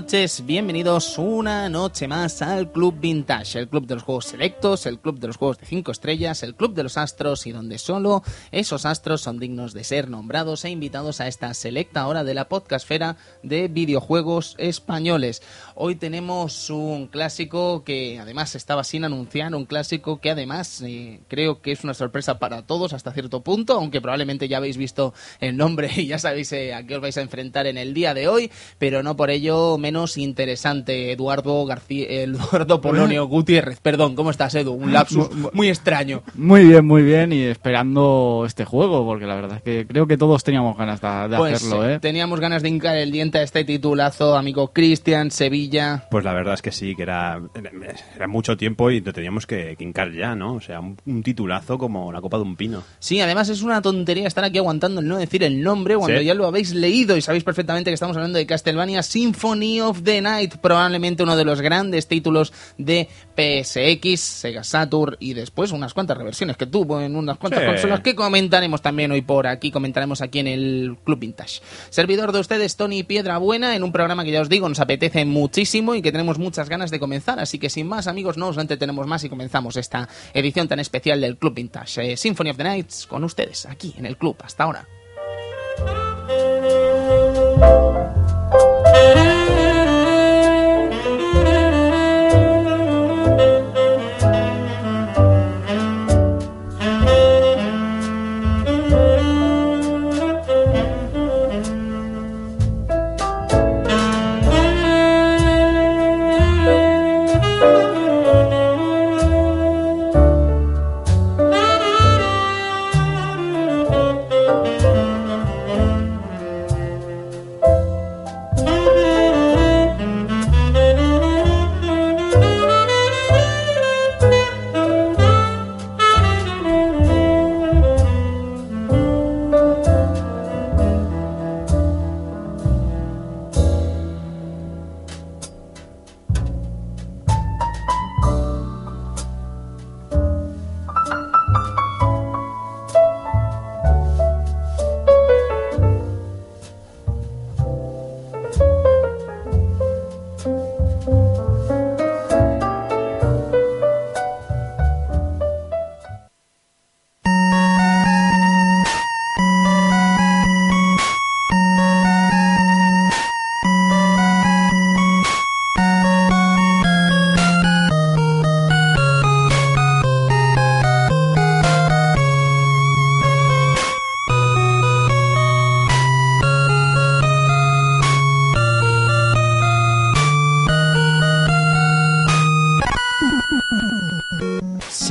noches, bienvenidos una noche más al Club Vintage, el club de los juegos selectos, el club de los juegos de 5 estrellas, el club de los astros y donde solo esos astros son dignos de ser nombrados e invitados a esta selecta hora de la podcastfera de videojuegos españoles. Hoy tenemos un clásico que además estaba sin anunciar, un clásico que además eh, creo que es una sorpresa para todos hasta cierto punto, aunque probablemente ya habéis visto el nombre y ya sabéis eh, a qué os vais a enfrentar en el día de hoy, pero no por ello menos interesante. Eduardo García, Eduardo Polonio Gutiérrez, perdón, ¿cómo estás, Edu? Un lapsus muy extraño. Muy bien, muy bien, y esperando este juego, porque la verdad es que creo que todos teníamos ganas de, de Pues hacerlo, eh, ¿eh? teníamos ganas de hincar el diente a este titulazo, amigo Cristian, Sevilla. Pues la verdad es que sí, que era, era mucho tiempo y te teníamos que, que hincar ya, ¿no? O sea, un, un titulazo como la copa de un pino. Sí, además es una tontería estar aquí aguantando el no decir el nombre cuando Sí. ya lo habéis leído y sabéis perfectamente que estamos hablando de Castlevania Symphony of the Night, probablemente uno de los grandes títulos de PSX, Sega Saturn y después unas cuantas reversiones que tuvo en unas cuantas Sí. consolas que comentaremos también hoy por aquí, comentaremos aquí en el Club Vintage. Servidor de ustedes, Tony Piedra Buena, en un programa que ya os digo nos apetece muchísimo y que tenemos muchas ganas de comenzar, así que sin más amigos no os entretenemos más y comenzamos esta edición tan especial del Club Vintage. Eh, Symphony of the Nights con ustedes, aquí en el club, hasta ahora.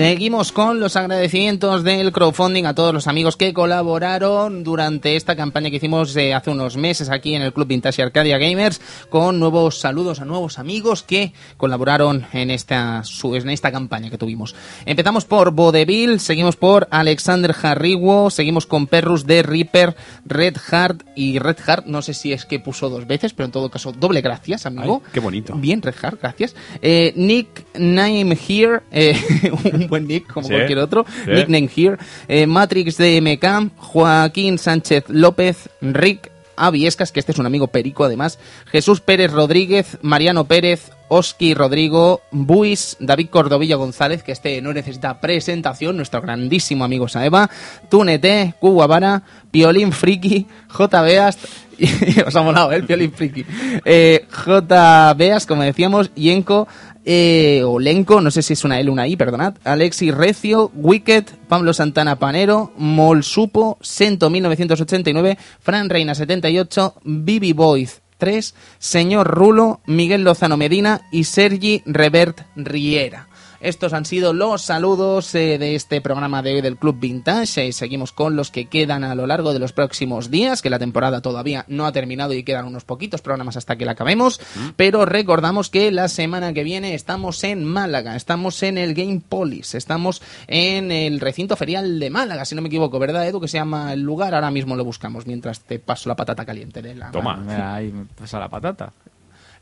Seguimos con los agradecimientos del crowdfunding a todos los amigos que colaboraron durante esta campaña que hicimos eh, hace unos meses aquí en el Club Vintage Arcadia Gamers, con nuevos saludos a nuevos amigos que colaboraron en esta, su- en esta campaña que tuvimos. Empezamos por Vodevil, seguimos por Alexander Harriwo, seguimos con Perrus de Reaper, Red Heart y Red Heart, no sé si es que puso dos veces, pero en todo caso, doble gracias, amigo. Ay, qué bonito. Bien, Red Heart, gracias. Eh, Nick Name Here, eh, un buen nick como Sí, cualquier otro. sí. Nick Name Here. Eh, Matrix de MK, Joaquín Sánchez López, Rick Aviescas, que este es un amigo perico además, Jesús Pérez Rodríguez, Mariano Pérez, Oski Rodrigo, Buis, David Cordovilla González, que este no necesita presentación, nuestro grandísimo amigo Saeva, Túnete, Cuguavara, Piolín Friki, J. Beast, os ha molado, ¿eh? el Friki, eh, J. Beas, como decíamos, Yenko, eh, o Lenko, no sé si es una L o una I, perdonad, Alexis Recio, Wicked, Pablo Santana Panero, Molsupo, Sento 1989, Fran Reina 78, Bibi Boys 3, Señor Rulo, Miguel Lozano Medina y Sergi Revert Riera. Estos han sido los saludos eh, de este programa de hoy del Club Vintage. Eh, seguimos con los que quedan a lo largo de los próximos días, que la temporada todavía no ha terminado y quedan unos poquitos programas hasta que la acabemos. Pero recordamos que la semana que viene estamos en Málaga, estamos en el Game Polis, estamos en el recinto ferial de Málaga, si no me equivoco, ¿verdad, Edu? Que se llama el lugar. Ahora mismo lo buscamos mientras te paso la patata caliente de la Toma. Mira, ahí me pasa la patata.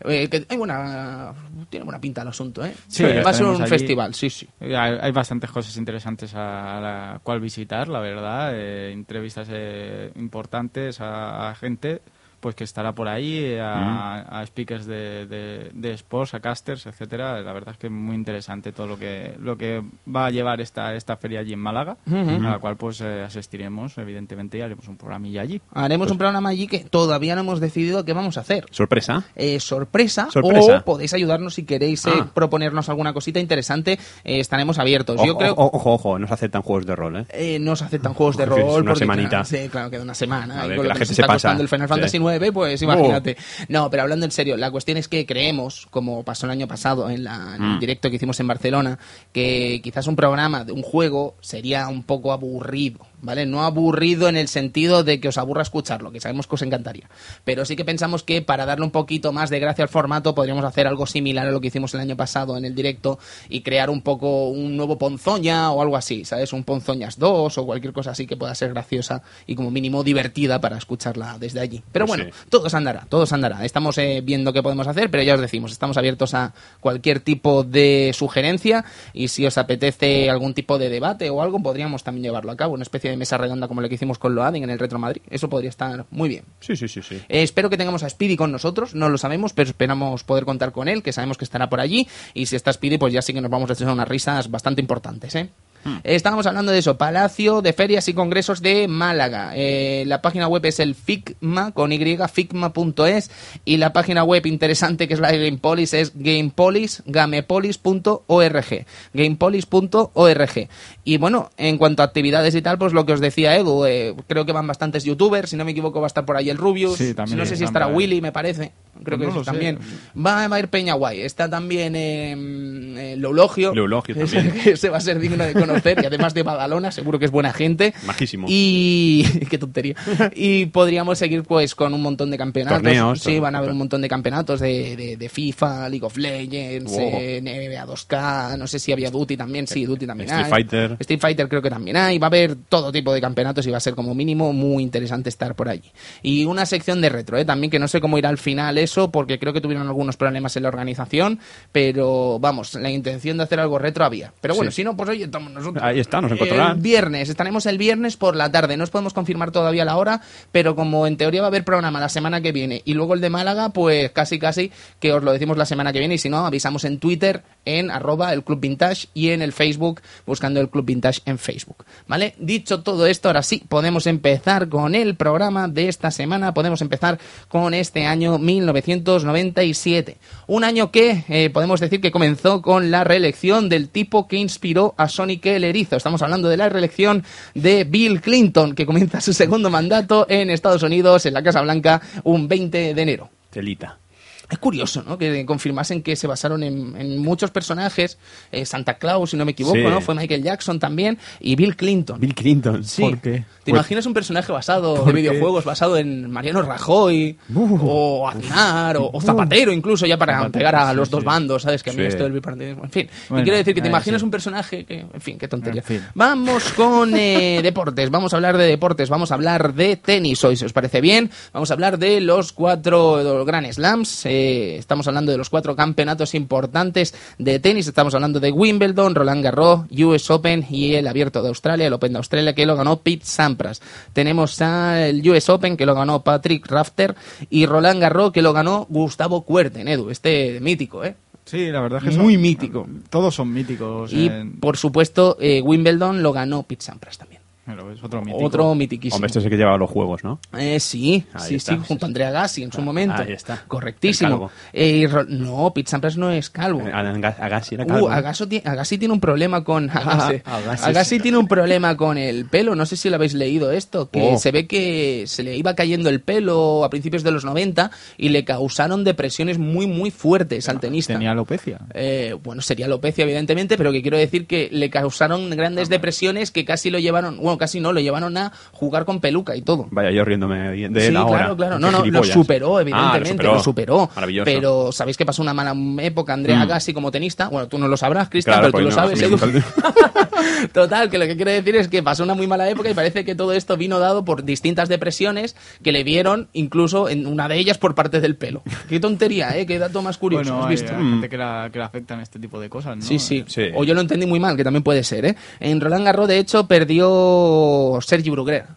Eh, que hay buena, tiene buena pinta el asunto, ¿eh? Sí, va a ser un allí. festival, sí, sí. Hay, hay bastantes cosas interesantes a la cual visitar, la verdad. eh, entrevistas eh, importantes a, a gente pues que estará por ahí, eh, a, a speakers de, de, de sports, a casters, etcétera. La verdad es que es muy interesante todo lo que lo que va a llevar esta esta feria allí en Málaga, a la cual pues eh, asistiremos, evidentemente, y haremos un programilla allí. Haremos un programa allí que todavía no hemos decidido qué vamos a hacer. Sorpresa. Eh, sorpresa, Sorpresa. o podéis ayudarnos si queréis eh, Ah. proponernos alguna cosita interesante, eh, estaremos abiertos. Ojo, Yo creo ojo, ojo, ojo, no se aceptan juegos de rol, ¿eh? eh, no se aceptan juegos de rol una porque, semanita. claro, sí, claro, queda una semana A ver, que la gente nos se está pasa. costando el Final Sí. Pues imagínate. No, pero hablando en serio, la cuestión es que creemos, como pasó el año pasado en, la, en el Mm. directo que hicimos en Barcelona, que quizás un programa de un juego sería un poco aburrido, ¿vale? No aburrido en el sentido de que os aburra escucharlo, que sabemos que os encantaría. Pero sí que pensamos que para darle un poquito más de gracia al formato podríamos hacer algo similar a lo que hicimos el año pasado en el directo y crear un poco un nuevo Ponzoña o algo así, ¿sabes? Un Ponzoñas 2 o cualquier cosa así que pueda ser graciosa y como mínimo divertida para escucharla desde allí. Pero Pues bueno, sí. todo se andará, todo se andará. Estamos eh, viendo qué podemos hacer, pero ya os decimos, estamos abiertos a cualquier tipo de sugerencia y si os apetece algún tipo de debate o algo, podríamos también llevarlo a cabo, una especie de mesa redonda como la que hicimos con Loading en el Retro Madrid. Eso podría estar muy bien. Sí, sí, sí, sí. Eh, espero que tengamos a Speedy con nosotros, no lo sabemos, pero esperamos poder contar con él, que sabemos que estará por allí. Y si está Speedy, pues ya sí que nos vamos a echar unas risas bastante importantes, ¿eh? Eh, Estábamos hablando de eso, Palacio de Ferias y Congresos de Málaga. Eh, la página web es el FICMA, con Y, ficma.es. Y la página web interesante, que es la de Gamepolis, es gamepolis, gamepolis.org. Gamepolis.org. Y bueno, en cuanto a actividades y tal, pues lo que os decía Edu, eh, creo que van bastantes youtubers, si no me equivoco va a estar por ahí el Rubius. Sí, también no sé si estará. Willy, me parece. Creo Pues que no sé. también. Va, va a ir Peña Guay. Está también eh, Leulogio. Leulogio Ese- también. que Ese va a ser digno de conocer. Y además de Badalona, seguro que es buena gente. Majísimo. Y. Qué tontería. Y podríamos seguir pues con un montón de campeonatos. Torneos, sí, van a haber un montón de campeonatos de, de, de FIFA, League of Legends, Wow. eh, NBA 2K. No sé si había Duty también. Sí, Duty también Street hay. Fighter. Street Fighter creo que también hay. Va a haber todo tipo de campeonatos y va a ser como mínimo muy interesante estar por allí. Y una sección de retro, ¿eh? también que no sé cómo irá al final eso, porque creo que tuvieron algunos problemas en la organización, pero vamos, la intención de hacer algo retro había. Pero bueno, Sí. si no, pues hoy estamos nosotros. Ahí está, nos encontrarán. El viernes, estaremos el viernes por la tarde, no os podemos confirmar todavía la hora, pero como en teoría va a haber programa la semana que viene y luego el de Málaga, pues casi casi que os lo decimos la semana que viene y si no, avisamos en Twitter, en arroba el Club Vintage y en el Facebook, buscando el Club Vintage en Facebook. ¿Vale? Dicho todo esto, ahora sí, podemos empezar con el programa de esta semana, podemos empezar con este año 1997. Un año que eh, podemos decir que comenzó con la reelección del tipo que inspiró a Sonic el Erizo. Estamos hablando de la reelección de Bill Clinton, que comienza su segundo mandato en Estados Unidos, en la Casa Blanca, un 20 de enero. Telita. Es curioso, ¿no? Que confirmasen que se basaron en, en muchos personajes. eh, Santa Claus, si no me equivoco, Sí. ¿no? Fue Michael Jackson también y Bill Clinton. Bill Clinton. Sí. ¿Por qué? ¿Te Pues- imaginas un personaje basado ¿Por de qué? videojuegos, basado en Mariano Rajoy o Aznar o, o Zapatero incluso, ya para Zapatero, pegar a sí, los dos bandos, ¿sabes? Que a mí esto del bipartidismo, en fin. y quiero decir que te eh, imaginas un personaje que, en fin, qué tontería. En fin. Vamos con eh, deportes, vamos a hablar de deportes, vamos a hablar de tenis hoy, si os parece bien. Vamos a hablar de los cuatro Grand Slams, eh, estamos hablando de los cuatro campeonatos importantes de tenis, estamos hablando de Wimbledon, Roland Garros, US Open y el Abierto de Australia, el Open de Australia, que lo ganó Pete Sampras. Tenemos al US Open, que lo ganó Patrick Rafter, y Roland Garros, que lo ganó Gustavo Kuerten, Edu, este mítico, ¿eh? Sí, la verdad es que Muy son- mítico. Todos son míticos. Y, en- por supuesto, eh, Wimbledon lo ganó Pete Sampras también. Pero es otro mítico. Otro mitiquísimo. Hombre, este es el que lleva los juegos, ¿no? Eh, sí, Ahí sí, está. sí, junto a Andrea Gassi en su Ah, momento. ahí está. Correctísimo. Eh, no, Pete Sampras no es calvo. Eh, Aga- Agassi era Uh, calvo. ¿no? Agassi, ti- Agassi tiene un problema con Agassi. Agassi. Agassi tiene un problema con el pelo. No sé si lo habéis leído esto, que Oh. se ve que se le iba cayendo el pelo a principios de los 90 y le causaron depresiones muy muy fuertes al tenista. Tenía alopecia. Eh, bueno, sería alopecia, evidentemente, pero que quiero decir que le causaron grandes depresiones que casi lo llevaron, bueno, casi no, lo llevaron a jugar con peluca y todo. Vaya, yo riéndome de él sí, ahora. claro, claro. No, no, lo superó, Ah, evidentemente, lo superó. Maravilloso. Pero sabéis que pasó una mala época Andrea Mm. Agassi como tenista. Bueno, tú no lo sabrás, Cristian, Claro, pero tú lo porque sabes, sí. Total, que lo que quiero decir es que pasó una muy mala época y parece que todo esto vino dado por distintas depresiones que le vieron, incluso en una de ellas por parte del pelo. Qué tontería, ¿eh? Qué dato más curioso, Bueno, ¿has hay, visto? hay gente que, la, que le afectan este tipo de cosas, ¿no? Sí, sí, Sí. O yo lo entendí muy mal, que también puede ser, ¿eh? En Roland Garros, de hecho, perdió Sergi Bruguera.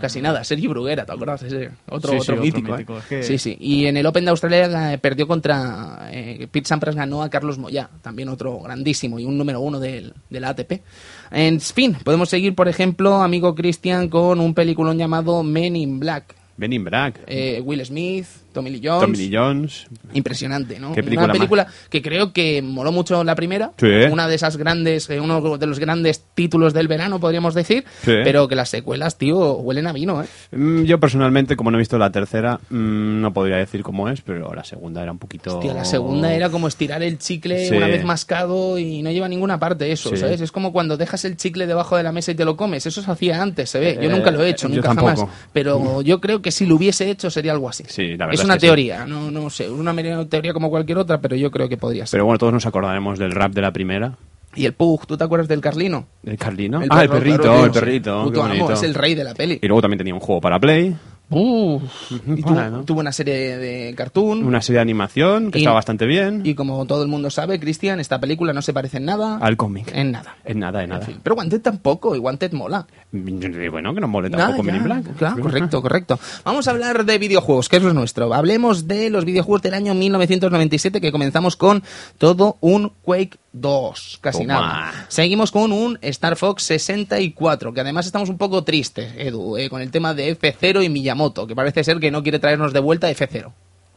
Casi nada, Sergi Bruguera, ¿te acuerdas? Ese, otro, Sí, sí, otro otro mítico. ¿eh? mítico, es que- Sí, sí. Y en el Open de Australia eh, perdió contra. eh, Pete Sampras ganó a Carlos Moyá, también otro grandísimo y un número uno del, ATP. En fin, podemos seguir, por ejemplo, amigo Cristian, con un peliculón llamado Men in Black. Ben in Black, Eh, Will Smith, Tommy Lee Jones. Tommy Lee Jones. Impresionante, ¿no? Qué película Una película que creo que moló mucho la primera. Sí. Una de esas grandes, eh, uno de los grandes títulos del verano, podríamos decir. Sí. Pero que las secuelas, tío, huelen a vino, ¿eh? Mm, Yo personalmente, como no he visto la tercera, mm, no podría decir cómo es, pero la segunda era un poquito... Hostia, la segunda era como estirar el chicle Sí. una vez mascado y no lleva a ninguna parte eso. ¿sabes? Es como cuando dejas el chicle debajo de la mesa y te lo comes. Eso se hacía antes, se ve. Yo Eh, nunca lo he hecho, nunca jamás. Pero yo creo que si lo hubiese hecho sería algo así. Sí, la verdad una que sí. teoría, no, no sé, una teoría como cualquier otra, pero yo creo que podría ser. Pero bueno, todos nos acordaremos del rap de la primera. Y el Pug, ¿tú te acuerdas del Carlino? ¿El Carlino? El ah, el perro, perrito, claro, el perrito. Puto amo, es el rey de la peli. Y luego también tenía un juego para Play, Uh, y tuvo, tuvo una serie de cartoon. una serie de animación que Y- estaba bastante bien. Y como todo el mundo sabe, Cristian, esta película no se parece en nada. Al cómic. En nada. En nada, en En nada. fin. Pero Wanted tampoco, y Wanted mola. Mm, Bueno, que no mole tampoco Men ya. in Black. Claro, correcto, correcto. Vamos a hablar de videojuegos, que es lo nuestro. Hablemos de los videojuegos del año 1997, que comenzamos con todo un Quake 2, casi Toma. nada. Seguimos con un Star Fox 64, que además estamos un poco tristes, Edu, eh, con el tema de F0 y Miyamoto, que parece ser que no quiere traernos de vuelta F0.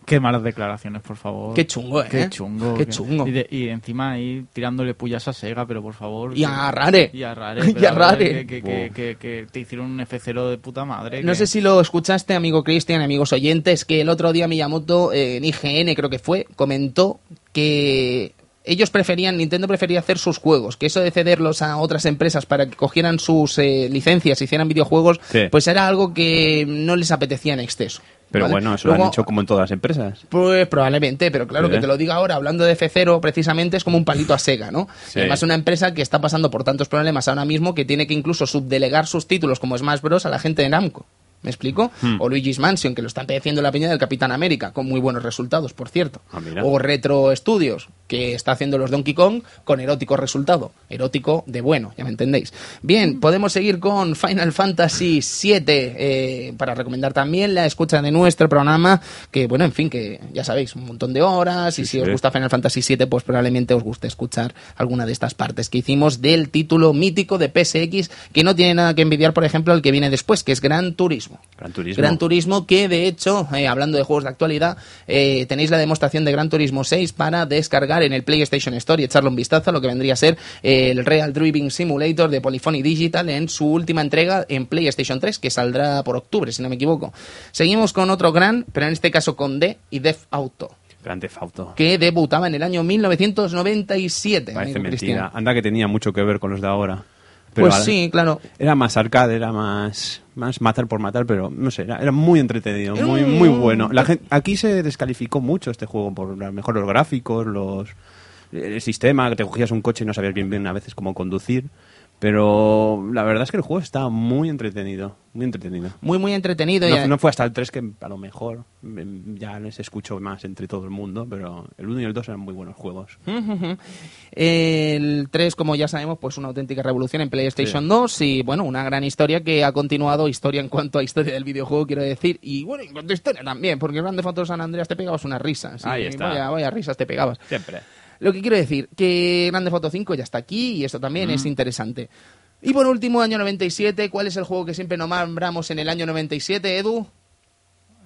Qué malas declaraciones, por favor. Qué chungo, ¿eh? Qué chungo. Qué chungo. Y, de- y encima ahí tirándole pullas a Sega, pero por favor. Y que- a Rare. Y a Rare. Y a Rare. Que, que- que- que te hicieron un F0 de puta madre. No que- sé si lo escuchaste, amigo Cristian, amigos oyentes, que el otro día Miyamoto eh, en IGN, creo que fue, comentó que ellos preferían, Nintendo prefería hacer sus juegos, que eso de cederlos a otras empresas para que cogieran sus eh, licencias y hicieran videojuegos, Sí. pues era algo que no les apetecía en exceso. Pero ¿vale? bueno, eso lo han hecho como en todas las empresas. Pues probablemente, pero claro Sí. que te lo diga ahora, hablando de F0, precisamente es como un palito a Sega, ¿no? Sí. Además, una empresa que está pasando por tantos problemas ahora mismo que tiene que incluso subdelegar sus títulos como Smash Bros. a la gente de Namco. ¿Me explico? Hmm. O Luigi's Mansion, que lo están padeciendo la piña del Capitán América, con muy buenos resultados, por cierto. Ah, o Retro Studios, que está haciendo los Donkey Kong con erótico resultado. Erótico de bueno, ya me entendéis. Bien, podemos seguir con Final Fantasy VII, eh, para recomendar también la escucha de nuestro programa, que bueno, en fin, que ya sabéis, un montón de horas, y si sí. os gusta Final Fantasy VII, pues probablemente os guste escuchar alguna de estas partes que hicimos del título mítico de PSX, que no tiene nada que envidiar, por ejemplo, al que viene después, que es Gran Turismo. Gran Turismo. Gran Turismo, que de hecho, eh, hablando de juegos de actualidad, eh, tenéis la demostración de Gran Turismo 6 para descargar en el PlayStation Store y echarle un vistazo a lo que vendría a ser eh, el Real Driving Simulator de Polyphony Digital en su última entrega en PlayStation 3, que saldrá por octubre, si no me equivoco. Seguimos con otro gran, pero en este caso con D y Def Auto, Gran Theft Auto. que debutaba en el año 1997. Parece mentira. Cristian. Anda que tenía mucho que ver con los de ahora. Pero Pues sí, claro. Era más arcade, era más, más matar por matar, pero no sé, era, era muy entretenido, muy, un- muy bueno. La gente, aquí se descalificó mucho este juego por a lo mejor los gráficos, los el sistema, que te cogías un coche y no sabías bien bien a veces cómo conducir. Pero la verdad es que el juego está muy entretenido, muy entretenido. Muy, muy entretenido. No, no fue hasta el 3 que a lo mejor mm, ya les escucho más entre todo el mundo, pero el 1 y el 2 eran muy buenos juegos. El 3, como ya sabemos, pues una auténtica revolución en PlayStation 2 y bueno, una gran historia que ha continuado, historia en cuanto a historia del videojuego, quiero decir, y bueno, en cuanto a historia también, porque en Grande Foto San Andreas te pegabas unas risas. Ahí y está. Vaya, vaya risas te pegabas. Siempre. Lo que quiero decir, que Grande Foto 5 ya está aquí y esto también Mm. es interesante. Y por último, año 97, ¿cuál es el juego que siempre nombramos en el año 97, Edu?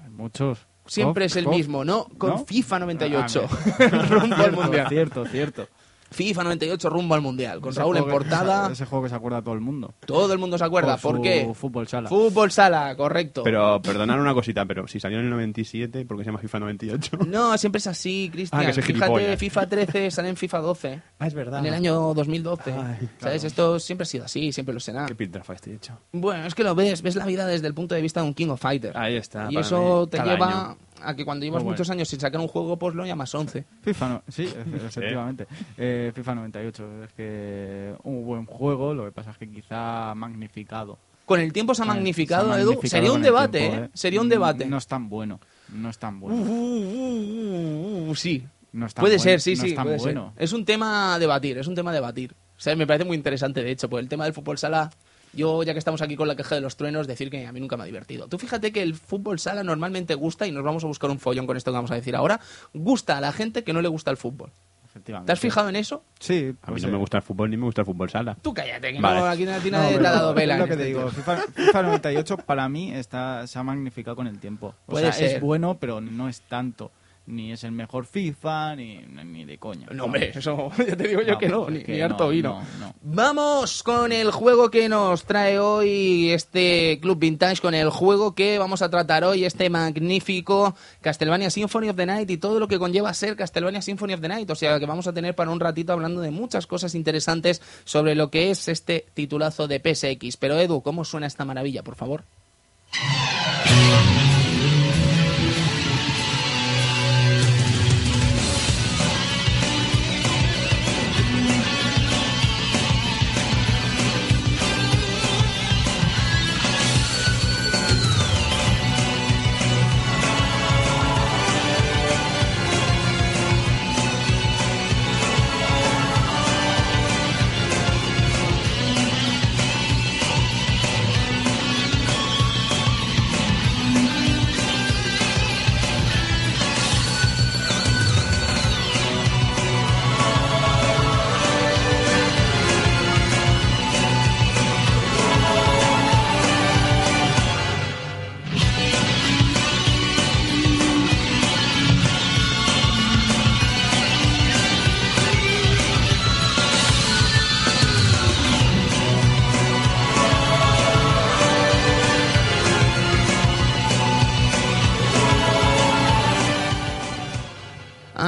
Muchos. Siempre Cof, es el cof. mismo, ¿no? Con ¿No? FIFA 98. Ah, rumbo al Mundial. Cierto, cierto. FIFA 98 rumbo al Mundial. Con Ese Raúl en juego que- portada. Ese juego que se acuerda todo el mundo. Todo el mundo se acuerda. Por ¿Por, su qué? fútbol sala. Fútbol sala, correcto. Pero perdonad una cosita, pero si salió en el 97, ¿por qué se llama FIFA 98? No, siempre es así, Cristian. Ah, Fíjate. FIFA 13 sale en FIFA 12. Ah, es verdad. En el año 2012. Ay, ¿Sabes? Esto siempre ha sido así, siempre lo será. Qué piltrafa estoy hecho. Bueno, es que lo ves, ves la vida desde el punto de vista de un King of Fighter. Ahí está, Y para eso mí, te cada lleva año. A que cuando llevas bueno. muchos años sin sacar un juego, pues lo llamas 11. FIFA, no, sí, efe- efectivamente. Eh, FIFA 98. Es que un buen juego, lo que pasa es que quizá magnificado. Con el tiempo se ha Eh, magnificado, se ha Edu. Sería un debate, tiempo, ¿eh? Sería un debate. No es tan bueno. No es tan Uh, bueno. uh, uh, uh, sí. No es tan Puede bueno, ser, sí, no sí. es tan puede ser. bueno. Es un tema a debatir, es un tema a debatir. O sea, me parece muy interesante, de hecho, porque el tema del fútbol sala yo ya que estamos aquí con la queja de los truenos, decir que a mí nunca me ha divertido. Tú fíjate que el fútbol sala normalmente gusta, y nos vamos a buscar un follón con esto que vamos a decir ahora, gusta a la gente que no le gusta el fútbol. Efectivamente. ¿Te has fijado en eso? Sí. A mí no me gusta el fútbol ni me gusta el fútbol sala. Tú cállate, que Vale. no, aquí nadie, no, te ha dado vela. Es lo que este te digo. tío. FIFA, FIFA 98 para mí está, se ha magnificado con el tiempo. O Puede sea, ser. es bueno, pero no es tanto. Ni es el mejor FIFA, ni, ni de coña. No, hombre, eso ya te digo yo No, que no, ni, que ni harto no, vino. no, no. Vamos con el juego que nos trae hoy este Club Vintage, con el juego que vamos a tratar hoy, este magnífico Castlevania Symphony of the Night y todo lo que conlleva ser Castlevania Symphony of the Night. O sea que vamos a tener para un ratito hablando de muchas cosas interesantes sobre lo que es este titulazo de PSX. Pero Edu, ¿cómo suena esta maravilla, por favor?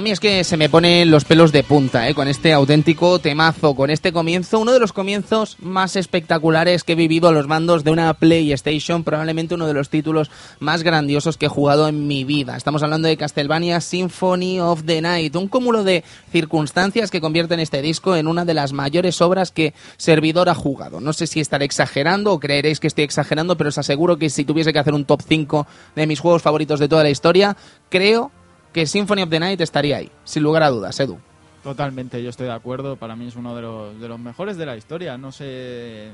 Mí es que se me ponen los pelos de punta, ¿eh? con este auténtico temazo, con este comienzo, uno de los comienzos más espectaculares que he vivido a los mandos de una PlayStation, probablemente uno de los títulos más grandiosos que he jugado en mi vida. Estamos hablando de Castlevania Symphony of the Night, un cúmulo de circunstancias que convierten este disco en una de las mayores obras que Servidor ha jugado. No sé si estaré exagerando o creeréis que estoy exagerando, pero os aseguro que si tuviese que hacer un top 5 de mis juegos favoritos de toda la historia, creo que Symphony of the Night estaría ahí, sin lugar a dudas, Edu. Totalmente, yo estoy de acuerdo. Para mí es uno de los, de los mejores de la historia. No sé,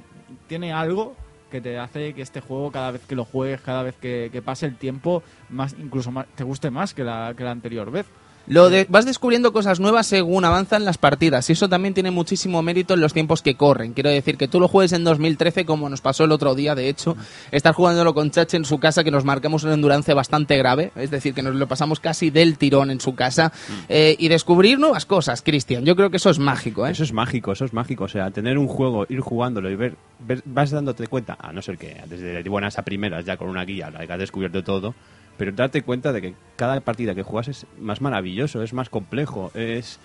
tiene algo que te hace que este juego cada vez que lo juegues, cada vez que, pase el tiempo, más incluso te guste más que la anterior vez. Lo de, vas descubriendo cosas nuevas según avanzan las partidas y eso también tiene muchísimo mérito en los tiempos que corren. Quiero decir que tú lo juegues en 2013 como nos pasó el otro día, de hecho, estar jugándolo con Chache en su casa que nos marcamos una endurance bastante grave, es decir, que nos lo pasamos casi del tirón en su casa eh, y descubrir nuevas cosas, Cristian. Yo creo que eso es mágico, ¿eh? Eso es mágico, eso es mágico. O sea, tener un juego, ir jugándolo y ver, ver- vas dándote cuenta, a no ser que desde buenas a primeras, ya con una guía, que has descubierto todo, pero darte cuenta de que cada partida que juegas es más maravilloso, es más complejo, es...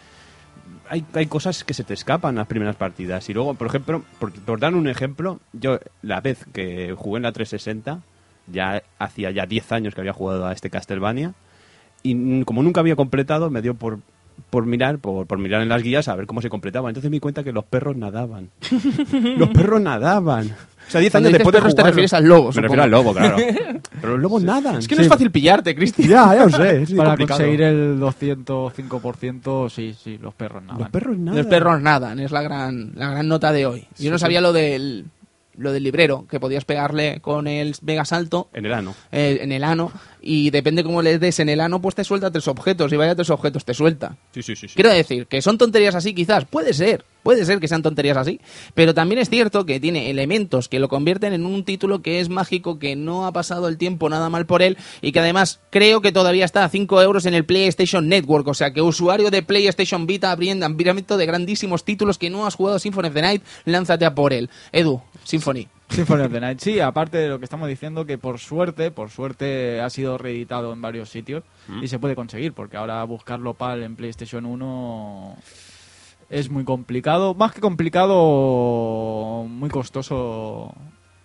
Hay, hay cosas que se te escapan las primeras partidas. Y luego, por ejemplo, por, por dar un ejemplo, yo la vez que jugué en la 360, ya hacía ya 10 años que había jugado a este Castlevania, y como nunca había completado, me dio por, por mirar, por, por mirar en las guías a ver cómo se completaba. Entonces me di cuenta que los perros nadaban. los perros nadaban. O sea, 10 Cuando años después de perros te refieres al lobo, Me refiero al lobo, claro. Pero los lobos nadan. Es que no es fácil pillarte, Cristian. Ya, ya lo sé. Es Para complicado. conseguir el 205%, sí, sí, los perros nada. Los perros nadan. Los perros nadan, es la gran, la gran nota de hoy. Yo no sabía lo del, lo del librero, que podías pegarle con el mega salto En el ano. eh, en el ano y depende cómo le des en el ano, pues te suelta tres objetos y vaya tres objetos te suelta. Sí, sí, sí. sí. Quiero decir, que son tonterías así quizás, puede ser, puede ser que sean tonterías así, pero también es cierto que tiene elementos que lo convierten en un título que es mágico, que no ha pasado el tiempo nada mal por él y que además creo que todavía está a 5 euros en el PlayStation Network, o sea que usuario de PlayStation Vita abriendo de grandísimos títulos que no has jugado Symphony of the Night, lánzate a por él. Edu, Symphony. Symphony of the Night. Sí, aparte de lo que estamos diciendo, que por suerte, por suerte ha sido reeditado en varios sitios y se puede conseguir, porque ahora buscarlo PAL en PlayStation 1 es muy complicado. Más que complicado, muy costoso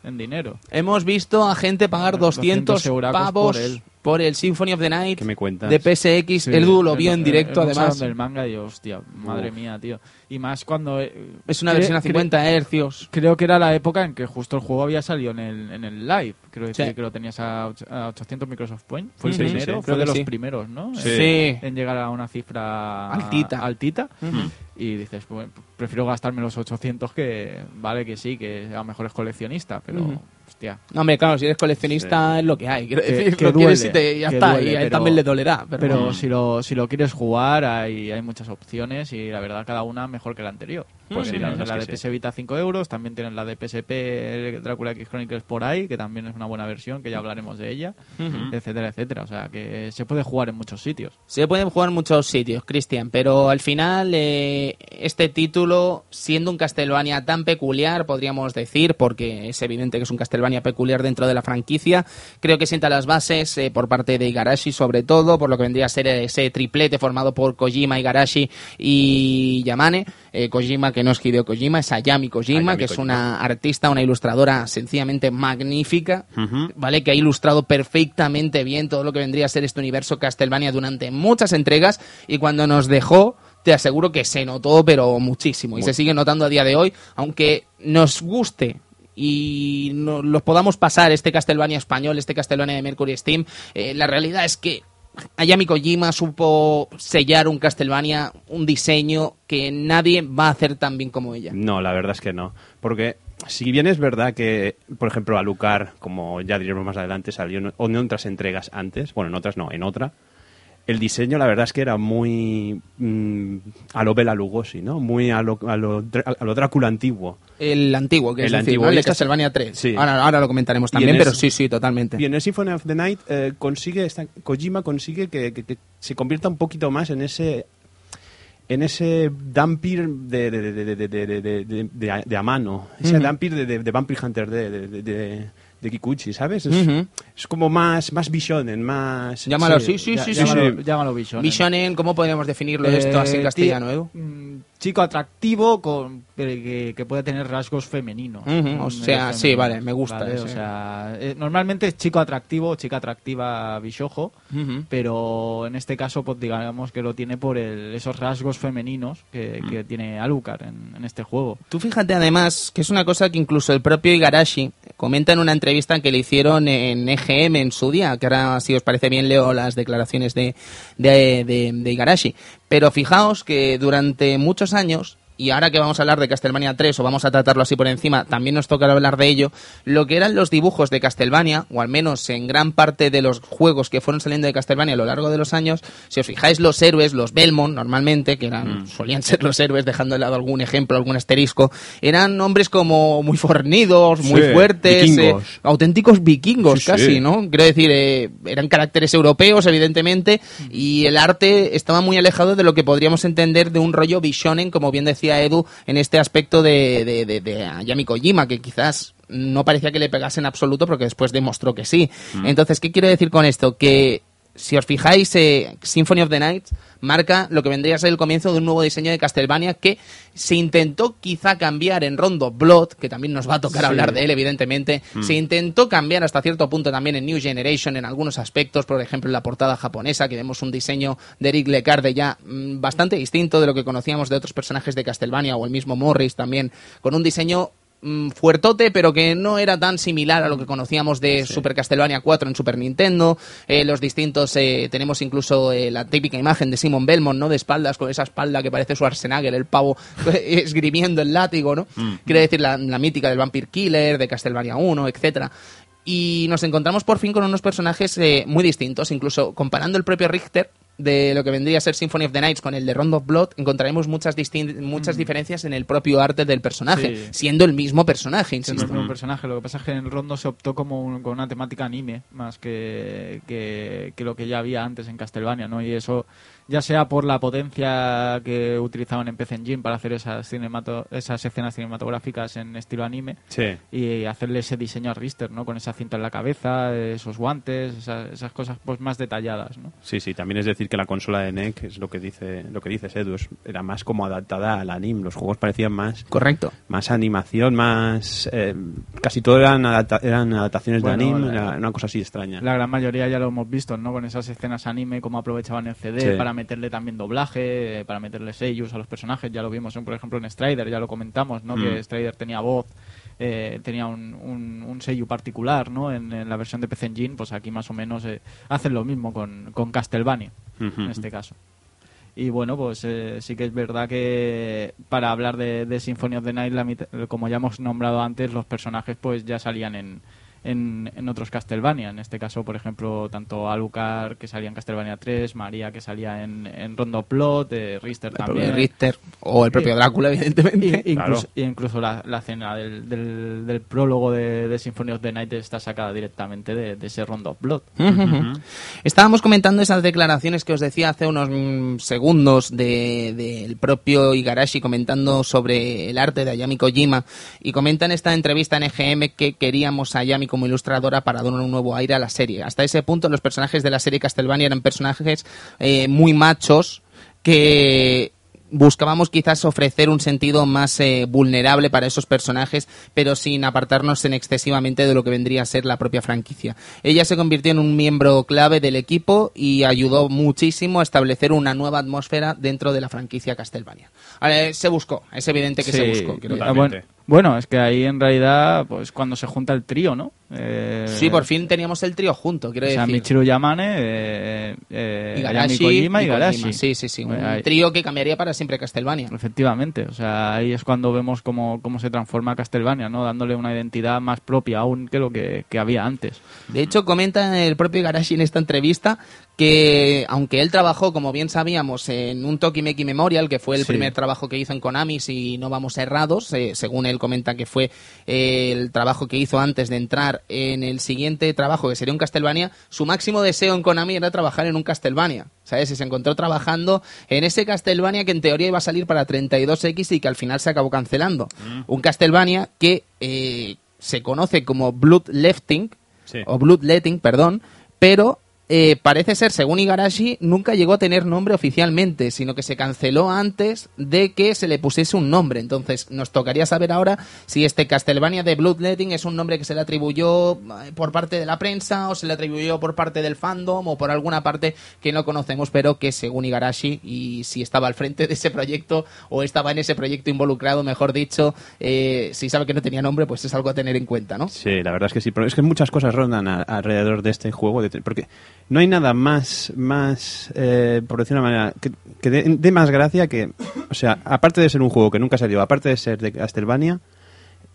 en dinero. Hemos visto a gente pagar 200, 200 euracos pavos por él. Por el Symphony of the Night ¿Qué me de PSX. Sí, el Edu lo vio el- en directo, el- el además. del manga y hostia, madre Uf. mía, tío. Y más cuando... eh, Es una versión a cre- 50 hercios. Creo que era la época en que justo el juego había salido en el, en el live. Creo decir Sí. que lo tenías a, och- a 800 Microsoft Point. Fue el Sí, sí, primero, fue de los primeros, ¿no? Sí. En, llegar a una cifra Altita. altita. Ujú. Y dices, pues, prefiero gastarme los 800 que, vale que sí, que a lo mejor es coleccionista, pero, Ujú. Hostia. No, hombre, claro, si eres coleccionista es lo que hay. Quiero decir, que lo quieres duele, y te- ya está. duele, y a él también le dolerá. Pero, Pero si, lo, si lo quieres jugar, hay, hay muchas opciones y la verdad cada una mejor que la anterior. Pues sí, la la de PS Vita 5 euros, también tienes la de PSP Drácula X Chronicles por ahí, que también es una buena versión, que ya hablaremos de ella, Ujú. etcétera, etcétera. O sea, que se puede jugar en muchos sitios. Se pueden jugar en muchos sitios, Cristian, pero al final eh, este título, siendo un Castlevania tan peculiar, podríamos decir, porque es evidente que es un Castlevania peculiar dentro de la franquicia, creo que sienta las bases eh, por parte de Igarashi sobre todo, por lo que vendría a ser ese triplete formado por Kojima, Igarashi y Yamane. Eh, Kojima, que no es Hideo Kojima, es Ayami Kojima, Ayami que es Kojima. una artista, una ilustradora sencillamente magnífica, Ujú. ¿vale? Que ha ilustrado perfectamente bien todo lo que vendría a ser este universo Castlevania durante muchas entregas y cuando nos dejó, te aseguro que se notó, pero muchísimo. Y se sigue notando a día de hoy, aunque nos guste y no, los podamos pasar este Castlevania español, este Castlevania de Mercury Steam, eh, la realidad es que Ayami Kojima supo sellar un Castlevania, un diseño que nadie va a hacer tan bien como ella. No, la verdad es que no. Porque si bien es verdad que, por ejemplo, Alucard, como ya diremos más adelante, salió en otras entregas antes, bueno, en otras no, en otra, el diseño la verdad es que era muy mm, a lo Bela Lugosi, ¿no? Muy a lo, a lo, a lo Drácula antiguo. El antiguo, que El es decir, antiguo, ¿no? el de este- Castlevania 3. Sí. Ahora, ahora lo comentaremos también, pero sí, sí, totalmente. Y en el Symphony of the Night eh, consigue, esta, Kojima consigue que, que- que se convierta un poquito más en ese en ese Dampir de, de, de, de, a mano, ese Ujú. Dampir de Vampire Hunter de, de, Kikuchi, ¿sabes? Es, como más, más Bishonen, más... Llámalo, sí, sí, sí, sí, llámalo, sí. llámalo Vision. Bishonen, ¿cómo podríamos definirlo esto así en Eh, castellano, Edu? Chico atractivo con que, que puede tener rasgos femeninos. O sea, sí, vale, me gusta ¿vale? ese. O sea, eh, normalmente es chico atractivo, chica atractiva bishojo, Ujú. pero en este caso, pues digamos que lo tiene por el- esos rasgos femeninos que, Mm. que tiene Alucard en, en este juego. Tú fíjate además que es una cosa que incluso el propio Igarashi comenta en una entrevista que le hicieron en EGM en su día, que ahora si os parece bien leo las declaraciones de, de, de- de Igarashi. Pero fijaos que durante muchos años, y ahora que vamos a hablar de Castlevania 3 o vamos a tratarlo así por encima, también nos toca hablar de ello, lo que eran los dibujos de Castlevania, o al menos en gran parte de los juegos que fueron saliendo de Castlevania a lo largo de los años, si os fijáis los héroes, los Belmont normalmente, que eran, solían ser los héroes, dejando de lado algún ejemplo, algún asterisco, eran hombres como muy fornidos, muy Sí, fuertes, vikingos. eh, auténticos vikingos Sí, casi, sí. ¿no? Quiero decir, eh, eran caracteres europeos, evidentemente, y el arte estaba muy alejado de lo que podríamos entender de un rollo bishonen, como bien decía Edu, en este aspecto de, de, de, de Ayami Kojima, que quizás no parecía que le pegase en absoluto, porque después demostró que sí. Entonces, ¿qué quiero decir con esto? Que si os fijáis, eh, Symphony of the Night marca lo que vendría a ser el comienzo de un nuevo diseño de Castlevania que se intentó quizá cambiar en Rondo Blood, que también nos va a tocar Sí. hablar de él, evidentemente. Se intentó cambiar hasta cierto punto también en New Generation en algunos aspectos, por ejemplo en la portada japonesa, que vemos un diseño de Eric Lecarde ya mm, bastante distinto de lo que conocíamos de otros personajes de Castlevania o el mismo Morris también, con un diseño mm, fuertote, pero que no era tan similar a lo que conocíamos de Super Castlevania 4 en Super Nintendo. Eh, los distintos, eh, tenemos incluso eh, la típica imagen de Simon Belmont, ¿no? De espaldas, con esa espalda que parece Schwarzenegger, el pavo esgrimiendo el látigo, ¿no? Quiere decir la, la mítica del Vampire Killer, de Castlevania 1, etcétera. Y nos encontramos por fin con unos personajes eh, muy distintos, incluso comparando el propio Richter de lo que vendría a ser Symphony of the Nights con el de Round of Blood, encontraremos muchas, muchas diferencias en el propio arte del personaje, Sí. siendo el mismo personaje, Siendo insisto. el mismo personaje. Lo que pasa es que en el Rondo se optó como un- con una temática anime más que, que, que lo que ya había antes en Castlevania, ¿no? Y eso, ya sea por la potencia que utilizaban en PC Engine para hacer esas, cinemato esas escenas cinematográficas en estilo anime, Sí. y hacerle ese diseño a Richter, ¿no? Con esa cinta en la cabeza, esos guantes, esas, esas cosas pues más detalladas, ¿no? Sí, sí, también es decir que la consola de NEC es lo que dice lo que dices Edu, es- era más como adaptada al anime, los juegos parecían más Correcto. más animación, más eh, casi todo eran, adapta- eran adaptaciones Bueno, de anime, la- era una cosa así extraña. La gran mayoría ya lo hemos visto, ¿no? Con esas escenas anime, cómo aprovechaban el CD Sí. para meterle también doblaje, eh, para meterle sellos a los personajes. Ya lo vimos, por ejemplo, en Strider, ya lo comentamos, ¿no? Mm. Que Strider tenía voz, eh, tenía un, un, un sello particular, ¿no? En, en la versión de PC Engine, pues aquí más o menos eh, hacen lo mismo con, con Castlevania, en este caso. Y bueno, pues eh, sí que es verdad que para hablar de, de Symphony of the Night, la como ya hemos nombrado antes, los personajes pues ya salían en, en, en otros Castlevania. En este caso, por ejemplo, tanto Alucard, que salía en Castlevania 3, María, que salía en, en Rondo Plot, eh, Richter El también. Richter o el propio. Drácula, evidentemente. Y- incluso, y incluso la, la escena del, del, del prólogo de, de Symphony of the Night está sacada directamente de, de ese Rondo Blood. Ujú, ujú. Estábamos comentando esas declaraciones que os decía hace unos mm, segundos de- del propio Igarashi comentando sobre el arte de Ayami Kojima y comenta en esta entrevista en EGM que queríamos a Ayami como ilustradora para dar un nuevo aire a la serie. Hasta ese punto los personajes de la serie Castlevania eran personajes eh, muy machos que buscábamos quizás ofrecer un sentido más eh, vulnerable para esos personajes, pero sin apartarnos en excesivamente de lo que vendría a ser la propia franquicia. Ella se convirtió en un miembro clave del equipo y ayudó muchísimo a establecer una nueva atmósfera dentro de la franquicia Castlevania. Eh, se buscó, es evidente que se buscó. Bueno, es que ahí en realidad, pues cuando se junta el trío, ¿no? Eh, Sí, por fin teníamos el trío junto, quiero O sea, decir. Michiru Yamane, eh, eh, Igarashi Kojima y. Kojima. Sí, sí, sí. Un Pues ahí- trío que cambiaría para siempre Castlevania. Efectivamente, o sea, ahí es cuando vemos cómo, cómo se transforma Castlevania, ¿no? Dándole una identidad más propia aún que lo que, que había antes. De hecho, comenta el propio Igarashi en esta entrevista que, aunque él trabajó, como bien sabíamos, en un Tokimeki Memorial, que fue el Sí. primer trabajo que hizo en Konami, si no vamos errados, eh, según él comenta que fue eh, el trabajo que hizo antes de entrar en el siguiente trabajo, que sería un Castlevania, su máximo deseo en Konami era trabajar en un Castlevania. ¿Sabes? Y se encontró trabajando en ese Castlevania que en teoría iba a salir para 32X y que al final se acabó cancelando. Un Castlevania que eh, se conoce como Bloodletting, Sí. o Bloodletting, perdón, pero eh, parece ser, según Igarashi, nunca llegó a tener nombre oficialmente, sino que se canceló antes de que se le pusiese un nombre. Entonces, nos tocaría saber ahora si este Castlevania de Bloodletting es un nombre que se le atribuyó eh, por parte de la prensa, o se le atribuyó por parte del fandom, o por alguna parte que no conocemos, pero que según Igarashi, y si estaba al frente de ese proyecto, o estaba en ese proyecto involucrado, mejor dicho, eh, si sabe que no tenía nombre, pues es algo a tener en cuenta, ¿no? Sí, la verdad es que sí, pero es que muchas cosas rondan a- alrededor de este juego, de- porque no hay nada más, más eh, por decir una manera, que, que dé más gracia que, o sea, aparte de ser un juego que nunca dio, aparte de ser de Castlevania,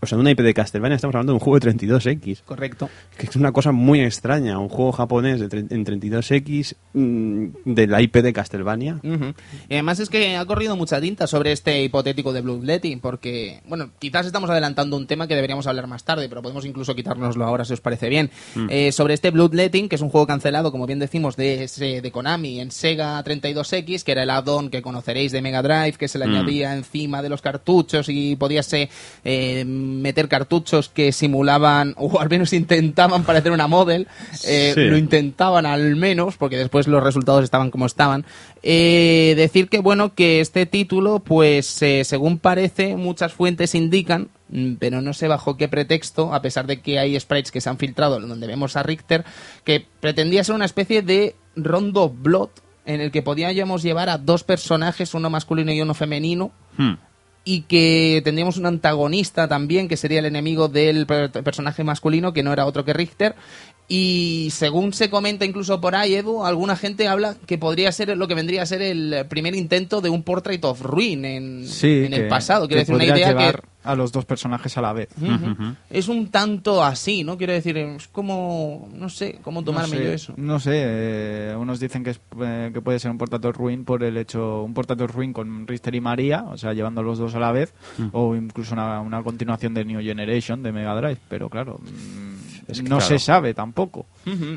o sea, de una IP de Castlevania, estamos hablando de un juego de 32X. Correcto. Que es una cosa muy extraña, un juego japonés de en 32X mm, de la IP de Castlevania. Ujú. Y además es que ha corrido mucha tinta sobre este hipotético de Bloodletting, porque, bueno, quizás estamos adelantando un tema que deberíamos hablar más tarde, pero podemos incluso quitárnoslo ahora si os parece bien. Eh, sobre este Bloodletting, que es un juego cancelado, como bien decimos, de, ese- de Konami en Sega 32X, que era el add-on que conoceréis de Mega Drive, que se le añadía encima de los cartuchos y podíase eh, meter cartuchos que simulaban, o al menos intentaban parecer una model. Eh, Sí. Lo intentaban al menos, porque después los resultados estaban como estaban. Eh, decir que, bueno, que este título, pues, eh, según parece, muchas fuentes indican, mm, pero no sé bajo qué pretexto, a pesar de que hay sprites que se han filtrado donde vemos a Richter, que pretendía ser una especie de rondo blood en el que podíamos llevar a dos personajes, uno masculino y uno femenino, Hmm. Y que tendríamos un antagonista también, que sería el enemigo del per- personaje masculino, que no era otro que Richter. Y según se comenta incluso por ahí, Edu, alguna gente habla que podría ser lo que vendría a ser el primer intento de un Portrait of Ruin en, Sí, en el pasado. Quiero que decir, una idea llevar que... a los dos personajes a la vez. Ujú. Es un tanto así, ¿no? Quiero decir, es como... No sé cómo tomarme no sé, yo eso. No sé, eh, unos dicen que, es, eh, que puede ser un portator ruin por el hecho, un portator ruin con Richter y María, o sea, llevando a los dos a la vez, Mm. o incluso una, una continuación de New Generation de Mega Drive, pero claro, mm, Es que, no claro. se sabe tampoco.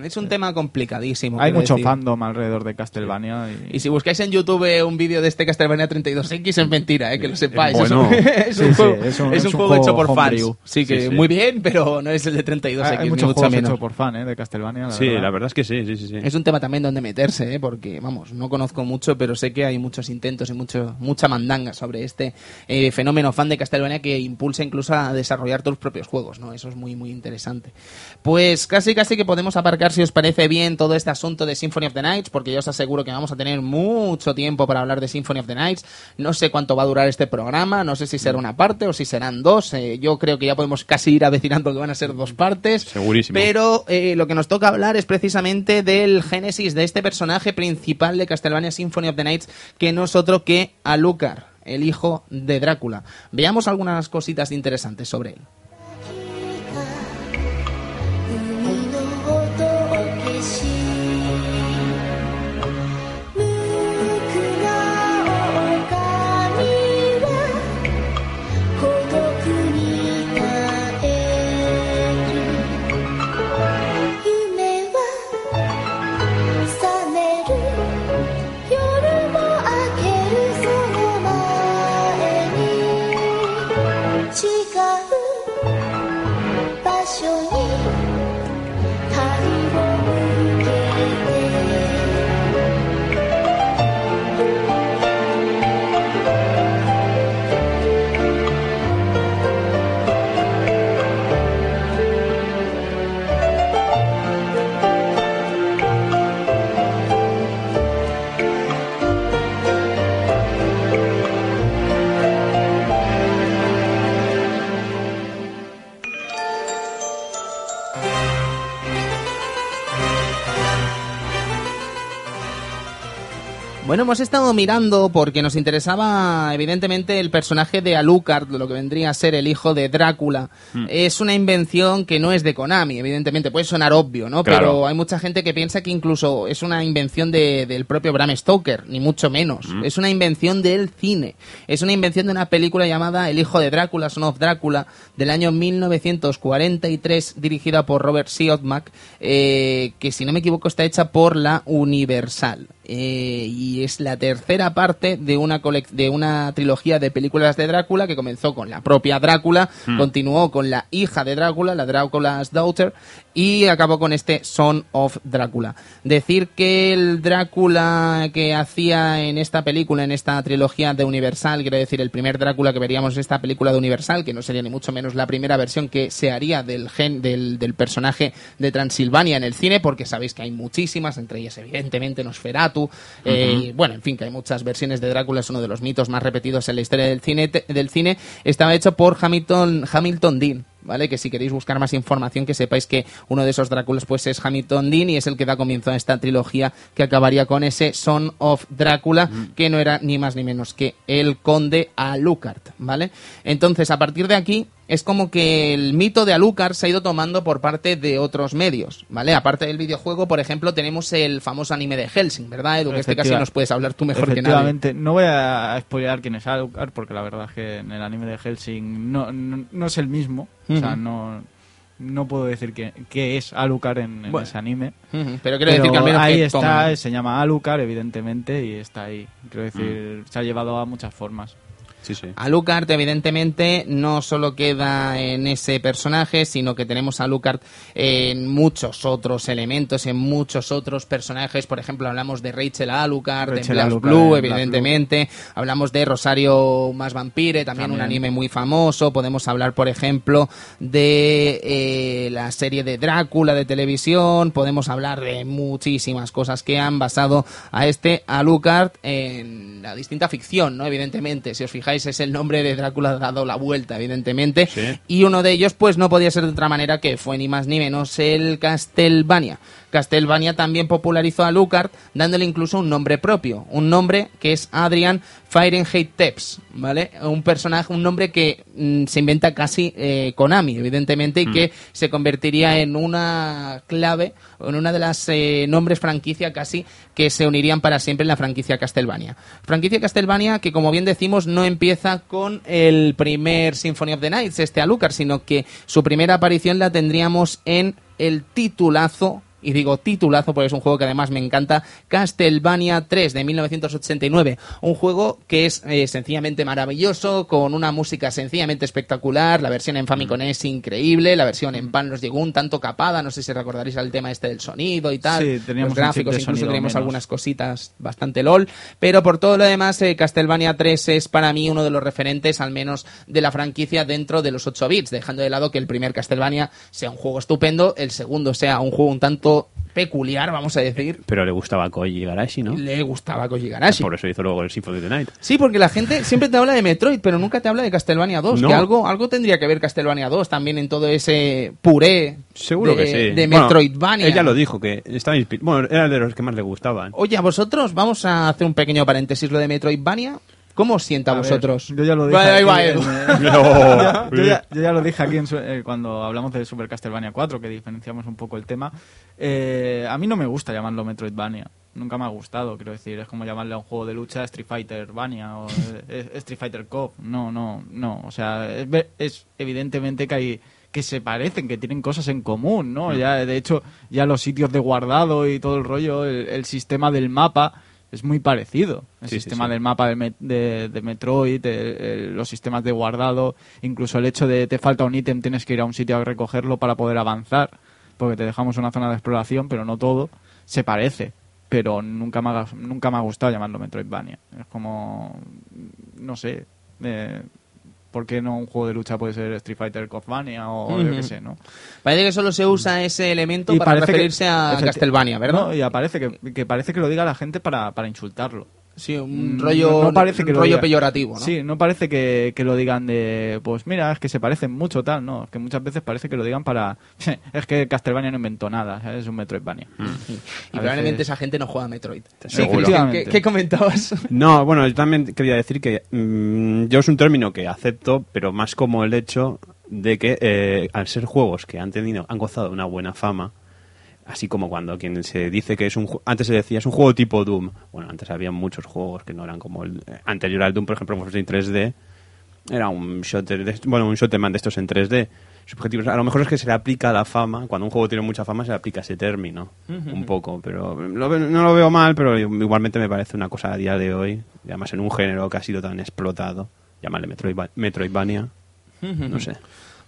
Es un tema complicadísimo. Hay mucho decir. fandom alrededor de Castlevania. Y... Y si buscáis en YouTube un vídeo de este Castlevania 32X es mentira, eh, que lo sepáis. bueno. Es un, juego, es un- es es un un juego juego hecho por fans. Sí, que Sí, sí. muy bien, pero no es el de 32X, Hay, hay muchos mucho juegos hechos por fan ¿eh? de Castlevania. La Sí, verdad. la verdad es que sí, sí, sí. sí. Es un tema también donde meterse, ¿eh? porque, vamos, no conozco mucho, pero sé que hay muchos intentos y mucho, mucha mandanga sobre este eh, fenómeno fan de Castlevania que impulsa incluso a desarrollar tus propios juegos, ¿no? Eso es muy, muy interesante. Pues casi, casi que podemos aparcar, si os parece bien, todo este asunto de Symphony of the Nights, porque yo os aseguro que vamos a tener mucho tiempo para hablar de Symphony of the Nights. No sé cuánto va a durar este programa, no sé si será una parte o si serán dos. eh, yo creo que ya podemos casi ir avecinando que van a ser dos partes. Segurísimo. Pero eh, lo que nos toca hablar es precisamente del génesis de este personaje principal de Castlevania Symphony of the Nights, que no es otro que Alucard, el hijo de Drácula. Veamos algunas cositas interesantes sobre él. Bueno, hemos estado mirando porque nos interesaba evidentemente el personaje de Alucard, lo que vendría a ser el hijo de Drácula. Es una invención que no es de Konami, evidentemente, puede sonar obvio, ¿no? Claro. Pero hay mucha gente que piensa que incluso es una invención de- del propio Bram Stoker, ni mucho menos. Es una invención del cine. Es una invención de una película llamada El hijo de Drácula, Son of Drácula, del año 1943, dirigida por Robert Siodmak, eh, que si no me equivoco está hecha por la Universal. Eh, y es la tercera parte de una de una trilogía de películas de Drácula que comenzó con la propia Drácula, continuó con la hija de Drácula, la Drácula's Daughter, y acabó con este Son of Drácula. Decir que el Drácula que hacía en esta película, en esta trilogía de Universal, quiero decir, el primer Drácula que veríamos en esta película de Universal, que no sería ni mucho menos la primera versión que se haría del, gen, del, del personaje de Transilvania en el cine, porque sabéis que hay muchísimas, entre ellas evidentemente Nosferatu, eh, y, bueno, en fin, que hay muchas versiones de Drácula, es uno de los mitos más repetidos en la historia del cine, del cine estaba hecho por Hamilton, Hamilton Dean. ¿Vale? Que si queréis buscar más información, que sepáis que uno de esos Dráculas pues es Hamilton Dean y es el que da comienzo a esta trilogía que acabaría con ese Son of Drácula, que no era ni más ni menos que el conde Alucard, ¿vale? Entonces, a partir de aquí, es como que el mito de Alucard se ha ido tomando por parte de otros medios, ¿vale? Aparte del videojuego, por ejemplo, tenemos el famoso anime de Helsing, ¿verdad, Edu? Que este casi nos puedes hablar tú mejor que nadie. Efectivamente, no voy a spoilear quién es Alucard porque la verdad es que en el anime de Helsing no, no, no es el mismo. O sea, no, no puedo decir que, que es Alucard en, en Bueno. ese anime. Pero quiero decir que al menos ahí que está, se llama Alucard, evidentemente, y está ahí. Quiero decir, se ha llevado a muchas formas. Sí, sí. Alucard, evidentemente, no solo queda en ese personaje, sino que tenemos a Alucard en muchos otros elementos, en muchos otros personajes. Por ejemplo, hablamos de Rachel Alucard, Rachel en Black Alucard Blue, Black evidentemente. Hablamos de Rosario más Vampire, también, un anime muy famoso. Podemos hablar, por ejemplo, de eh, la serie de Drácula de televisión. Podemos hablar de muchísimas cosas que han basado a este Alucard en la distinta ficción, ¿no? Evidentemente, si os fijáis, es el nombre de Drácula dado la vuelta, evidentemente. Sí. Y uno de ellos, pues no podía ser de otra manera que fue ni más ni menos el Castlevania. Castlevania también popularizó a Lucard, dándole incluso un nombre propio, un nombre que es Adrian Fahrenheit Tepps, ¿vale? Un personaje, un nombre que mm, se inventa casi eh, Konami, evidentemente, y que se convertiría en una clave, en una de las eh, nombres franquicia casi que se unirían para siempre en la franquicia Castlevania. Franquicia Castlevania que, como bien decimos, no empieza con el primer Symphony of the Nights, este Alucard, sino que su primera aparición la tendríamos en el titulazo y digo titulazo porque es un juego que además me encanta, Castlevania 3 de 1989. Un juego que es eh, sencillamente maravilloso, con una música sencillamente espectacular. La versión en Famicom es increíble, la versión en PAN nos llegó un tanto capada. No sé si recordaréis al tema este del sonido y tal. Sí, teníamos Los gráficos, incluso teníamos menos. algunas cositas bastante LOL. Pero por todo lo demás, eh, Castlevania 3 es para mí uno de los referentes, al menos de la franquicia dentro de los 8 bits, dejando de lado que el primer Castlevania sea un juego estupendo, el segundo sea un juego un tanto peculiar, vamos a decir. Pero le gustaba Koji Igarashi, ¿no? Le gustaba Koji Igarashi. Por eso hizo luego el Symphony of the Night. Sí, porque la gente siempre te habla de Metroid, pero nunca te habla de Castlevania 2. No. Que algo, algo tendría que ver Castlevania 2 también en todo ese puré Seguro de, que sí. de Bueno, Metroidvania. ella lo dijo, que estaba inspirado. Bueno, era de los que más le gustaban. Oye, a vosotros, vamos a hacer un pequeño paréntesis lo de Metroidvania. ¿Cómo os sienta a, A ver, vosotros? yo ya lo dije. Vale, ahí va Edu. eh, No. yo, ya, yo ya lo dije aquí en su- eh, cuando hablamos de Super Castlevania 4, que diferenciamos un poco el tema. Eh, a mí no me gusta llamarlo Metroidvania. Nunca me ha gustado, quiero decir. Es como llamarle a un juego de lucha Street Fighter Vania o eh, Street Fighter Cop. No, no, no. O sea, es, ve- es evidentemente que hay que se parecen, que tienen cosas en común, ¿no? Mm. Ya, de hecho, ya los sitios de guardado y todo el rollo, el, el sistema del mapa es muy parecido. El Sí, sistema sí. del mapa de, de- de Metroid, los sistemas de guardado, incluso el hecho de te falta un ítem, tienes que ir a un sitio a recogerlo para poder avanzar, porque te dejamos una zona de exploración, pero no todo, se parece. Pero nunca me ha, nunca me ha gustado llamarlo Metroidvania. Es como, no sé, eh, ¿por qué no un juego de lucha puede ser Street Fighter Cofvania o yo qué sé, no? Parece que solo se usa ese elemento Y para que- referirse a Castlevania, ¿verdad? No, y aparece que, que parece que lo diga la gente para, para insultarlo. Sí, un Mm, rollo, no- no parece que un rollo peyorativo, ¿no? Sí, no parece que, que lo digan de, pues mira, es que se parecen mucho, tal, no, es que muchas veces parece que lo digan para, es que Castlevania no inventó nada, ¿sabes? es un Metroidvania. Y A probablemente veces- esa gente no juega a Metroid. Sí, Seguro. Cristian, ¿qué, Efectivamente. qué comentabas? No, bueno, yo también quería decir que mm, yo es un término que acepto, pero más como el hecho de que eh, al ser juegos que han tenido, han gozado de una buena fama, así como cuando quien se dice que es un antes se decía es un juego tipo Doom. Bueno, antes había muchos juegos que no eran como el eh, anterior al Doom, por ejemplo, Wolfenstein 3D era un shooter, de, bueno, un shooterman de estos en 3D. Subjetivos. A lo mejor es que se le aplica la fama, cuando un juego tiene mucha fama se le aplica ese término, un poco, pero lo no lo veo mal, pero igualmente me parece una cosa a día de hoy, y además en un género que ha sido tan explotado, llamarle Metroidva- Metroidvania, no sé.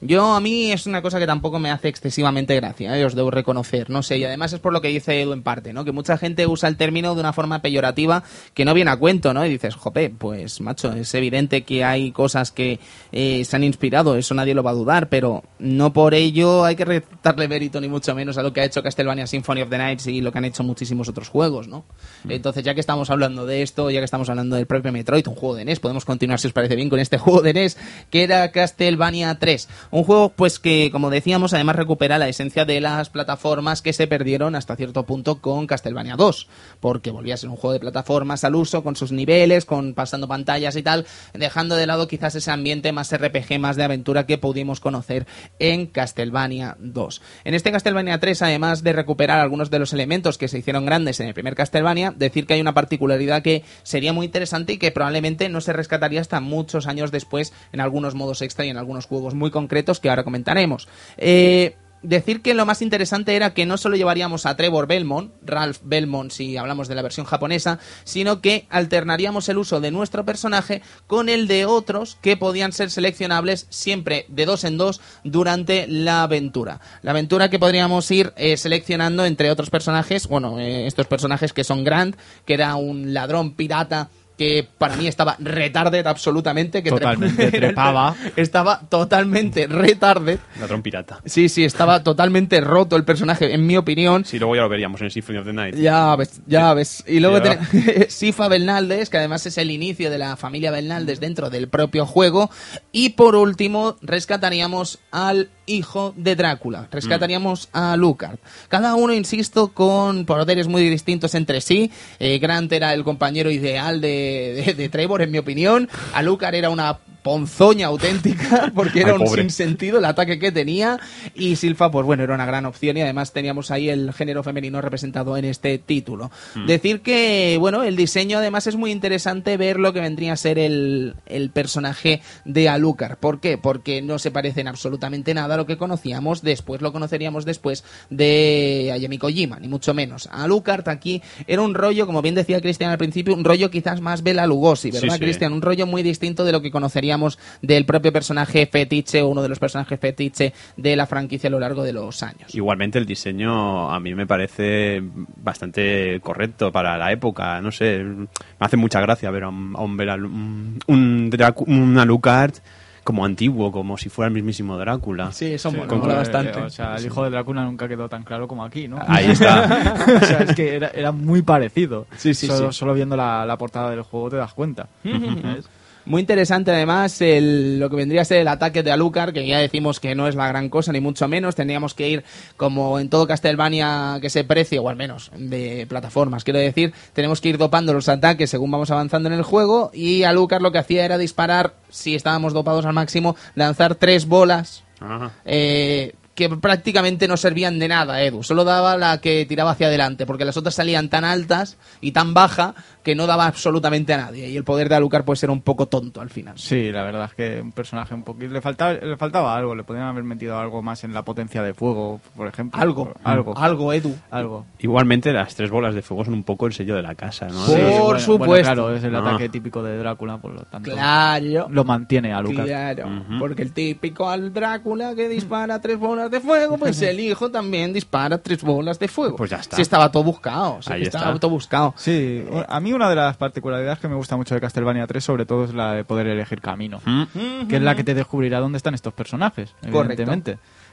Yo, a mí es una cosa que tampoco me hace excesivamente gracia, ¿eh? os debo reconocer, no sé, y además es por lo que dice Edu en parte, ¿no? Que mucha gente usa el término de una forma peyorativa que no viene a cuento, ¿no? Y dices, jope, pues macho, es evidente que hay cosas que eh, se han inspirado, eso nadie lo va a dudar, pero no por ello hay que restarle mérito ni mucho menos a lo que ha hecho Castlevania Symphony of the Nights y lo que han hecho muchísimos otros juegos, ¿no? Entonces, ya que estamos hablando de esto, ya que estamos hablando del propio Metroid, un juego de NES, podemos continuar si os parece bien con este juego de NES, que era Castlevania 3. Un juego, pues que, como decíamos, además recupera la esencia de las plataformas que se perdieron hasta cierto punto con Castlevania 2, porque volvía a ser un juego de plataformas al uso, con sus niveles, con pasando pantallas y tal, dejando de lado quizás ese ambiente más RPG, más de aventura que pudimos conocer en Castlevania 2. En este Castlevania 3, además de recuperar algunos de los elementos que se hicieron grandes en el primer Castlevania, decir que hay una particularidad que sería muy interesante y que probablemente no se rescataría hasta muchos años después en algunos modos extra y en algunos juegos muy concretos que ahora comentaremos. Eh, decir que lo más interesante era que no solo llevaríamos a Trevor Belmont, Ralph Belmont si hablamos de la versión japonesa, sino que alternaríamos el uso de nuestro personaje con el de otros que podían ser seleccionables siempre de dos en dos durante la aventura. La aventura que podríamos ir eh, seleccionando entre otros personajes, bueno, eh, estos personajes que son Grant, que era un ladrón pirata que para mí estaba retarded absolutamente. Que Totalmente, trepaba. Estaba totalmente retarded. Ladrón pirata. Sí, sí, estaba totalmente roto el personaje, en mi opinión. Sí, luego ya lo veríamos en Symphony of the Night. Ya ves, ya ves. Y luego tenemos Sifa Bernaldez, que además es el inicio de la familia Bernaldez dentro del propio juego. Y por último, rescataríamos al hijo de Drácula. Rescataríamos a Lucard. Cada uno, insisto, con poderes muy distintos entre sí. Eh, Grant era el compañero ideal de, de- de Trevor, en mi opinión. A Lucard era una ponzoña auténtica porque era Ay, un sinsentido el ataque que tenía y Silfa pues bueno era una gran opción y además teníamos ahí el género femenino representado en este título decir que bueno el diseño además es muy interesante ver lo que vendría a ser el, el personaje de Alucard ¿por qué? porque no se parece en absolutamente nada a lo que conocíamos después lo conoceríamos después de Ayami Kojima ni mucho menos Alucard aquí era un rollo como bien decía Cristian al principio un rollo quizás más Bela Lugosi ¿verdad Sí, sí. Cristian? un rollo muy distinto de lo que conoceríamos del propio personaje fetiche o uno de los personajes fetiche de la franquicia a lo largo de los años. Igualmente el diseño a mí me parece bastante correcto para la época, no sé, me hace mucha gracia ver a un, a un, Bela- un, un Dracu- un Alucard como antiguo, como si fuera el mismísimo Drácula. Sí, eso mola, con- mola Eh, bastante. o sea, el hijo de Drácula nunca quedó tan claro como aquí, ¿no? Ahí está. o sea, es que era, era muy parecido. Sí, sí, solo, sí. solo viendo la, la portada del juego te das cuenta. ¿sabes? Muy interesante además el- lo que vendría a ser el ataque de Alucard, que ya decimos que no es la gran cosa ni mucho menos, tendríamos que ir como en todo Castlevania que se precie, o al menos de plataformas, quiero decir, tenemos que ir dopando los ataques según vamos avanzando en el juego y Alucard lo que hacía era disparar, si estábamos dopados al máximo, lanzar tres bolas Ajá. eh, que prácticamente no servían de nada, Edu. Solo daba la que tiraba hacia adelante, porque las otras salían tan altas y tan baja que no daba absolutamente a nadie. Y el poder de Alucard puede ser un poco tonto al final. Sí, la verdad es que un personaje un poquito... Le faltaba, le faltaba algo, le podrían haber metido algo más en la potencia de fuego, por ejemplo. Algo, Algo. algo, Edu. Algo. Igualmente las tres bolas de fuego son un poco el sello de la casa, ¿no? Sí. Por bueno, supuesto. bueno, claro, es el Ah. ataque típico de Drácula, por lo tanto. Claro. Lo mantiene a Lucas. Claro, porque el típico al Drácula que dispara tres bolas de fuego, pues el hijo también dispara tres bolas de fuego. Pues ya está. Sí, estaba todo buscado. Sí, Ahí que estaba está. todo buscado. Sí, a mí una de las particularidades que me gusta mucho de Castlevania 3 sobre todo es la de poder elegir camino, Mm. que es la que te descubrirá dónde están estos personajes, Correcto.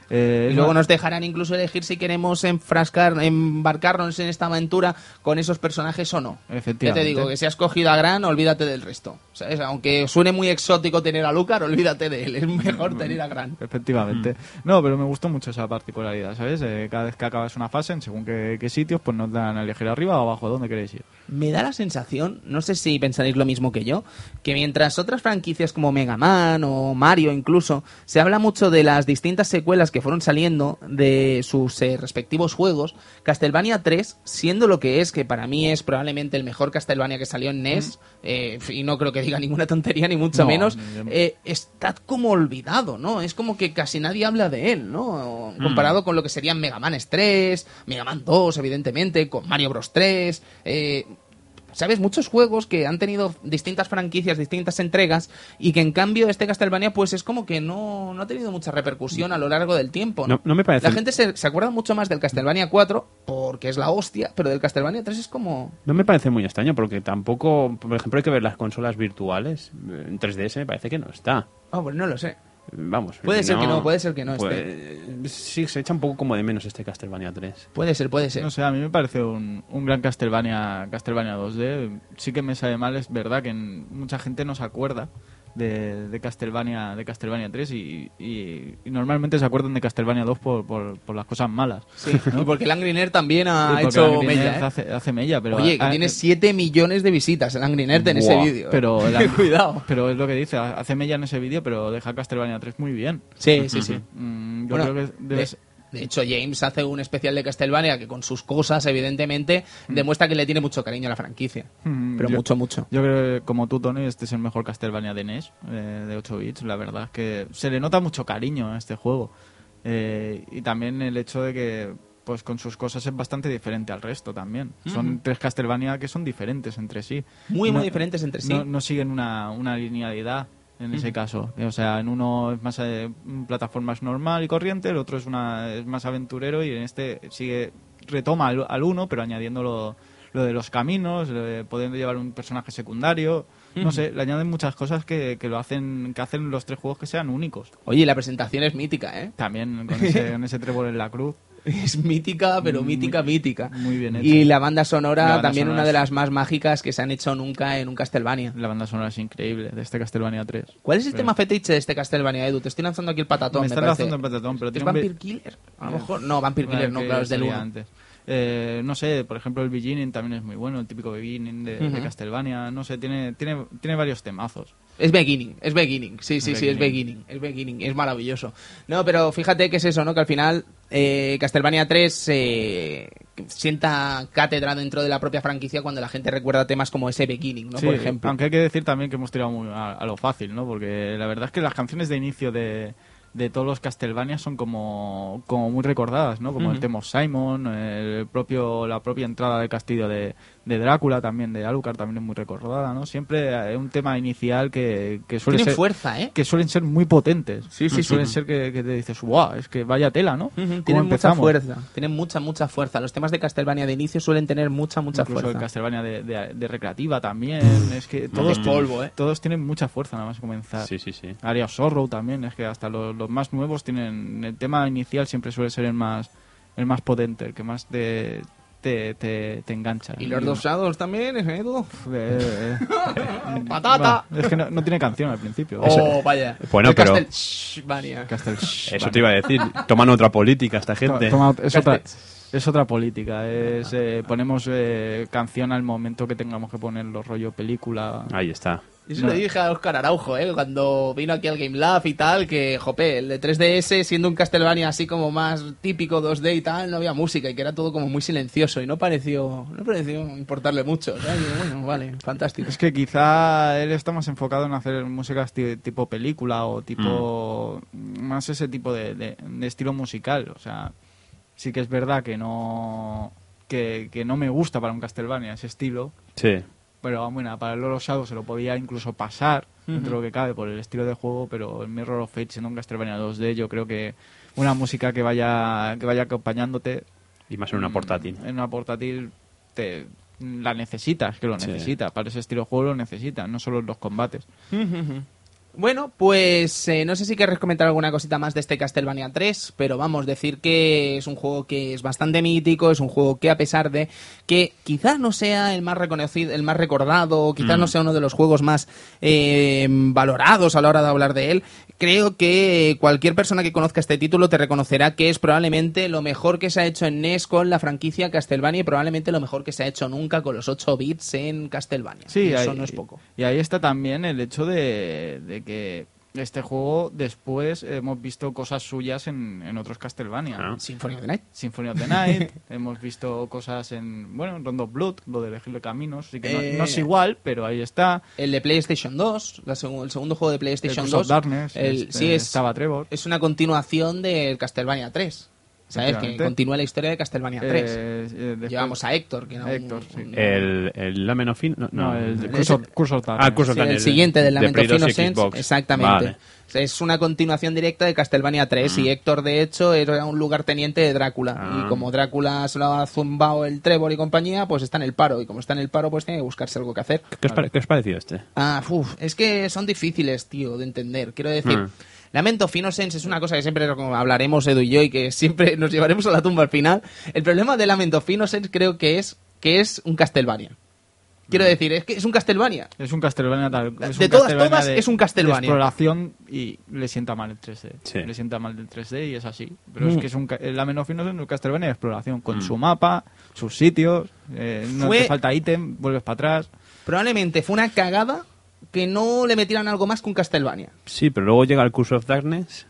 Eh, Y luego no- nos dejarán incluso elegir si queremos enfrascar, embarcarnos en esta aventura con esos personajes o no. Ya te Efectivamente. digo, que si has cogido a Gran, olvídate del resto. ¿sabes? Aunque suene muy exótico tener a Lucar, olvídate de él. Es mejor tener a Gran. Efectivamente. No, pero me gustó mucho esa particularidad, ¿sabes? Eh, cada vez que acabas una fase, en según qué, qué sitios, pues nos dan a elegir arriba o abajo, ¿dónde queréis ir? Me da la sensación, no sé si pensaréis lo mismo que yo, que mientras otras franquicias como Mega Man o Mario incluso, se habla mucho de las distintas secuelas que fueron saliendo de sus eh, respectivos juegos, Castlevania 3, siendo lo que es, que para mí es probablemente el mejor Castlevania que salió en NES, eh, y no creo que diga ninguna tontería ni mucho No, menos, eh, está como olvidado, ¿no? Es como que casi nadie habla de él, ¿no? Comparado con lo que serían Mega Man 3, Mega Man 2, evidentemente, con Mario Bros 3, eh, ¿Sabes? Muchos juegos que han tenido distintas franquicias, distintas entregas, y que en cambio este Castlevania, pues es como que no, no ha tenido mucha repercusión a lo largo del tiempo. No, me parece- La gente se, se acuerda mucho más del Castlevania 4, porque es la hostia, pero del Castlevania 3 es como. No me parece muy extraño porque tampoco, por ejemplo, hay que ver las consolas virtuales. En 3DS me parece que no está. Ah, pues no lo sé. Vamos. Puede ser que no, puede ser que no pues, Sí, se echa un poco como de menos este Castlevania 3. Puede ser, puede ser. No sé, a mí me parece un, un gran Castlevania, Castlevania 2D. Sí que me sabe mal, es verdad que en- mucha gente no se acuerda de, de Castlevania de Castlevania 3 y, y- y normalmente se acuerdan de Castlevania 2 por, por, por las cosas malas. Sí, y porque el Angry Nerd también ha hecho mella, ¿eh? hace, hace mella, pero... Oye, que tiene eh, 7 millones de visitas el Angry Nerd en ese vídeo. ¿eh? pero el- Cuidado. Pero es lo que dice, hace mella en ese vídeo, pero deja Castlevania 3 muy bien. Sí, sí, sí. Mm, yo Bueno, creo que debe de, hecho, James hace un especial de Castlevania que con sus cosas, evidentemente, demuestra que le tiene mucho cariño a la franquicia. Mm, Pero yo- mucho, mucho. Yo creo que, como tú, Tony, este es el mejor Castlevania de NES, eh, de 8 bits. La verdad es que se le nota mucho cariño a este juego. Eh, y también el hecho de que, pues con sus cosas es bastante diferente al resto también. Son tres Castlevania que son diferentes entre sí. Muy, muy diferentes entre sí. No, no siguen una, una linealidad en ese caso. O sea, en uno es más eh, plataformas normal y corriente, el otro es, una, es más aventurero y en este sigue retoma al, al uno, pero añadiendo lo, lo de los caminos, lo de pudiendo llevar un personaje secundario. No sé, le añaden muchas cosas que, que lo hacen que hacen los tres juegos que sean únicos. Oye, la presentación es mítica, ¿eh? También con ese, con ese trébol en la cruz. Es mítica, pero mítica, mítica. muy bien hecho. Y la banda sonora La banda también sonora una de es- las más mágicas que se han hecho nunca en un Castlevania. La banda sonora es increíble, de este Castlevania 3. ¿Cuál es el Pero- tema fetiche de este Castlevania, Edu? Te estoy lanzando aquí el patatón, Me me, estás lanzando el patatón, pero ¿Es tiene un Vampire Killer? A lo mejor... No, Vampire Killer no, claro, es del salía 1. antes. Eh, no sé, por ejemplo, el beginning también es muy bueno, el típico beginning de. Castlevania. No sé, tiene, tiene, tiene varios temazos. Es beginning, es beginning, sí, sí, sí, es Beginning. beginning, es beginning, es maravilloso. No, pero fíjate que es eso, ¿no? Que al final eh, Castlevania 3 eh, sienta cátedra dentro de la propia franquicia cuando la gente recuerda temas como ese beginning, ¿no? Sí, Por ejemplo. Aunque hay que decir también que hemos tirado muy a, a lo fácil, ¿no? Porque la verdad es que las canciones de inicio de, de todos los Castlevania son como, como muy recordadas, ¿no? Como el of Simon, el propio, la propia entrada del castillo de, de Drácula también, de Alucard también es muy recordada, ¿no? Siempre hay un tema inicial que, que suele Tienen ser... fuerza, ¿eh? que suelen ser muy potentes. Sí, sí, sí. Suelen ser que, que te dices, wow, es que vaya tela, ¿no? Ujú, ¿Cómo Tienen mucha fuerza, tienen mucha, mucha fuerza. Los temas de Castlevania de inicio suelen tener mucha, mucha Incluso el fuerza. Castlevania de, de- de recreativa también. es que todos, polvo, ¿eh? todos tienen mucha fuerza nada más comenzar. Sí, sí, sí. Area of Sorrow también, es que hasta los, los más nuevos tienen... El tema inicial siempre suele ser el más el más potente, el que más te, te, te, te engancha. Y los dos Shadows también, ¿eh, Edu? Eh, eh, ¡Patata! es que no, no tiene canción al principio. Oh, vaya. Bueno, El pero- Eso te iba a decir. Toman otra política esta gente. Toma- es, otra, es otra política. Es, eh, ponemos eh, canción al momento que tengamos que ponerlo, rollo película. Ahí está. Yo se No. lo dije a Oscar Araujo, ¿eh? cuando vino aquí al Game Lab y tal, que, jope, el de 3DS, siendo un Castlevania así como más típico 2D y tal, no había música y que era todo como muy silencioso y no pareció, no pareció importarle mucho. o sea, digo, bueno, vale, fantástico. Es que quizá él está más enfocado en hacer música esti- tipo película o tipo más ese tipo de, de- de estilo musical. O sea, sí que es verdad que no que, que no me gusta para un Castlevania ese estilo, Sí. Pero bueno, para el Lord of Shadow se lo podía incluso pasar dentro de lo que cabe por el estilo de juego, pero el Mirror of Fate siendo un Castlevania 2D, yo creo que una música que vaya que vaya acompañándote Y más en una portátil. en una portátil te la necesitas, que lo Sí. necesita. Para ese estilo de juego lo necesita, no solo en los combates. Bueno, pues eh, no sé si querés comentar alguna cosita más de este Castlevania 3, pero vamos, decir que es un juego que es bastante mítico, es un juego que a pesar de que quizás no sea el más reconocido, el más recordado, quizás Mm. no sea uno de los juegos más eh, valorados a la hora de hablar de él, creo que cualquier persona que conozca este título te reconocerá que es probablemente lo mejor que se ha hecho en NES con la franquicia Castlevania y probablemente lo mejor que se ha hecho nunca con los 8 bits en Castlevania. Sí, Y eso ahí- no es poco. Y ahí está también el hecho de, de que este juego después hemos visto cosas suyas en, en otros Castlevania. Ah. Symphony of the Night. Symphony of the Night, hemos visto cosas en, bueno, en Rondo of Blood, lo de elegirle caminos, sí que no- Eh. no, es igual, pero ahí está. El de PlayStation 2, la segu- el segundo juego de El PlayStation Curse 2. of Darkness, el- este, sí, es, estaba Trevor. es una continuación del Castlevania 3. ¿Sabes? Que continúa la historia de Castlevania 3. Eh, eh, después- Llevamos a Héctor, que era un- Héctor, sí. un- El, el Lamen of Fin- No, No, no. el of Darkness. Ah, Curse of Sí, el Darkness, siguiente del de Lamento Play 2 y Innocence, Xbox. exactamente. Vale. Es una continuación directa de Castlevania 3 y Héctor, de hecho, era un lugarteniente de Drácula. Ah. Y como Drácula se lo ha zumbado el Trevor y compañía, pues está en el paro. Y como está en el paro, pues tiene que buscarse algo que hacer. ¿Qué os, pare- qué os ha parecido este? Ah, uf, es que son difíciles, tío, de entender. Quiero decir, Mm. Lamento of Innocence es una cosa que siempre hablaremos Edu y yo y que siempre nos llevaremos a la tumba al final. El problema de Lamento of Innocence creo que es que es un Castlevania. Quiero Mm. decir, es que es un Castlevania. Es un Castlevania tal. es De un todas, Castlevania todas, de- es un Castlevania. de exploración y le sienta mal el 3D. Sí. Le sienta mal el 3D y es así. Pero Mm. es que es un, la Menofino es un Castlevania de exploración, con su mapa, sus sitios, eh, no te falta ítem, vuelves para atrás. Probablemente fue una cagada que no le metieran algo más que un Castlevania. Sí, pero luego llega el Curse of Darkness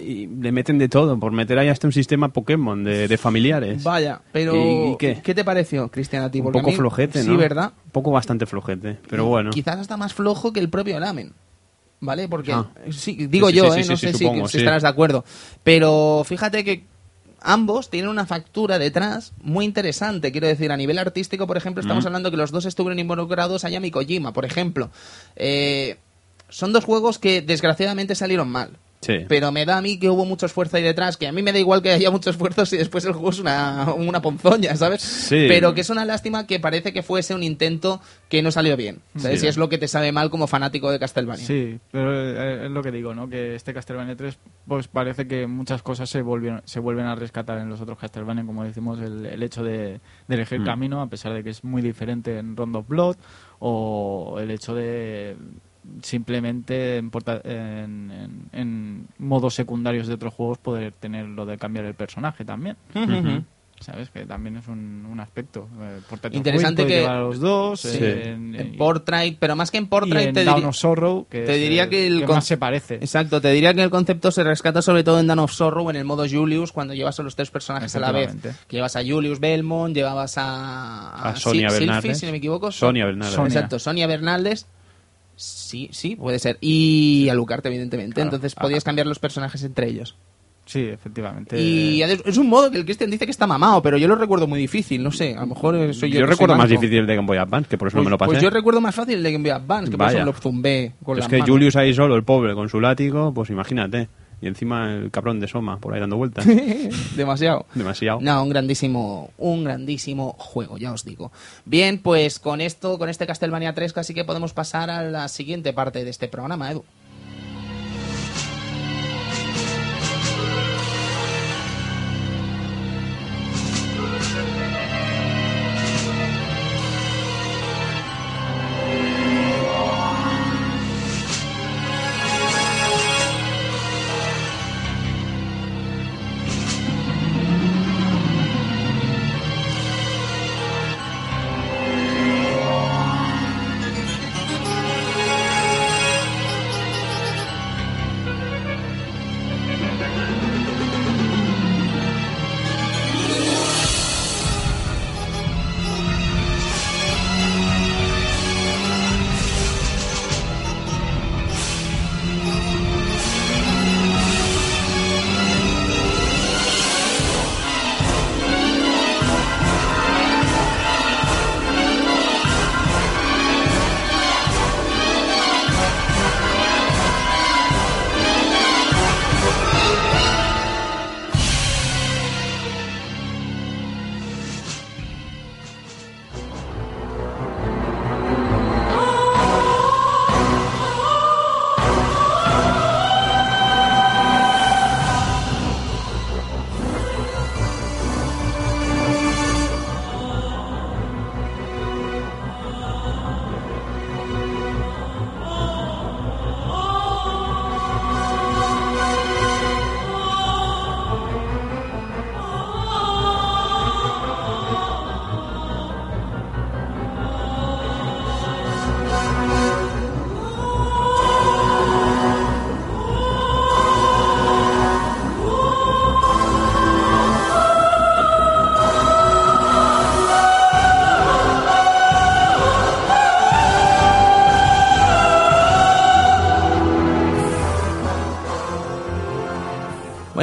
y le meten de todo, por meter ahí hasta un sistema Pokémon de, de familiares. Vaya, pero ¿Y- y qué? te pareció, Cristian, a ti? un a poco mí- flojete, Sí, ¿no? ¿verdad? Un poco bastante flojete, pero bueno. Quizás hasta más flojo que el propio Lamen. ¿Vale? Porque, Ah. sí, digo Sí, sí, yo, sí, ¿eh? sí, no sí, sé si- supongo, si, sí. estarás de acuerdo. Pero fíjate que ambos tienen una factura detrás muy interesante. Quiero decir, a nivel artístico, por ejemplo, estamos hablando que los dos estuvieron involucrados a Kojima, por ejemplo. Eh, son dos juegos que desgraciadamente salieron mal. Sí. Pero me da a mí que hubo mucho esfuerzo ahí detrás, que a mí me da igual que haya mucho esfuerzo si después el juego es una, una ponzoña, ¿sabes? Sí. Pero que es una lástima que parece que fuese un intento que no salió bien. ¿Sabes? Sí. Y es lo que te sabe mal como fanático de Castlevania. Sí, pero eh, es lo que digo, ¿no? Que este Castlevania 3, pues parece que muchas cosas se vuelven, se vuelven a rescatar en los otros Castlevania, como decimos, el, el hecho de, de elegir Mm. camino, a pesar de que es muy diferente en Rondo of Blood, o el hecho de simplemente en, porta- en- en- en modos secundarios de otros juegos poder tener lo de cambiar el personaje también. ¿Sabes? Que también es un, un aspecto. Eh, Interesante que- a los dos. Sí. en- Portrait, pero más que en y Portrait en te of Sorrow, que te es diría el que con- más se parece. Exacto, te diría que el concepto se rescata sobre todo en Dawn of Sorrow en el modo Julius, cuando llevas a los tres personajes a la vez. Que llevas a Julius Belmont, llevabas a, A Sonia Sil- Bernaldez. Silphy, si no me equivoco. Sonia Bernaldez. Sonia. Exacto, Sonia Bernaldez. Sí, sí, puede ser. Y a Lucarte, evidentemente. Claro. Entonces Ah. podías cambiar los personajes entre ellos. Sí, efectivamente. Y es un modo que el Christian dice que está mamado, pero yo lo recuerdo muy difícil. No sé, a lo mejor soy yo. Yo recuerdo más difícil el de Game Boy Advance, que por eso Pues, no me lo pasé. pues yo recuerdo más fácil el de Game Boy Advance, que por Vaya. eso lo zumbé con es las que manos. Julius ahí solo, el pobre, con su látigo, pues imagínate. Y encima el cabrón de Soma por ahí dando vueltas. Demasiado. Demasiado. No, un grandísimo, un grandísimo juego, ya os digo. Bien, pues con esto, con este Castlevania 3 casi que podemos pasar a la siguiente parte de este programa, Edu.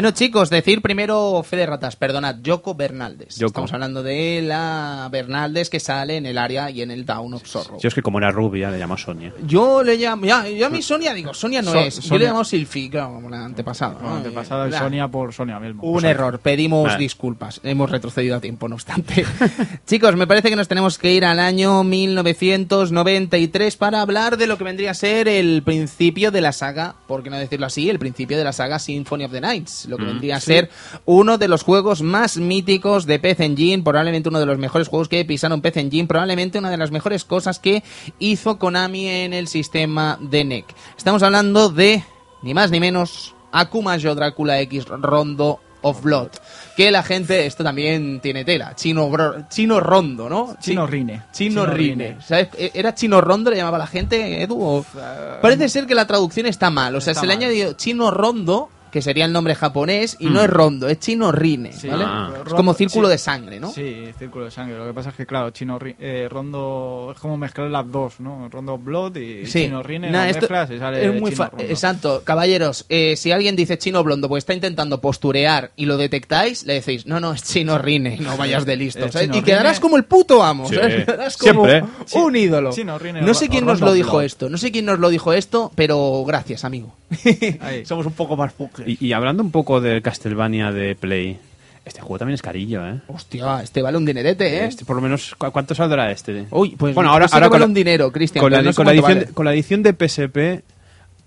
Bueno, chicos, decir primero Fede Ratas, perdonad, Yoko Bernaldez. Yoko. Estamos hablando de la Bernaldez que sale en el área y en el Down of Sorrow. Yo es que como era rubia, le llamo Sonia. Yo le llamo, ya, yo a mí Sonia digo, Sonia no So- es. Yo Sonia. le llamo Silfi, claro, como la antepasada. Como ¿no? antepasada Eh, de. Sonia por Sonia mismo. Un Pues, error, pedimos Vale. disculpas. Hemos retrocedido a tiempo, no obstante. Chicos, me parece que nos tenemos que ir al año 1993 para hablar de lo que vendría a ser el principio de la saga, por qué no decirlo así, el principio de la saga Symphony of the Nights. Lo que vendría a ser uno de los juegos más míticos de PC Engine, probablemente uno de los mejores juegos que pisaron PC Engine, probablemente una de las mejores cosas que hizo Konami en el sistema de NEC. Estamos hablando de, ni más ni menos, Akuma Yo Drácula X Rondo of Blood. Que la gente, esto también tiene tela, chino, bro- chino rondo, ¿no? Chino Chi- Rine. Chino, Chino Rine. Rine. ¿Sabes? E- ¿Era chino rondo le llamaba la gente, Edu? o- Parece ser que la traducción está mal. O sea, Está se le ha mal. añadido chino rondo, que sería el nombre japonés, y no es Rondo, es Chino Rine, Sí, ¿vale? Ah. Es como círculo sí. de sangre, ¿no? Sí, círculo de sangre. Lo que pasa es que, claro, Chino eh, Rondo es como mezclar las dos, ¿no? Rondo Blood y Sí. Chino Rine, Nah, esto mezclas y sale es muy Chino Rondo. Exacto, caballeros, eh, si alguien dice chino blondo porque está intentando posturear y lo detectáis, le decís, no, no, es chino rine, no vayas de listo, Eh, Y quedarás Rine- como el puto amo, Sí. ¿sabes? Quedarás como Siempre. un ídolo. Chino Rine No sé quién nos lo dijo Blood. esto, no sé quién nos lo dijo esto, pero gracias, amigo. Ahí. Somos un poco más fuckers. Y, y hablando un poco del Castlevania de Play, este juego también es carillo, ¿eh? Hostia, este vale un dinerete, ¿eh? Este, por lo menos, ¿cu- ¿cuánto saldrá este? Uy, pues bueno, ahora, sé ahora con, vale un dinero, Cristian, con, la, pero no sé con la cuánto edición, vale. de- con la edición de PSP...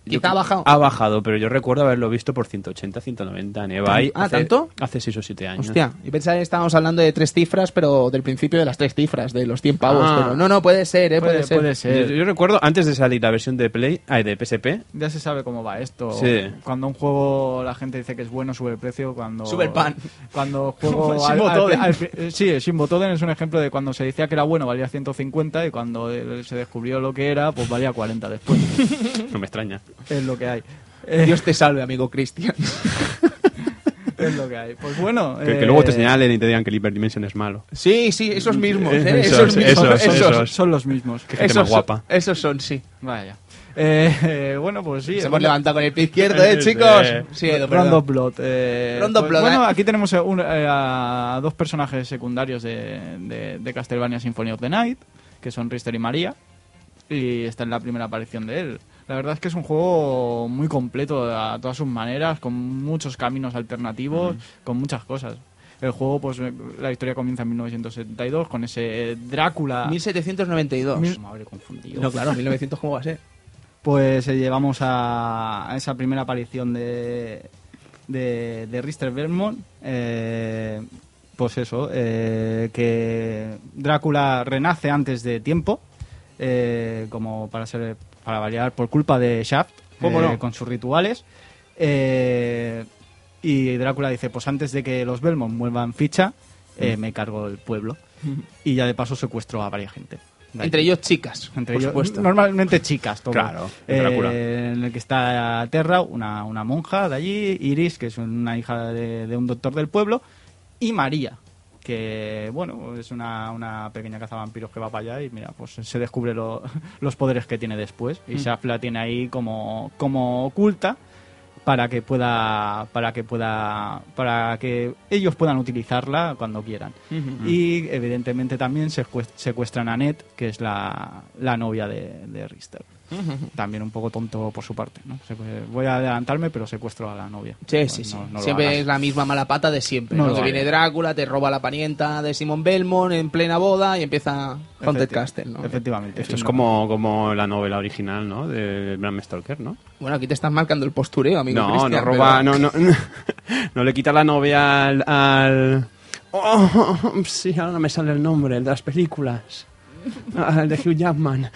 ¿Y yo te ha bajado? Ha bajado, pero yo recuerdo haberlo visto por 180, 190 en eBay. Ah, hace- ¿tanto? Hace 6 o 7 años. Hostia, y pensaba que estábamos hablando de tres cifras, pero del principio de las tres cifras, de los 100 pavos. Ah. Pero no, no, puede ser, ¿eh? Puede, Puede, ser. puede Yo, ser. yo recuerdo, antes de salir la versión de Play, ay, de PSP, Ya se sabe cómo va esto. Sí. Cuando un juego la gente dice que es bueno, sube el precio. Cuando Sube el pan. Cuando juego. Shimbo Toden. eh, sí, el Shimbo Toden es un ejemplo de cuando se decía que era bueno valía 150 y cuando eh, se descubrió lo que era, pues valía 40 después. no me extraña. Es lo que hay. Eh, Dios te salve, amigo Cristian. es lo que hay. Pues bueno. Que, que eh, luego te señalen y te digan que el Hyperdimension es malo. Sí, sí, esos mismos, ¿eh? Esos, Esos, mismos. esos, son, esos. son- son los mismos. Qué gente Esos más guapa. Son, esos son, sí. Vaya. Eh, eh, bueno, pues sí. Se hemos bueno, levantado con el pie izquierdo, ¿eh, chicos? Sí, Edu. Rondo Blood. eh, Rondo pues, Blood, Bueno, eh. aquí tenemos eh, un- eh, a dos personajes secundarios de, de, de Castlevania Symphony of the Night, que son Richter y María. Y esta es la primera aparición de él. La verdad es que es un juego muy completo a todas sus maneras, con muchos caminos alternativos, con muchas cosas. El juego, pues la historia comienza en 1972 con ese Drácula. 1792. Mil- Me habré confundido. No, claro, 1900, ¿cómo va a ser? Pues eh, llevamos a, a esa primera aparición de, de, de Richter Belmont. eh, pues eso, eh, que Drácula renace antes de tiempo, eh, como para ser para variar, por culpa de Shaft, ¿Cómo eh, no? con sus rituales. Eh, y Drácula dice, pues antes de que los Belmont muevan ficha, eh, me cargo el pueblo. Y ya de paso secuestro a varias gente. Entre ellos, chicas, Entre por ellos, supuesto. Normalmente chicas, todo. Claro, Eh, Drácula. en el que está Terra, una, una monja de allí, Iris, que es una hija de, de un doctor del pueblo, y María, que, bueno, es una, una pequeña cazavampiros que va para allá y, mira, pues se descubre lo- los poderes que tiene después. Y Shaft la tiene ahí como, como oculta para que pueda para que pueda para que ellos puedan utilizarla cuando quieran. Y evidentemente también secuest- secuestran a Ned que es la, la novia de, de Richter también un poco tonto por su parte ¿no? Se- voy a adelantarme pero secuestro a la novia Sí, Pues sí, sí. no- no lo siempre es la misma mala pata de siempre. No ¿no? lo Que hagas. viene Drácula, te roba la parienta de Simon Belmont en plena boda y empieza Haunted Efecti- Castle, ¿no? efectivamente Esto sí, es no. como, como la novela original, ¿no? De Bram Stoker, ¿no? Bueno, aquí te estás marcando el postureo, amigo No, Cristian, no roba, pero- no, no, no, le quita la novia al... al- Oh, sí, ahora no me sale el nombre, el de las películas. Ah, el de Hugh Jackman.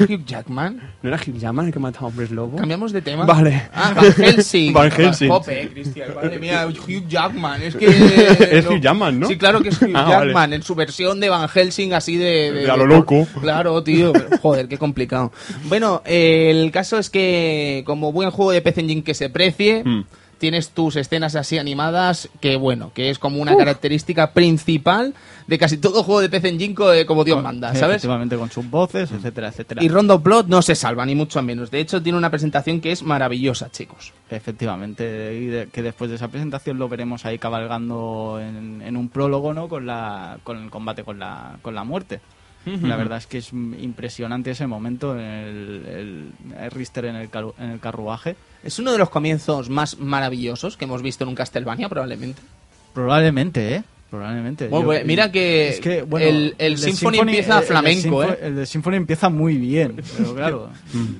Hugh Jackman. ¿No era Hugh Jackman el que mataba a hombres lobo? ¿Cambiamos de tema? Vale. Ah, Van Helsing. Van Helsing. Jope, Cristian. Madre mía, Hugh Jackman. Es que... Es Hugh Jackman, ¿no? Sí, claro que es Hugh Ah, vale. Jackman, en su versión de Van Helsing así de... De a lo loco. Claro, tío. pero, joder, qué complicado. Bueno, eh, el caso es que como buen juego de PC Engine que se precie... Mm. Tienes tus escenas así animadas, que bueno, que es como una característica principal de casi todo juego de PC Engine eh, como Dios manda, ¿sabes? efectivamente con sus voces etcétera etcétera Y Rondo Plot no se salva, ni mucho menos. De hecho, tiene una presentación que es maravillosa, chicos. Efectivamente, y de- que después de esa presentación lo veremos ahí cabalgando en, en un prólogo, ¿no? Con la con el combate con la con la muerte. La verdad es que es impresionante ese momento, el, el, el Richter en el, caru- en el carruaje. Es uno de los comienzos más maravillosos que hemos visto en un Castlevania, probablemente. Probablemente, ¿eh? Probablemente. Bueno, pues, mira que el- el de Symphony empieza el- el flamenco, Symphony- ¿eh? El de Symphony empieza muy bien, pero claro.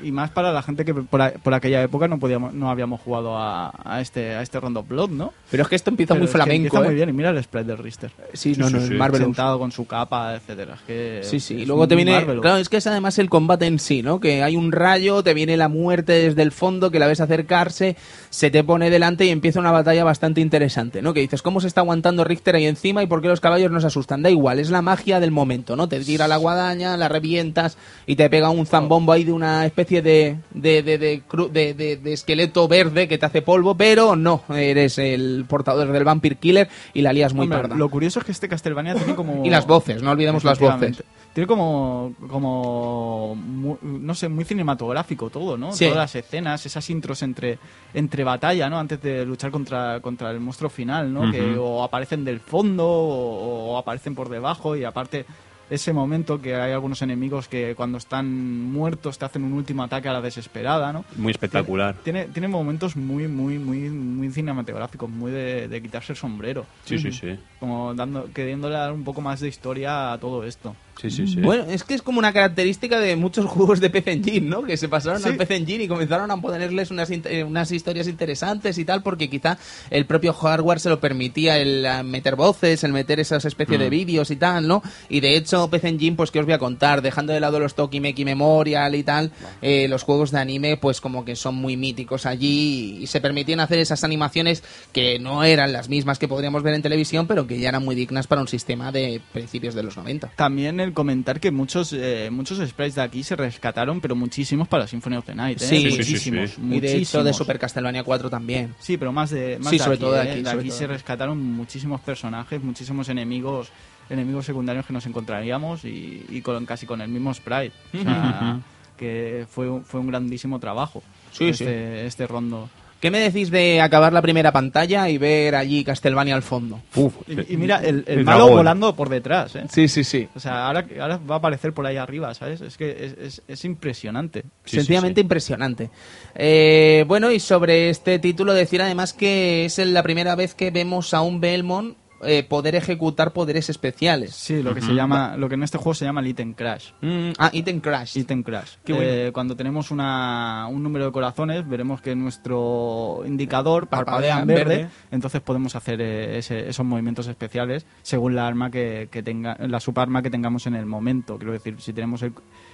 y más para la gente que por, a- por aquella época no podíamos no habíamos jugado a, a este a este Rondo Blood, ¿no? Pero es que esto empieza Pero muy flamenco, Empieza muy ¿eh? bien y mira el sprite del Richter. Sí, no, Sí, no, sí, el sí. Marvelous. Sentado con su capa, etcétera. Es que Sí, sí. es Y luego te viene. Marvelous. Claro, es que es además el combate en sí, ¿no? Que hay un rayo, te viene la muerte desde el fondo, que la ves acercarse, se te pone delante y empieza una batalla bastante interesante, ¿no? Que dices, ¿cómo se está aguantando Richter ahí encima y por qué los caballos nos asustan. Da igual, es la magia del momento, ¿no? Te tira la guadaña, la revientas y te pega un zambombo ahí de una especie de, de, de, de cru- de- de- de esqueleto verde que te hace polvo, pero no, eres el portador del Vampire Killer y la lías muy Hombre, parda. Lo curioso es que este Castlevania tiene como... Y las voces, no olvidemos las voces. Tiene como, como no sé, muy cinematográfico todo, ¿no? Sí. Todas las escenas, esas intros entre, entre batalla, ¿no? Antes de luchar contra, contra el monstruo final, ¿no? Que o aparecen del fondo o, o aparecen por debajo y aparte ese momento que hay algunos enemigos que cuando están muertos te hacen un último ataque a la desesperada, ¿no? Muy espectacular. Tiene, tiene momentos muy, muy, muy, muy cinematográficos, muy de, de quitarse el sombrero. Sí, sí, sí. Como dando, queriéndole dar un poco más de historia a todo esto. Sí, sí, sí. Bueno, es que es como una característica de muchos juegos de PC Engine, ¿no? Que se pasaron Sí. al PC Engine y comenzaron a ponerles unas, eh, unas historias interesantes y tal, porque quizá el propio hardware se lo permitía el eh, meter voces, el meter esas especies Mm. de vídeos y tal, ¿no? Y de hecho, PC Engine, pues que os voy a contar, dejando de lado los Tokimeki Memorial y tal, eh, los juegos de anime, pues como que son muy míticos allí y se permitían hacer esas animaciones que no eran las mismas que podríamos ver en televisión, pero que ya eran muy dignas para un sistema de principios de los 90. También el comentar que muchos eh, muchos sprites de aquí se rescataron, pero muchísimos para Symphony of the Night. ¿eh? Sí, sí, sí, muchísimos. sí. Y de hecho de. Super Castlevania 4 también. Sí, pero más de más de sobre aquí, todo de ¿eh? aquí, De aquí todo. se rescataron muchísimos personajes, muchísimos enemigos enemigos secundarios que nos encontraríamos y, y con casi con el mismo sprite. O sea, que fue, un- fue un grandísimo trabajo este, este rondo. ¿Qué me decís de acabar la primera pantalla y ver allí Castlevania al fondo? Uf, Y, y mira, el, el el malo dragón. volando por detrás, ¿eh? Sí, sí, sí. O sea, ahora, ahora va a aparecer por ahí arriba, ¿sabes? Es que es, es, es impresionante. Sí, Sencillamente sí, sí. impresionante. Eh, bueno, y sobre este título decir además que es la primera vez que vemos a un Belmont eh, poder ejecutar poderes especiales. Sí, lo que se llama, lo que en este juego se llama el item crash. Mm, ah, Item Crash. Item crash. Qué bueno. Eh, cuando tenemos una, un número de corazones, veremos que nuestro indicador Parpadea en verde, verde. entonces podemos hacer eh, ese- esos movimientos especiales según la arma que, que tenga, la subarma que tengamos en el momento. Quiero decir, si tenemos el,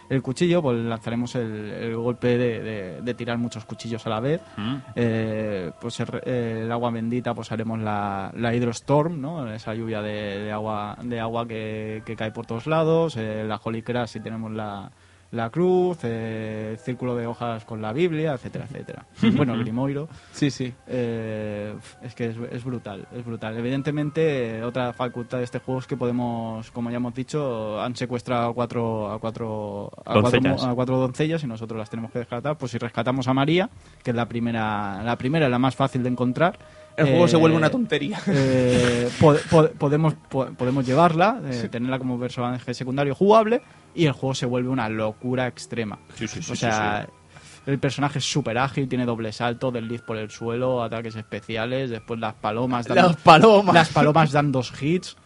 el cuchillo, pues lanzaremos el, el golpe de, de- de tirar muchos cuchillos a la vez. Eh, pues el, el agua bendita, pues haremos la, la Hydrostorm, ¿no? Esa lluvia de, de agua, de agua que, que cae por todos lados. Eh, la Holy Crash, si tenemos la, la cruz, eh, el círculo de hojas con la Biblia, etcétera, etcétera. bueno, el Grimoiro. Sí, sí. Eh, es que es, es brutal, es brutal. Evidentemente, eh, otra facultad de este juego es que podemos, como ya hemos dicho, han secuestrado a cuatro, a cuatro, a Doncellas. a cuatro doncellas y nosotros las tenemos que rescatar. Pues si rescatamos a María, que es la primera, la primera la más fácil de encontrar. El juego eh, se vuelve una tontería. eh, po- po- podemos, po- podemos llevarla, eh, tenerla como personaje secundario jugable y el juego se vuelve una locura extrema. Sí, sí, sí, o sí, sea, el personaje es súper ágil, tiene doble salto, desliz por el suelo, ataques especiales, después las palomas dan, Las palomas. las palomas dan dos hits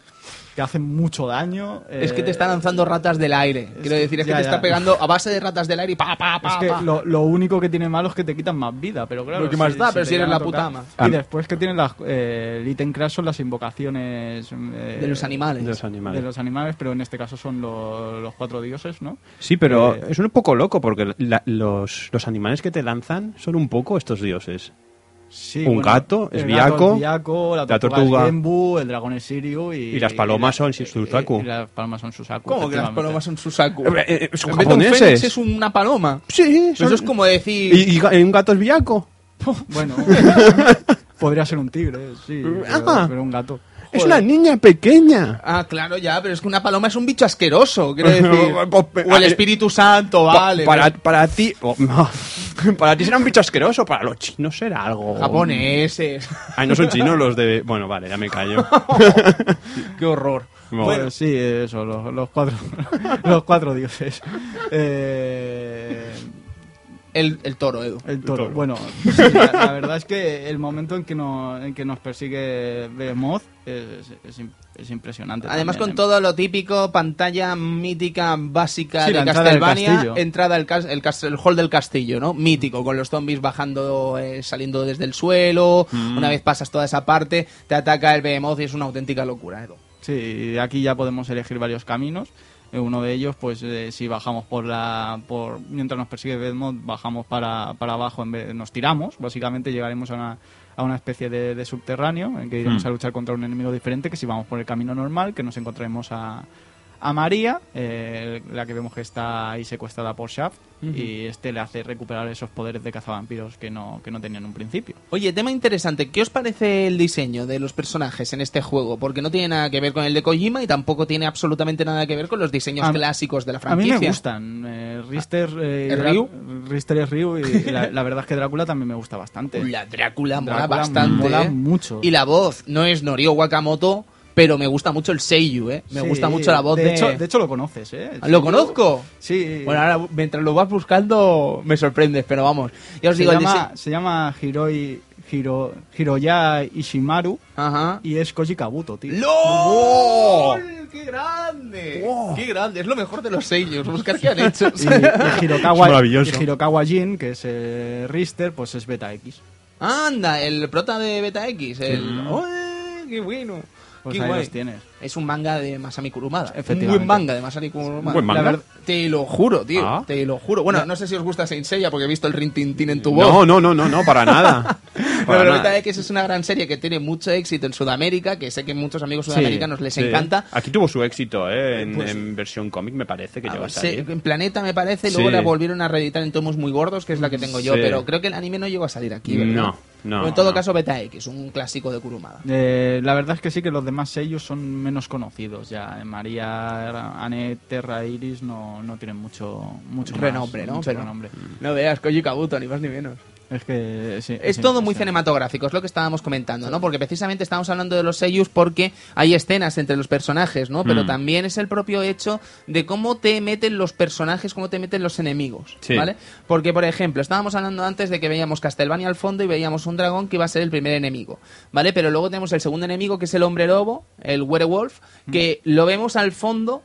que hacen mucho daño. Es que te eh, está lanzando ratas del aire. Quiero decir, es que te ya. está pegando a base de ratas del aire y pa, pa, pa, Es que pa. lo, lo único que tiene malo es que te quitan más vida, pero claro. Lo que más da, pero si eres la puta ama. Y después que tiene las, eh, el item crash son las invocaciones eh, De los animales. De los animales. de los animales, pero en este caso son lo- los cuatro dioses, ¿no? Sí, pero Eh, es un poco loco porque la- los, los animales que te lanzan son un poco estos dioses. Sí, Un gato, es gato Viaco, es Viaco, la la tortuga, tortuga. es Genbu, el dragón es Sirio y, Y las palomas son y- Suzaku. Y, las palomas son Susaku. ¿Cómo que las palomas son Susaku? Eh, eh, son en vez de un es una paloma. Sí, Eso es como decir... ¿Y, y un gato es viaco? Bueno, podría ser un tigre, sí, pero, Ah. pero un gato. Es una niña pequeña. Ah, claro, ya, pero es que una paloma es un bicho asqueroso, quiero decir. O el Espíritu Santo, Pa- vale. para, para ti... oh, no. para ti será un bicho asqueroso, para los chinos será algo... Japoneses. Ay, no son chinos los de... Bueno, vale, ya me callo. Qué horror. Bueno, Bueno, sí, eso, los, los cuatro, los cuatro dioses. Eh, El, el toro, Edu. el toro. toro. Bueno, sí, la, la verdad es que el momento en que, no, en que nos persigue Behemoth es, es, es impresionante. Además, también, con ¿eh? todo lo típico, pantalla mítica básica Sí, de la entrada del Castlevania, castillo. entrada al cas- el, cas- el hall del castillo, ¿no? Mítico, con los zombies bajando, eh, saliendo desde el suelo. Mm. Una vez pasas toda esa parte, te ataca el Behemoth y es una auténtica locura, Edu. Sí, aquí ya podemos elegir varios caminos. Eh, Uno de ellos, pues eh, si bajamos por la... por Mientras nos persigue Vedmont, bajamos para, para abajo, en vez, nos tiramos. Básicamente llegaremos a una, a una especie de, de subterráneo en que iremos Hmm. a luchar contra un enemigo diferente que si vamos por el camino normal, que nos encontraremos a, a María, eh, la que vemos que está ahí secuestrada por Shaft, y este le hace recuperar esos poderes de cazavampiros que no, que no tenía en un principio. Oye, tema interesante. ¿Qué os parece el diseño de los personajes en este juego? Porque no tiene nada que ver con el de Kojima y tampoco tiene absolutamente nada que ver con los diseños A- clásicos de la A franquicia. mí me gustan. Eh, eh, y ¿Es Drá- Ryu? Richter es Ryu y la, la verdad es que Drácula también me gusta bastante. La Drácula mola Drácula bastante. mola ¿eh? mucho. Y la voz no es Norio Wakamoto, pero me gusta mucho el Seiyu, ¿eh? Me Sí, gusta mucho la voz de... de... Hecho, de hecho lo conoces, ¿eh? El ¿Lo Seiyu- conozco? Sí. Bueno, ahora mientras lo vas buscando me sorprendes, pero vamos. Ya os se, digo, llama, se llama Hiroi, Hiro, Hiroya Ishimaru Ajá. y es Koji Kabuto, tío. ¡LOL! ¡Qué grande! ¡Qué grande! Es lo mejor de los sellos. Buscar qué han hecho. Y, y Hirokawa, Es maravilloso. y Hirokawa Jin, que es eh, Richter, pues es Beta X. Anda, el prota de Beta X. El... ¡Uy, ¡Qué bueno! Pues qué ahí guay. los tienes. Es un manga de Masami Kurumada. Un Efectivamente. buen manga de Masami Kurumada. ¿Buen manga? La verdad- te lo juro, tío. Ah. Te lo juro. Bueno, no sé si os gusta Saint Seiya porque he visto el rintintín en tu voz. No, no, no, no, no, para nada. No, pero nada. Beta X es una gran serie que tiene mucho éxito en Sudamérica, que sé que muchos amigos sudamericanos les Sí. encanta. Aquí tuvo su éxito, ¿eh? En, Pues- en versión cómic, me parece que Ah, llegó a sí, salir. en Planeta me parece, y luego Sí. la volvieron a reeditar en tomos muy gordos, que es la que tengo yo, Sí. pero creo que el anime no llegó a salir aquí, ¿verdad? No, no, en todo no. caso, Beta X, un clásico de Kurumada. Eh, la verdad es que sí que los demás sellos son menos conocidos ya. María, Anne, Terra, Iris no, no tienen mucho, mucho más- renombre, ¿no? mucho Pero renombre. no veas, Koji Kabuto, ni más ni menos. Es que sí, Es sí, todo muy sí. cinematográfico, es lo que estábamos comentando, ¿no? Porque precisamente estamos hablando de los sellos porque hay escenas entre los personajes, ¿no? Pero Mm. también es el propio hecho de cómo te meten los personajes, cómo te meten los enemigos, Sí. ¿vale? Porque, por ejemplo, estábamos hablando antes de que veíamos Castlevania al fondo y veíamos un dragón que iba a ser el primer enemigo, ¿vale? Pero luego tenemos el segundo enemigo que es el hombre lobo, el werewolf, que lo vemos al fondo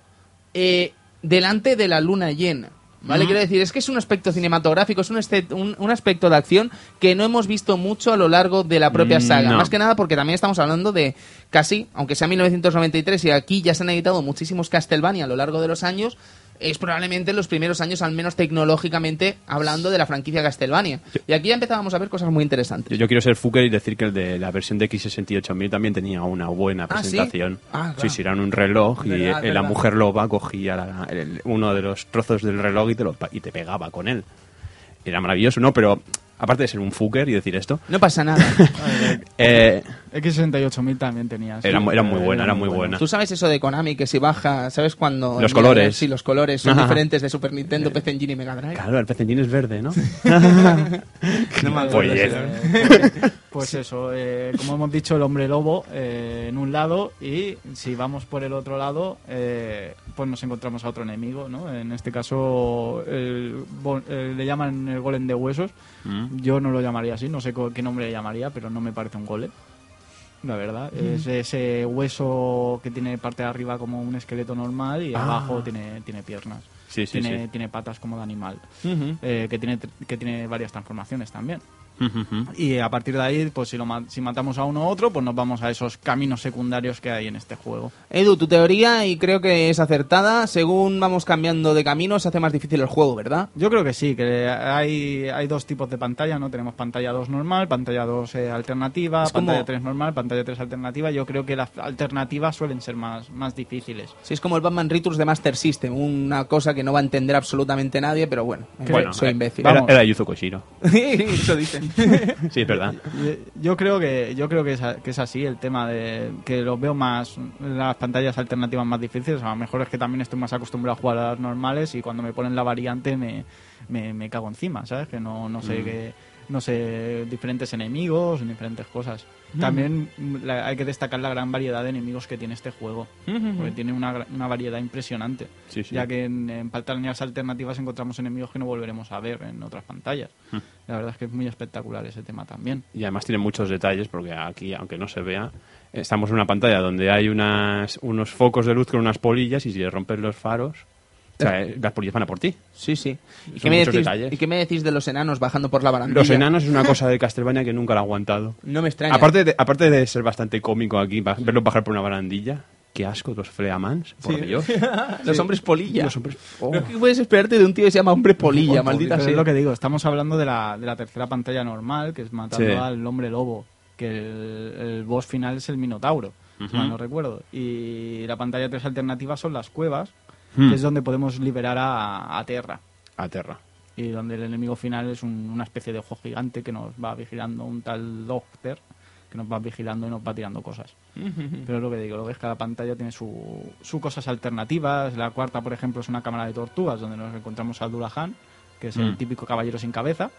eh, delante de la luna llena. ¿Vale? Quiero decir, es que es un aspecto cinematográfico, es un, este- un, un aspecto de acción que no hemos visto mucho a lo largo de la propia Mm, saga. no. Más que nada porque también estamos hablando de casi, aunque sea 1993 y aquí ya se han editado muchísimos Castlevania a lo largo de los años, es probablemente los primeros años, al menos tecnológicamente, hablando de la franquicia Castlevania. Y aquí ya empezábamos a ver cosas muy interesantes. Yo, yo quiero ser Fuker y decir que el de la versión de X68000 también tenía una buena Ah, ¿sí? presentación. Ah, Sí, claro. sí, eran un reloj y Verdad, eh, la verdad. mujer loba cogía la- el- uno de los trozos del reloj y te, lo y te pegaba con él. Era maravilloso, ¿no? Pero aparte de ser un Fuker y decir esto, No pasa nada. eh, X68000 también tenía. sí. Era era muy Eh, buena, era muy buena. Tú sabes eso de Konami que si baja, ¿sabes cuando Los colores. Sí, los colores son Ajá. diferentes de Super Nintendo, PC Engine y Mega Drive. claro, el pecellín es verde, ¿no? No me acuerdo, Pues, sí, eh, Eh, pues eso, eh, como hemos dicho, el hombre lobo eh, en un lado y si vamos por el otro lado, eh, pues nos encontramos a otro enemigo, ¿no? En este caso el eh, le llaman el golem de huesos. Mm. Yo no lo llamaría así, no sé qué nombre le llamaría, pero no me parece un golem. La verdad, es ese hueso que tiene parte de arriba como un esqueleto normal y Ah. abajo tiene, tiene piernas. Sí, sí, tiene, sí. tiene patas como de animal. Eh, que, tiene, que tiene varias transformaciones también. Y a partir de ahí, pues si, lo ma- si matamos a uno u otro, pues nos vamos a esos caminos secundarios que hay en este juego. Edu, tu teoría, y creo que es acertada, según vamos cambiando de camino se hace más difícil el juego, ¿verdad? Yo creo que sí, que hay, hay dos tipos de pantalla, ¿no? Tenemos pantalla 2 normal, pantalla 2 eh, alternativa, Es como- pantalla 3 normal, pantalla 3 alternativa. Yo creo que las alternativas suelen ser más, más difíciles. Sí, es como el Batman Returns de Master System, una cosa que no va a entender absolutamente nadie, pero bueno, Bueno, soy imbécil. Era, era Yuzo Koshiro. Eso dicen. Sí, es verdad. Yo- Yo creo que yo creo que es, a- que es así el tema de que lo veo más las pantallas alternativas más difíciles. A lo mejor es que también estoy más acostumbrado a jugar a las normales y cuando me ponen la variante me, me, me cago encima, ¿sabes? Que no, no sé que no sé diferentes enemigos, diferentes cosas. También mm, la- hay que destacar la gran variedad de enemigos que tiene este juego, porque tiene una, una variedad impresionante. Sí, sí. Ya que en, en pantallas alternativas encontramos enemigos que no volveremos a ver en otras pantallas. La verdad es que es muy espectacular ese tema también. Y además tiene muchos detalles porque aquí, aunque no se vea, estamos en una pantalla donde hay unas, unos focos de luz con unas polillas y si le rompes los faros, o sea, eh, las polillas van a por ti. Sí, sí. ¿Y qué, me muchos decís, detalles. ¿Y qué me decís de los enanos bajando por la barandilla? Los enanos es una cosa de Castlevania que nunca lo he aguantado. No me extraña. Aparte de, aparte de ser bastante cómico aquí, verlos bajar por una barandilla, Qué asco los Fleamans, por Sí. Dios. Los hombres polilla. Los hombres- oh. Pero ¿Qué puedes esperarte de un tío que se llama hombre polilla, Pero maldita es sea? lo que digo, estamos hablando de la, de la tercera pantalla normal, que es matando Sí. al hombre lobo, que el, el boss final es el Minotauro, si Ujú. mal no recuerdo. Y la pantalla tres alternativas son las cuevas, Hmm. que es donde podemos liberar a, a Terra. A Terra. Y donde el enemigo final es un- una especie de ojo gigante que nos va vigilando, un tal Doctor, que nos va vigilando y nos va tirando cosas. Pero es lo que digo, lo que es cada pantalla tiene sus su cosas alternativas. La cuarta, por ejemplo, es una cámara de tortugas donde nos encontramos a Durahan, que es el Mm. típico caballero sin cabeza.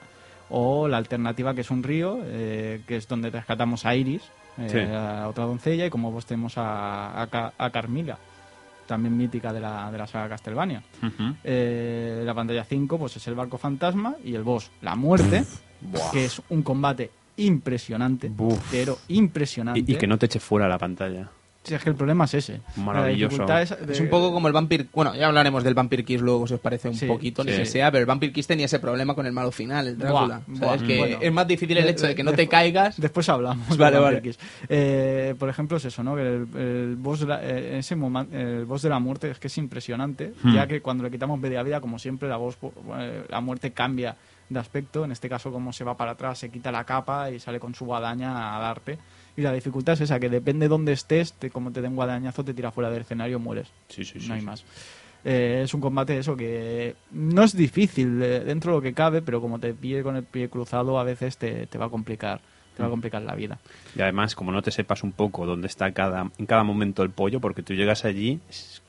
O la alternativa, que es un río, eh, que es donde rescatamos a Iris, eh, Sí. a otra doncella, y como vos tenemos a, a, a Carmila, también mítica de la, de la saga Castlevania. Eh, la pantalla 5 pues es el barco fantasma y el boss, la muerte, que es un combate impresionante, pero impresionante. Y, y que no te eche fuera la pantalla. Si es que el problema es ese. Maravilloso. La dificultad es, Es un poco como el Vampire... Bueno, ya hablaremos del Vampire Kiss luego, si os parece un Sí, poquito, ni sí. que sea, pero el Vampire Kiss tenía ese problema con el malo final, el Drácula. Buah, ¿Sabes? buah. que Bueno. es más difícil el hecho de que no te caigas. Después hablamos. Vale, vale. Kiss. Eh, por ejemplo, es eso, ¿no? Que el, el boss de la, eh, ese momen- el boss de la muerte es que es impresionante, Hmm. ya que cuando le quitamos media vida, como siempre, la, boss, eh, la muerte cambia de aspecto. En este caso, como se va para atrás, se quita la capa y sale con su guadaña a darte. Y la dificultad es esa, que depende de dónde estés, te- como te den guadañazo, te tira fuera del escenario, mueres. Sí, sí, sí. no hay sí. más. Eh, es un combate eso que no es difícil eh, dentro de lo que cabe, pero como te pille con el pie cruzado a veces te, te va a complicar, te Mm. va a complicar la vida. Y además, como no te sepas un poco dónde está cada, en cada momento el pollo, porque tú llegas allí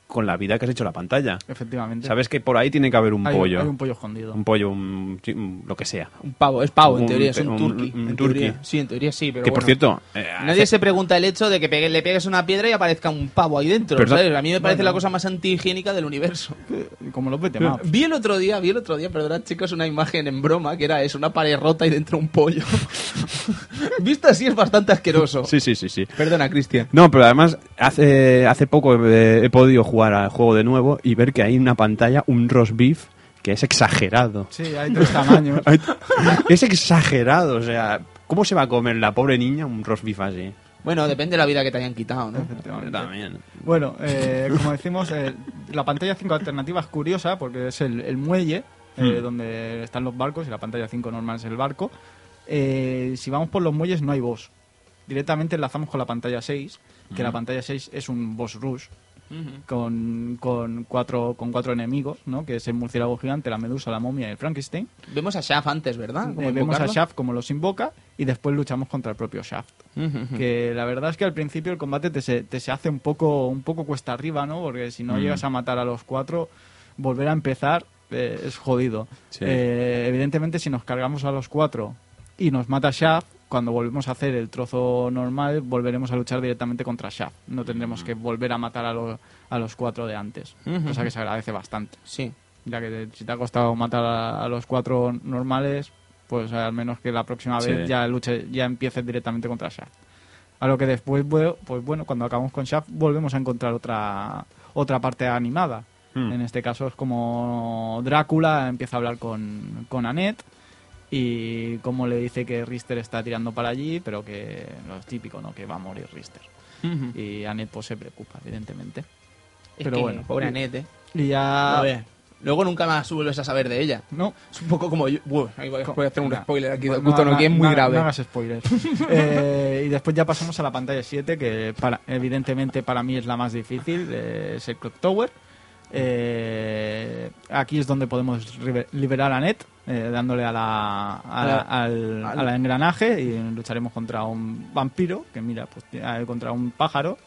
con la vida que has hecho la pantalla. Efectivamente. Sabes que por ahí tiene que haber un hay, pollo. hay un pollo escondido. Un pollo, un- lo que sea. Un pavo, es pavo, en teoría, es un, un- turkey. un en turkey. teoría. Sí, en teoría sí, pero que por cierto, eh, Nadie hace- se pregunta el hecho de que pegue- le pegues una piedra y aparezca un pavo ahí dentro. ¿sabes? A mí me parece Bueno. la cosa más antihigiénica del universo. Como los beat'em ups. Vi el otro día, vi el otro día, perdonad chicos, una imagen en broma que era eso, una pared rota y dentro un pollo. Visto así es bastante asqueroso. Sí, sí, sí, sí. Perdona, Cristian. No, pero además hace, hace poco eh, he podido jugar al juego de nuevo y ver que hay en una pantalla un roast beef que es exagerado. Sí, hay tres tamaños. Es exagerado, o sea, ¿cómo se va a comer la pobre niña un roast beef así? Bueno, depende de la vida que te hayan quitado, ¿no? Efectivamente. También. Bueno, eh, como decimos, eh, la pantalla 5 alternativa es curiosa porque es el, el muelle eh, Hmm. donde están los barcos y la pantalla 5 normal es el barco. Eh, si vamos por los muelles no hay boss. Directamente enlazamos con la pantalla 6, que la pantalla 6 es un boss rush con, con, cuatro, con cuatro enemigos, ¿no? que es el murciélago gigante, la medusa, la momia y el Frankenstein. Vemos a Shaft antes, ¿verdad? Eh, vemos a. Shaft como los invoca y después luchamos contra el propio Shaft. Que la verdad es que al principio el combate te se, te se hace un poco, un poco cuesta arriba, ¿no? Porque si no llegas a matar a los cuatro, volver a empezar eh, es jodido. Sí. Eh, evidentemente, si nos cargamos a los cuatro y nos mata Shaft, cuando volvemos a hacer el trozo normal, volveremos a luchar directamente contra Shaft. No tendremos que volver a matar a, los a los cuatro de antes. Cosa que se agradece bastante. Sí. Ya que si te ha costado matar a, a los cuatro normales, pues al menos que la próxima Sí. vez ya luche, ya empieces directamente contra Shaft. A lo que después, pues bueno, cuando acabamos con Shaft, volvemos a encontrar otra otra parte animada. Hmm. En este caso es como Drácula empieza a hablar con, con Annette y como le dice que Richter está tirando para allí, pero que lo típico, ¿no? Que va a morir Richter. Ujú. Y Annette pues se preocupa, evidentemente. Es Pero que, bueno. pobre Annette, ¿eh? Y ya... A ver, Luego nunca más vuelves a saber de ella. No, Es un poco como yo. Ahí voy, a hacer un spoiler aquí de No, no, que es muy grave. No hagas spoilers. Eh, y después ya pasamos a la pantalla 7, que para, evidentemente para mí es la más difícil, eh, es el Clock Tower. Eh, aquí es donde podemos liberar a Net, eh, dándole a la, a la- al, al- a la engranaje y lucharemos contra un vampiro, que mira, pues eh, contra un pájaro.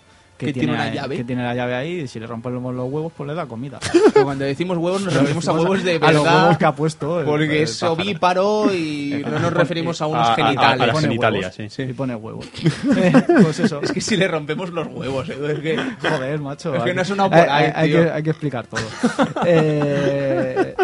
Que tiene una llave. Que tiene la llave ahí y si le rompemos los huevos, pues le da comida. Pero Cuando decimos huevos nos referimos a huevos de A los verdad. huevos que ha puesto. el- Porque el es ovíparo y no nos referimos a unos A- a- genitales. a las Pone genitalias, huevos. sí. Y pone huevos. Eh, pues eso. Es que si le rompemos los huevos, ¿eh? es que... Joder, macho. Es que hay- no sonado por hay, que, hay que explicar todo. Eh,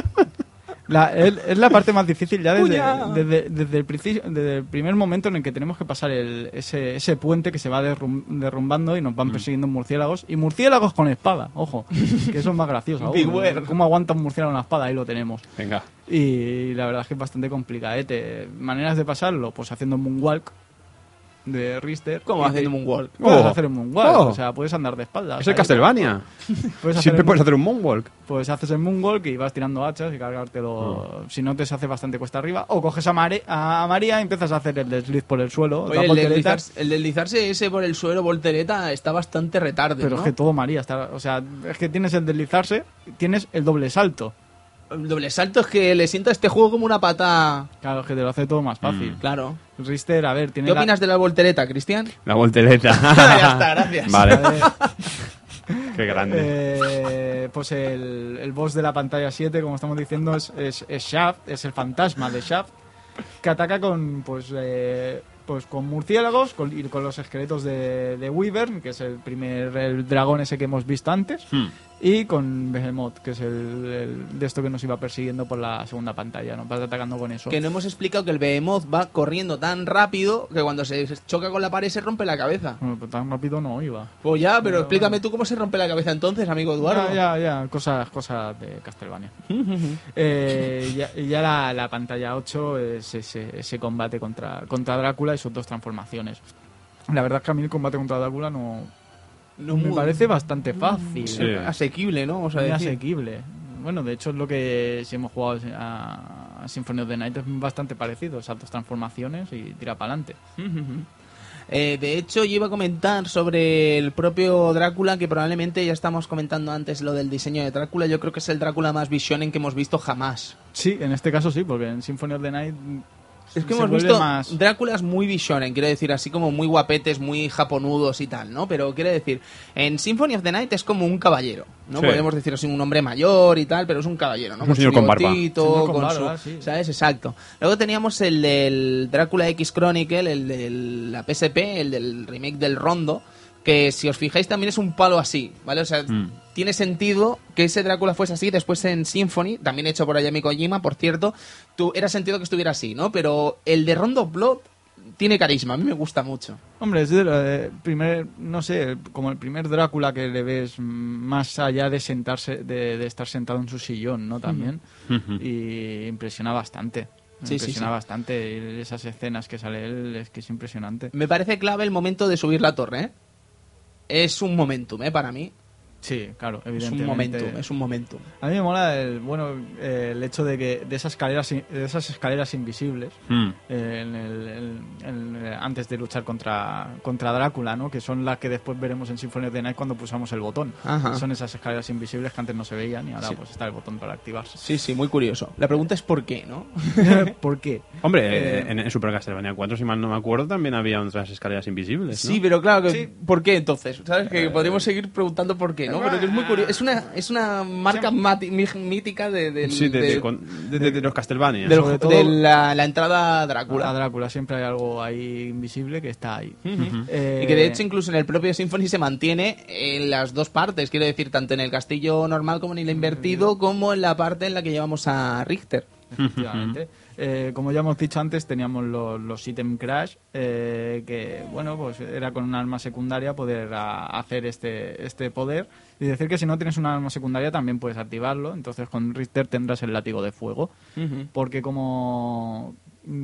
la- es, es la parte más difícil ya desde, desde, desde el, principio- desde el primer momento en el que tenemos que pasar el- ese, ese puente que se va derrum- derrumbando y nos Mm. van persiguiendo murciélagos. Y murciélagos con espada, ojo. Que eso es más gracioso. aún. ¿Cómo aguanta un murciélago una espada? Ahí lo tenemos. Venga. Y la verdad es que es bastante complicadete. Maneras de pasarlo, pues haciendo moonwalk. De Richter. ¿Cómo haciendo moonwalk? Puedes Oh. hacer un moonwalk, Oh. o sea, puedes andar de espaldas. Es el. Castlevania. Puedes Siempre puedes hacer un moonwalk. Pues haces el moonwalk y vas tirando hachas y cargártelo. Si no te se hace bastante cuesta arriba. O coges a, Mare- a María y empiezas a hacer el desliz por el suelo. Oye, el, deslizarse, el deslizarse ese por el suelo, voltereta, está bastante retarde, Pero ¿no? es que todo María está. O sea, es que tienes el deslizarse, tienes el doble salto. El doble salto es que le sienta a este juego como una pata... Claro, es que te lo hace todo más fácil. Claro. Rister, a ver, tiene. ¿Qué la- opinas de la voltereta, Cristian? La voltereta. ya está, gracias. Vale. Qué grande. eh, pues el, el boss de la pantalla 7, como estamos diciendo, es, es, es Shaft, es el fantasma de Shaft, que ataca con pues eh, pues con murciélagos con, y con los esqueletos de, de Wyvern, que es el primer el dragón ese que hemos visto antes, Hmm. Y con Behemoth, que es el, el de esto que nos iba persiguiendo por la segunda pantalla, ¿no? Vas atacando con eso. Que no hemos explicado que el Behemoth va corriendo tan rápido que cuando se choca con la pared se rompe la cabeza. Bueno, pues tan rápido no iba. Pues ya, pero Pero explícame tú cómo se rompe la cabeza entonces, amigo Eduardo. Ya, ya, ya, cosas, cosas de Castlevania. Eh, ya, y ya la, la pantalla 8 es ese, ese combate contra, contra Drácula y sus dos transformaciones. La verdad es que a mí el combate contra Drácula no, No me muy- parece bastante fácil, Sí. asequible, ¿no? Vamos a muy decir. asequible. Bueno, de hecho es lo que si hemos jugado a, Symphony of the Night es bastante parecido, esas dos transformaciones y tira para adelante. Eh, de hecho, yo iba a comentar sobre el propio Drácula, que probablemente ya estamos comentando antes lo del diseño de Drácula. Yo creo que es el Drácula más visionen que hemos visto jamás. Sí, en este caso sí, porque en Symphony of the Night Es que se hemos visto más... Dráculas muy visionen, quiero decir, así como muy guapetes, muy japonudos y tal, ¿no? Pero quiero decir, en Symphony of the Night es como un caballero, ¿no? Sí. Podemos decir así, un hombre mayor y tal, pero es un caballero, ¿no? Un señor su con barba. bigotito, Señor con con barba, su- sí. ¿Sabes? Exacto. Luego teníamos el del Drácula X Chronicle, el de la PSP, el del remake del Rondo, que si os fijáis también es un palo así, ¿vale? O sea, Mm. Tiene sentido que ese Drácula fuese así. Después en Symphony, también hecho por Ayami Kojima, por cierto, tú, era sentido que estuviera así, ¿no? Pero el de Rondo Blood tiene carisma, a mí me gusta mucho. Hombre, es el eh, primer, no sé, como el primer Drácula que le ves más allá de sentarse, de, de estar sentado en su sillón, ¿no? También. Y impresiona bastante. Sí, sí, impresiona sí. bastante. Esas escenas que sale él es que es impresionante. Me parece clave el momento de subir la torre, ¿eh? Es un momentum, ¿eh? Para mí. Sí, claro, Es evidentemente. un momentum, es un momentum. A mí me mola el, bueno, eh, el hecho de que de esas escaleras, de esas escaleras invisibles, Hmm. eh, en el- en- en- eh, antes de luchar contra, contra Drácula, ¿no? Que son las que después veremos en Symphony of the Night cuando pulsamos el botón. Ajá. Son esas escaleras invisibles que antes no se veían y ahora Sí. pues está el botón para activarse. Sí, sí, muy curioso. La pregunta es por qué, ¿no? ¿Por qué? Hombre, Eh, eh, en, en Super Castlevania 4, si mal no me acuerdo, también había otras escaleras invisibles, ¿no? Sí, pero claro, que, Sí. ¿por qué entonces? ¿Sabes? Que podríamos seguir preguntando por qué, ¿no? Pero que es muy curioso. Es una, es una marca mati- mítica de, Sí, de, de- de- con- de- de- de los Castlevania. del- sobre todo- de la, la entrada a Drácula. A Drácula siempre hay algo ahí invisible que está ahí. Eh, Y que de hecho incluso en el propio Symphony se mantiene en las dos partes, quiero decir, tanto en el castillo normal como en el invertido, como en la parte en la que llevamos a Richter. Efectivamente. Eh, como ya hemos dicho antes, teníamos los, los item crash, eh, que bueno, pues era con un arma secundaria poder a- hacer este, este poder. Y decir que si no tienes un arma secundaria también puedes activarlo. Entonces con Richter tendrás el látigo de fuego. Porque como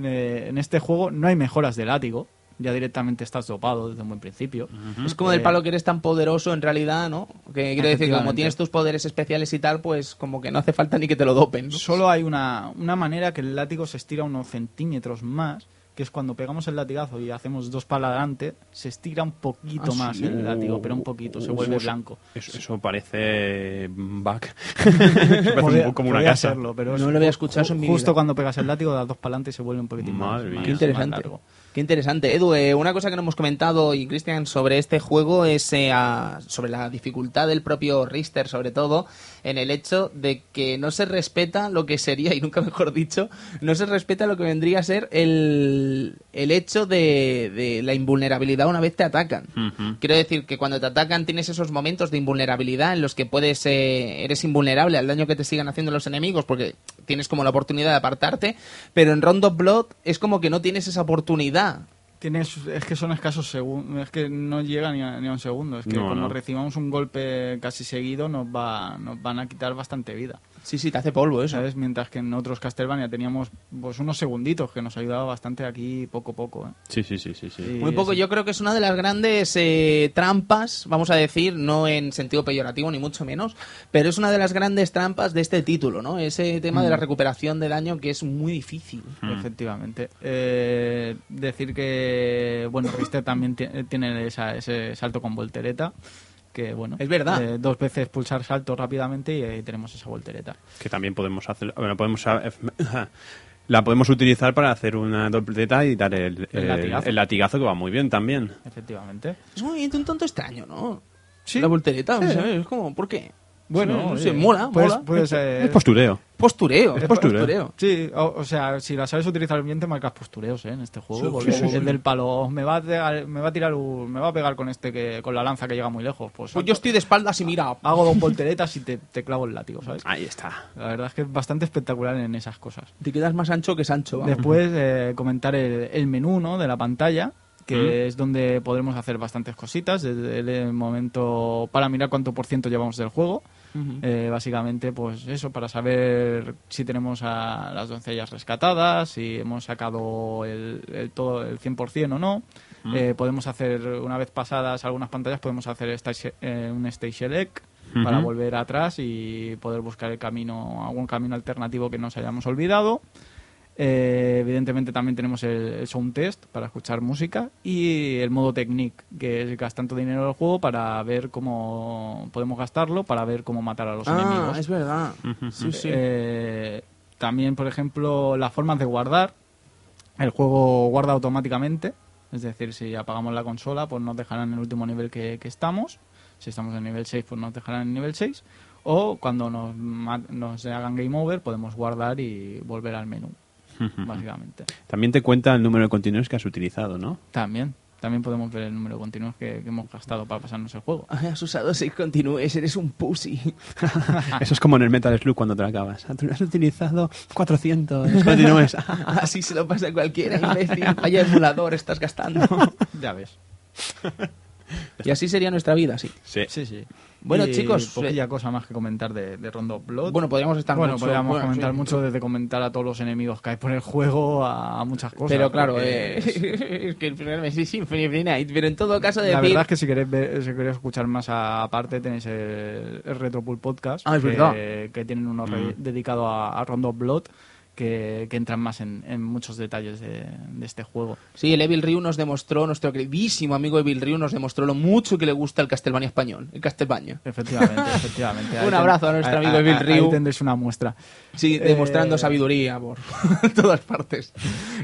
eh, en este juego no hay mejoras de látigo, ya directamente estás dopado desde un buen principio. Es como del Eh, palo que eres tan poderoso en realidad, ¿no? Que quiero decir, como tienes tus poderes especiales y tal, pues como que no hace falta ni que te lo dopen. ¿no? Solo hay una, una manera que el látigo se estira unos centímetros más, que es cuando pegamos el latigazo y hacemos dos para adelante, se estira un poquito ¿Ah, más sí? el látigo, pero un poquito, se vuelve blanco. Eso, eso parece bug. Eso parece Podría- un- como una casa. pero No es lo había ju- escuchado eso en mi Justo vida. cuando pegas el látigo, das dos para adelante y se vuelve un poquitín más, Madre mía. más- Qué más interesante. largo. Qué interesante. Edu, eh, una cosa que no hemos comentado, y Cristian, sobre este juego es eh, a- sobre la dificultad del propio Richter, sobre todo, en el hecho de que no se respeta lo que sería, y nunca mejor dicho, no se respeta lo que vendría a ser el, el hecho de, de la invulnerabilidad una vez te atacan. Quiero decir que cuando te atacan tienes esos momentos de invulnerabilidad en los que puedes eh, eres invulnerable al daño que te sigan haciendo los enemigos porque tienes como la oportunidad de apartarte, pero en Rondo Blood es como que no tienes esa oportunidad. Tienes, es que son escasos segundos, es que no llega ni a, ni a un segundo. Es que No, cuando no. recibamos un golpe casi seguido nos, va, nos van a quitar bastante vida. Sí, sí, te hace polvo eso. ¿sabes? Mientras que en otros Castlevania teníamos pues unos segunditos que nos ayudaba bastante aquí poco a poco. ¿eh? Sí, sí, sí, sí. sí. Muy poco, sí. yo creo que es una de las grandes eh, trampas, vamos a decir, no en sentido peyorativo ni mucho menos, pero es una de las grandes trampas de este título, ¿no? Ese tema de Mm. la recuperación del daño que es muy difícil. Efectivamente. Eh, decir que, bueno, Richter también ti- tiene esa- ese salto con voltereta. Que bueno, Es verdad. eh, dos veces pulsar salto rápidamente y ahí tenemos esa voltereta. Que también podemos hacer. Bueno, podemos. La podemos utilizar para hacer una dobleta y dar el, El el- latigazo. el latigazo que va muy bien también. Efectivamente. Es un movimiento un tanto extraño, ¿no? Sí. La voltereta, Sí. ¿sabes? Es como, ¿por qué? Bueno, no sé, mola, mola. puedes, eh, Es postureo. Postureo, Es postureo. postureo. Sí, o, o sea, si la sabes utilizar bien te marcas postureos ¿eh? en este juego. Sí, sí, sí, el sí. del palo me va a pegar, me va a tirar un- me va a pegar con este que con la lanza que llega muy lejos. Pues, Pues yo estoy de espaldas y mira. hago dos volteretas y te, te clavo el látigo, ¿sabes? Ahí está. La verdad es que es bastante espectacular en esas cosas. Te quedas más ancho que Sancho, vamos. Después eh, comentar el, el menú ¿no? de la pantalla, que Mm. es donde podremos hacer bastantes cositas, desde el momento para mirar cuánto por ciento llevamos del juego. Eh, básicamente, pues eso, para saber si tenemos a las doncellas rescatadas, si hemos sacado el, el todo el 100% o no. Eh, podemos hacer, una vez pasadas algunas pantallas, podemos hacer stage- eh, un stage select para volver atrás y poder buscar el camino, algún camino alternativo que nos hayamos olvidado. Eh, evidentemente también tenemos el, el sound test para escuchar música y el modo technique, que es gastando dinero del juego para ver cómo podemos gastarlo, para ver cómo matar a los Ah, enemigos. es verdad. Sí, sí. Eh, también, por ejemplo, las formas de guardar. El juego guarda automáticamente, es decir, si apagamos la consola, pues nos dejará en el último nivel que, que estamos. Si estamos en nivel 6, pues nos dejarán en nivel 6. O cuando nos, nos hagan game over, podemos guardar y volver al menú, básicamente. También te cuenta el número de continuos que has utilizado, ¿no? También, también podemos ver el número de continuos que, que hemos gastado para pasarnos el juego. Ay, has usado seis continúes, eres un pussy. Eso es como en el Metal Slug cuando te lo acabas. Ah, tú Has utilizado 400 continúes. Así se lo pasa cualquiera, imbécil. Vaya emulador estás gastando. Ya ves. y así sería nuestra vida, sí. Sí. Sí, sí. Bueno, Y chicos, Poquilla cosa más que comentar de, de Rondo Blood. Bueno, podríamos estar Bueno, mucho- podríamos bueno, comentar sí. mucho desde comentar a todos los enemigos que hay por el juego a, a muchas cosas. Pero claro, eh, es- es que el primer mes es Symphony Night, pero en todo caso decir... La verdad es que si queréis, ver- si queréis escuchar más aparte tenéis el, el Retropool Podcast Ah, es que, verdad. que tienen uno re- dedicado a, a Rondo Blood que, que entran más en, en muchos detalles de, de este juego. Sí, el Evil Ryu nos demostró, nuestro queridísimo amigo Evil Ryu nos demostró lo mucho que le gusta el Castlevania español, el Castelbaño. Efectivamente, efectivamente. Un abrazo a nuestro amigo Evil Ahí Ryu. tendréis una muestra. Sí, Eh, demostrando sabiduría por todas partes.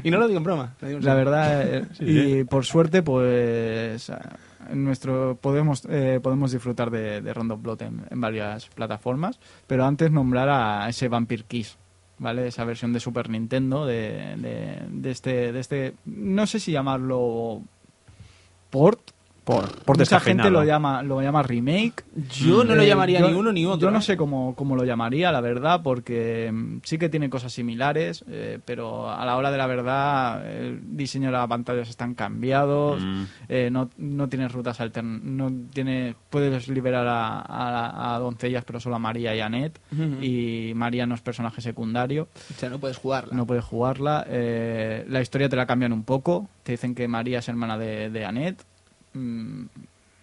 Y no lo digo en broma. lo digo en La verdad, eh, y por suerte, pues eh, nuestro podemos eh, podemos disfrutar de, de Rondo Blood en, en varias plataformas, pero antes nombrar a ese Vampire Kiss, ¿vale? Esa versión de Super Nintendo de, de, de este de este no sé si llamarlo port Por, por Mucha gente lo llama lo llama remake. Yo no lo Eh, llamaría yo- ni uno ni otro. Yo no ¿eh? sé cómo, cómo lo llamaría, la verdad, porque mm, sí que tiene cosas similares, eh, pero a la hora de la verdad el diseño de las pantallas están cambiados, Mm. eh, no, no tienes rutas alternas, no tiene, puedes liberar a, a- a doncellas, pero solo a María y a y María no es personaje secundario, O sea, no puedes jugarla. no puedes jugarla. eh, la historia te la cambian un poco, te dicen que María es hermana de, de Annette. Mm,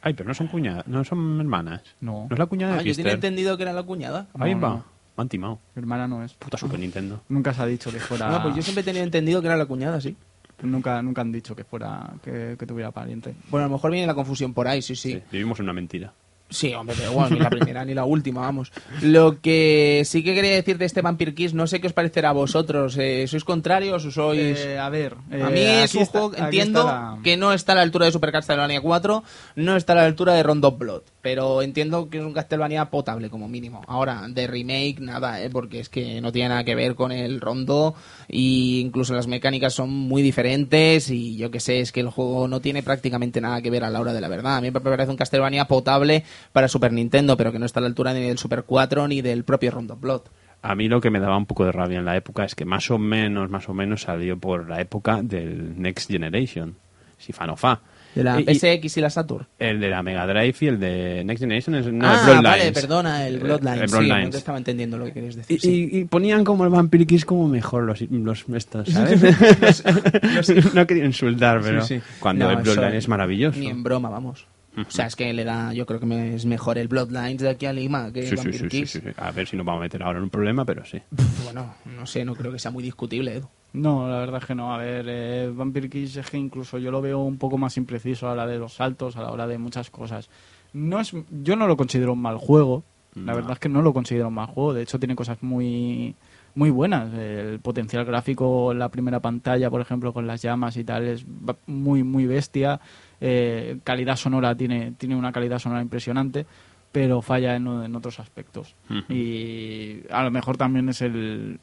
Ay, pero no son cuñadas, no son hermanas. No. No es la cuñada Ah, de yo tenía Fister. entendido que era la cuñada. Ahí No, va. no. Me han timado. mi hermana no es. Puta Super Nintendo. Nunca se ha dicho que fuera. No, pues yo siempre tenía entendido que era la cuñada, sí. Nunca, nunca han dicho que fuera que, que tuviera pariente. Bueno, a lo mejor viene la confusión por ahí, sí, sí. Sí, vivimos en una mentira. Sí, hombre, pero bueno, ni la primera ni la última, vamos. Lo que sí que quería decir de este Vampire Kiss, no sé qué os parecerá a vosotros. Eh, ¿Sois contrarios o sois...? Eh, a ver, a mí eh, es un está- juego, entiendo, la- que no está a la altura de Super Castlevania 4, no está a la altura de Rondo Blood, pero entiendo que es un Castlevania potable como mínimo. Ahora, de remake, nada, eh, porque es que no tiene nada que ver con el Rondo y incluso las mecánicas son muy diferentes y yo que sé, es que el juego no tiene prácticamente nada que ver a la hora de la verdad. A mí me parece un Castlevania potable para Super Nintendo, pero que no está a la altura ni del Super 4 ni del propio Rondo of Blood. A mí lo que me daba un poco de rabia en la época es que más o menos, más o menos salió por la época del Next Generation, si fa no fa. De la Y- y- PSX y la Saturn. El de la Mega Drive y el de Next Generation es no, ah, el Bloodlines. vale, perdona, el Eh, Bloodlines. el sí, no Bloodlines. te estaba entendiendo lo que querías decir. Y, sí. y- y ponían como el Vampire Kiss como mejor los, los estos, ¿sabes? no quería insultar, pero Sí, cuando No, el Bloodline es maravilloso. Ni en broma, vamos. O sea, es que le da, yo creo que me- es mejor el Bloodlines de aquí a Lima que Sí, Vampire sí, sí, Kiss. sí, sí. A ver si nos vamos a meter ahora en un problema, pero sí. Bueno, no sé, no creo que sea muy discutible, Edu. No, la verdad es que no. A ver, eh, Vampire Kiss es que incluso yo lo veo un poco más impreciso a la hora de los saltos, a la hora de muchas cosas. No es, yo no lo considero un mal juego. La No. verdad es que no lo considero un mal juego. De hecho, tiene cosas muy muy buenas. El potencial gráfico en la primera pantalla, por ejemplo, con las llamas y tal, es muy muy bestia. Eh, calidad sonora tiene tiene una calidad sonora impresionante, pero falla en, en otros aspectos. Y a lo mejor también es el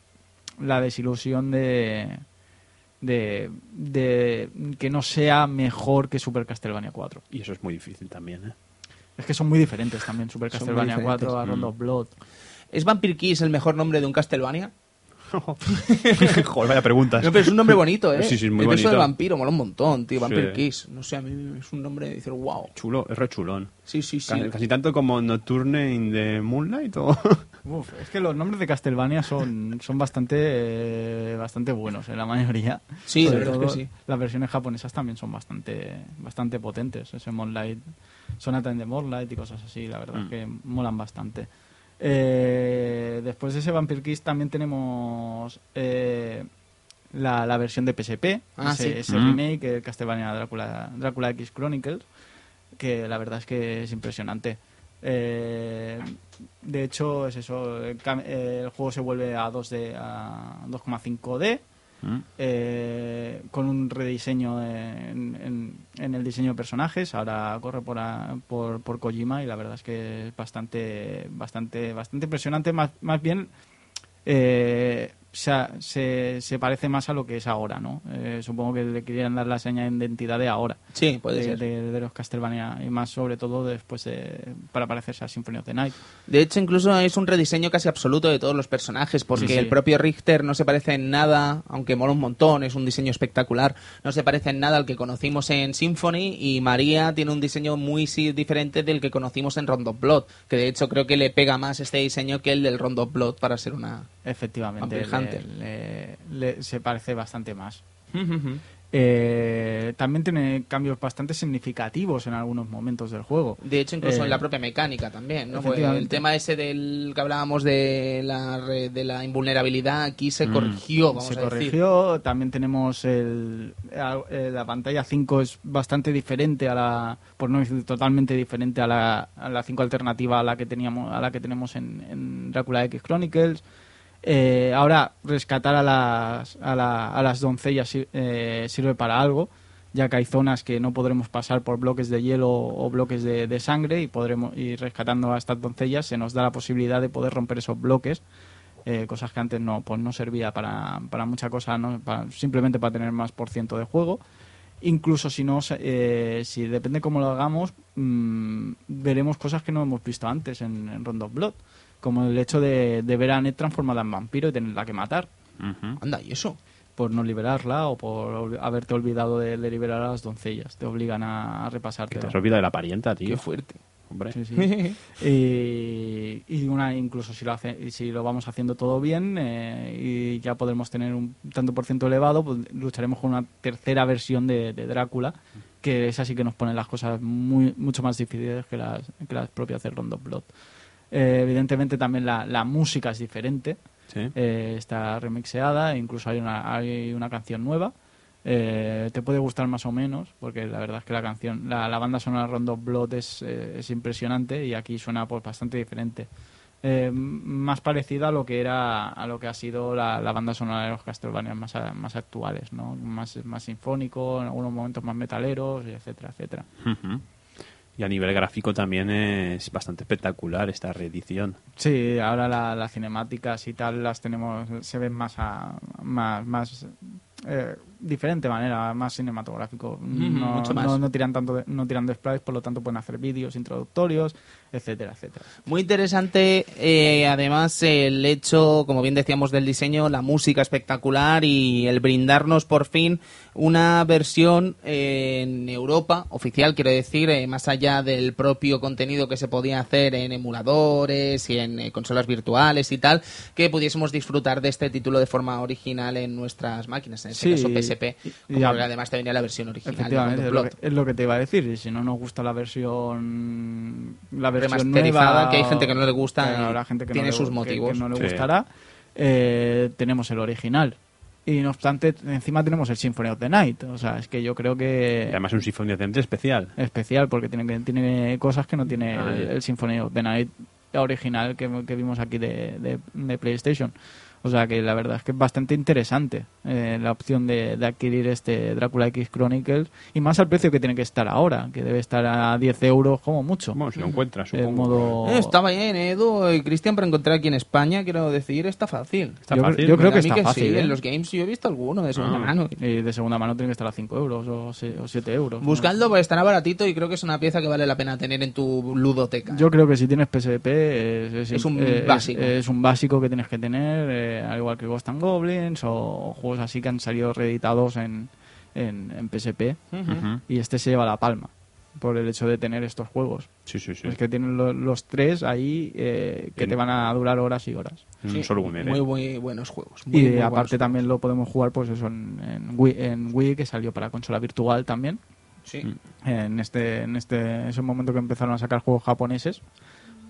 la desilusión de, de, de que no sea mejor que Super Castlevania 4. Y eso es muy difícil también, ¿eh? Es que son muy diferentes también Super Castlevania 4 a. Rondo of Blood. ¿Es Vampire Kiss el mejor nombre de un Castlevania? Joder, vaya preguntas. No, pero es un nombre bonito, ¿eh? Sí, sí, es muy el beso bonito. del vampiro mola un montón, tío. Vampire Sí. Kiss. No sé, a mí es un nombre de decir, wow. Chulo, es re chulón. Sí, sí, sí. Casi, casi tanto como Nocturne in the Moonlight o... Uf, es que los nombres de Castlevania son, son bastante, eh, bastante buenos en la mayoría. Sí, la Sobre verdad es que todo sí. Las versiones japonesas también son bastante, bastante potentes. Ese Moonlight, Sonata in the Moonlight y cosas así, la verdad Mm. es que molan bastante. Eh, después de ese Vampire Kiss también tenemos eh, la, la versión de PSP, Ah, ese, sí. ese Mm. remake, el Castlevania Drácula, Drácula X Chronicles, que la verdad es que es impresionante. Eh, de hecho, es eso, el, eh, el juego se vuelve a 2D, a 2,5D, Mm. eh, con un rediseño en, en- en el diseño de personajes. Ahora corre por, a- por, por Kojima y la verdad es que es bastante, bastante, bastante impresionante. Más, más bien eh, se, se, se parece más a lo que es ahora, ¿no? Eh, supongo que le querían dar la seña de identidad de ahora. Sí, puede de, ser. de- de los Castlevania y más sobre todo después de, para parecerse a Symphony of the Night. De hecho, incluso es un rediseño casi absoluto de todos los personajes, porque Sí, sí. el propio Richter no se parece en nada, aunque mola un montón, es un diseño espectacular, no se parece en nada al que conocimos en Symphony, y María tiene un diseño muy sí, diferente del que conocimos en Rondo Blood, que de hecho creo que le pega más este diseño que el del Rondo Blood para ser una... Efectivamente, Hunter. le- le- se parece bastante más. Eh, también tiene cambios bastante significativos en algunos momentos del juego. De hecho, incluso Eh, en la propia mecánica también, el tema ese del que hablábamos de la, de la invulnerabilidad aquí se corrigió, vamos se a decir. corrigió. También tenemos el, eh, la pantalla 5 es bastante diferente a la, por no decir totalmente diferente a la, a la 5 alternativa a la que teníamos, a la que tenemos en, en Drácula X Chronicles. Eh, ahora rescatar a las, a, la- a las doncellas eh, sirve para algo, ya que hay zonas que no podremos pasar por bloques de hielo o bloques de, sangre y podremos ir rescatando a estas doncellas se nos da la posibilidad de poder romper esos bloques eh, cosas que antes no pues no servía para, para mucha cosa simplemente para tener más por ciento de juego. Incluso si no eh, si depende cómo lo hagamos mm, veremos cosas que no hemos visto antes en, en Rondo Blood como el hecho de, de ver a Ned transformada en vampiro y tenerla que matar. Anda, ¿y eso? por no liberarla o por haberte olvidado de, de liberar a las doncellas te obligan a, a Que repasarte te has olvidado de la parienta, tío. Qué fuerte. Hombre. Sí, sí. y, y una incluso si lo hace si lo vamos haciendo todo bien eh, y ya podremos tener un tanto por ciento elevado pues lucharemos con una tercera versión de, de Drácula que es así que nos pone las cosas muy mucho más difíciles que las, que las propias de Rondo Blood Eh, evidentemente también la, la música es diferente Sí. eh, está remixeada, incluso hay una, hay una canción nueva. Eh, te puede gustar más o menos, porque la verdad es que la canción, la, la banda sonora Rondo Blood es, eh, es impresionante y aquí suena pues bastante diferente. Más parecida a lo que era a lo que ha sido la, la banda sonora de los Castlevania más, a- más actuales, ¿no? Más, más sinfónico, en algunos momentos más metaleros, etcétera, etcétera. Y a nivel gráfico también es bastante espectacular esta reedición. Sí, ahora la- las cinemáticas y tal las tenemos, se ven más, a- más, más eh, diferente manera, más cinematográfico. no, mucho más. no, no tiran tanto de, no tiran de sprites, por lo tanto pueden hacer vídeos introductorios, etcétera, etcétera. Muy interesante, eh, además, el hecho, como bien decíamos, del diseño, la música espectacular y el brindarnos por fin una versión eh, en Europa, oficial, quiero decir, eh, más allá del propio contenido que se podía hacer en emuladores y en consolas virtuales y tal, que pudiésemos disfrutar de este título de forma original en nuestras máquinas, en este Sí, caso PSP, como y- además te venía la versión original. Efectivamente, es lo, que, es lo que te iba a decir. Y si no nos gusta la versión, la versión Remasterizada, nueva, que hay gente que no le gusta claro, y habrá gente que tiene no le- sus que- motivos. Que, no le Sí. gustará. eh, tenemos el original. Y no obstante, encima tenemos el Symphony of the Night. O sea, es que yo creo que Y además un Symphony of the Night especial. especial porque tiene, que- tiene cosas que no tiene Ah, el, ya. el Symphony of the Night original que, que vimos aquí de, de- de PlayStation. O sea que la verdad es que es bastante interesante eh, la opción de, de adquirir este Drácula X Chronicles y más al precio que tiene que estar ahora, que debe estar a 10 euros como mucho. Bueno, si lo encuentras, En supongo. modo... Eh, Está bien, Edu y Cristian, para encontrar aquí en España, quiero decir, está fácil. Está yo, fácil. yo creo que está fácil. sí, ¿eh? en los games yo he visto alguno de segunda Ah. mano. Y de segunda mano tiene que estar a 5 euros o, se- o 7 euros. ¿no? Buscadlo, pues estará baratito y creo que es una pieza que vale la pena tener en tu ludoteca. Yo creo que si tienes PSP es, Es un eh, básico. Es, un básico que tienes que tener, eh, al igual que Ghost and Goblins o juegos así que han salido reeditados en, en, en PSP. Y este se lleva la palma por el hecho de tener estos juegos. Sí, sí, sí. Es que tienen lo- los tres ahí eh, que En- te van a durar horas y horas. Un Sí, solo un muy, muy buenos juegos. muy, y muy aparte juegos. también lo podemos jugar pues eso en, en Wii, en Wii, que salió para consola virtual también. Sí. en este en este ese momento que empezaron a sacar juegos japoneses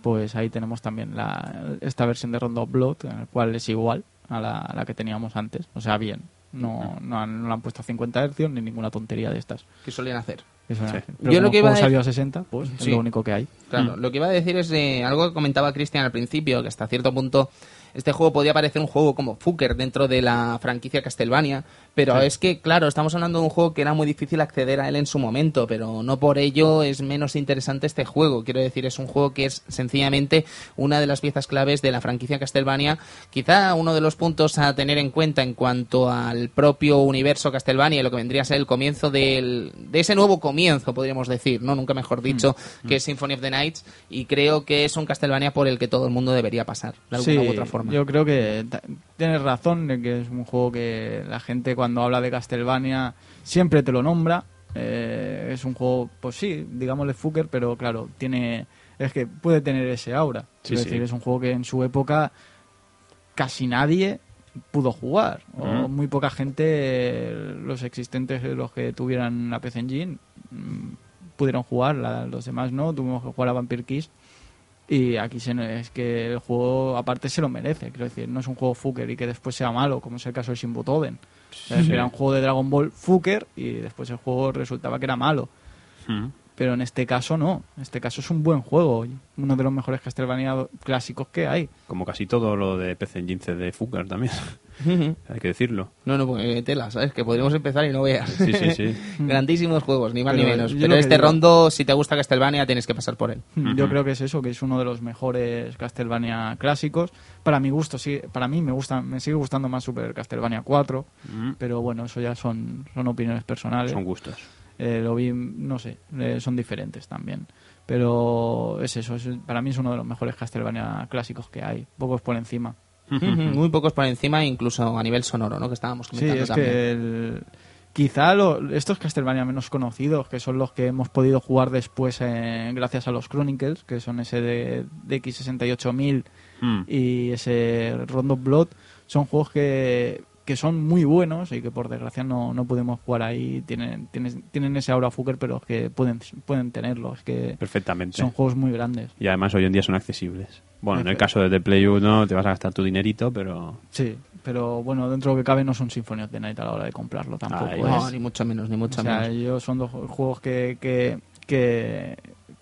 pues ahí tenemos también la, esta versión de Rondo Blood en el cual es igual a la, a la que teníamos antes. O sea bien. No, no, han, no le han puesto a 50 Hz ni ninguna tontería de estas. ¿Qué solían hacer? Sí. era- pero Yo como lo que iba a salió a 60 pues Sí. es lo único que hay. Claro, lo que iba a decir es eh, algo que comentaba Cristian al principio, que hasta cierto punto este juego podía parecer un juego como Fuker dentro de la franquicia Castlevania, pero es que, claro, estamos hablando de un juego que era muy difícil acceder a él en su momento, pero no por ello es menos interesante este juego. Quiero decir, es un juego que es sencillamente una de las piezas claves de la franquicia Castlevania, quizá uno de los puntos a tener en cuenta en cuanto al propio universo Castlevania y lo que vendría a ser el comienzo del, de ese nuevo comienzo, podríamos decir, ¿no? Nunca mejor dicho, que es Symphony of the Nights, y creo que es un Castlevania por el que todo el mundo debería pasar, de alguna Sí, u otra forma. Yo creo que tienes razón en que es un juego que la gente cuando habla de Castlevania siempre te lo nombra. Eh, es un juego, pues sí, digámosle Fuker, pero claro, tiene es que puede tener ese aura. Sí, es sí. decir, es un juego que en su época casi nadie pudo jugar. O Ujú. muy poca gente, los existentes, los que tuvieran la PC Engine, mm, pudieron jugar, la- los demás no. Tuvimos que jugar a Vampire Kiss. Y aquí se, es que el juego, aparte, se lo merece. Quiero decir, no es un juego Fuker y que después sea malo, como es el caso de Shinbutoden. Era un juego de Dragon Ball Fuker y después el juego resultaba que era malo. Pero en este caso no. En este caso es un buen juego. Uno de los mejores Castlevania clásicos que hay. Como casi todo lo de PC Engine de Fuker también. Hay que decirlo. No, no, pues tela, ¿sabes? Que podríamos empezar y no veas. Sí, sí, sí. Grandísimos juegos, ni más Pero ni menos. yo Pero lo que este digo- rondo, si te gusta Castlevania, tienes que pasar por él. Yo creo que es eso, que es uno de los mejores Castlevania clásicos. Para mi gusto, sí, para mí me gusta, me sigue gustando más Super Castlevania 4, Mm. pero bueno, eso ya son, son opiniones personales. Son gustos. Eh, lo vi, no sé, eh, son diferentes también. Pero es eso, es- para mí es uno de los mejores Castlevania clásicos que hay, pocos por encima. Muy pocos por encima, incluso a nivel sonoro, ¿no? Que estábamos Sí, comentando es también. que el- quizá lo- estos Castlevania menos conocidos, que son los que hemos podido jugar después eh, gracias a los Chronicles, que son ese de, de X68000 Mm. y ese Rondo Blood, son juegos que, que son muy buenos y que por desgracia no, no podemos jugar ahí. Tienen, tienen, tienen ese aura Fuker, pero es que pueden, pueden tenerlo. Es que Perfectamente. son juegos muy grandes. Y además hoy en día son accesibles. Bueno, en el caso de The Play 1 te vas a gastar tu dinerito, pero... Sí, pero bueno, dentro de lo que cabe no son Symphony of the Night a la hora de comprarlo tampoco. Ay, No, ni mucho menos, ni mucho o sea, menos. yo son dos juegos que, que, que,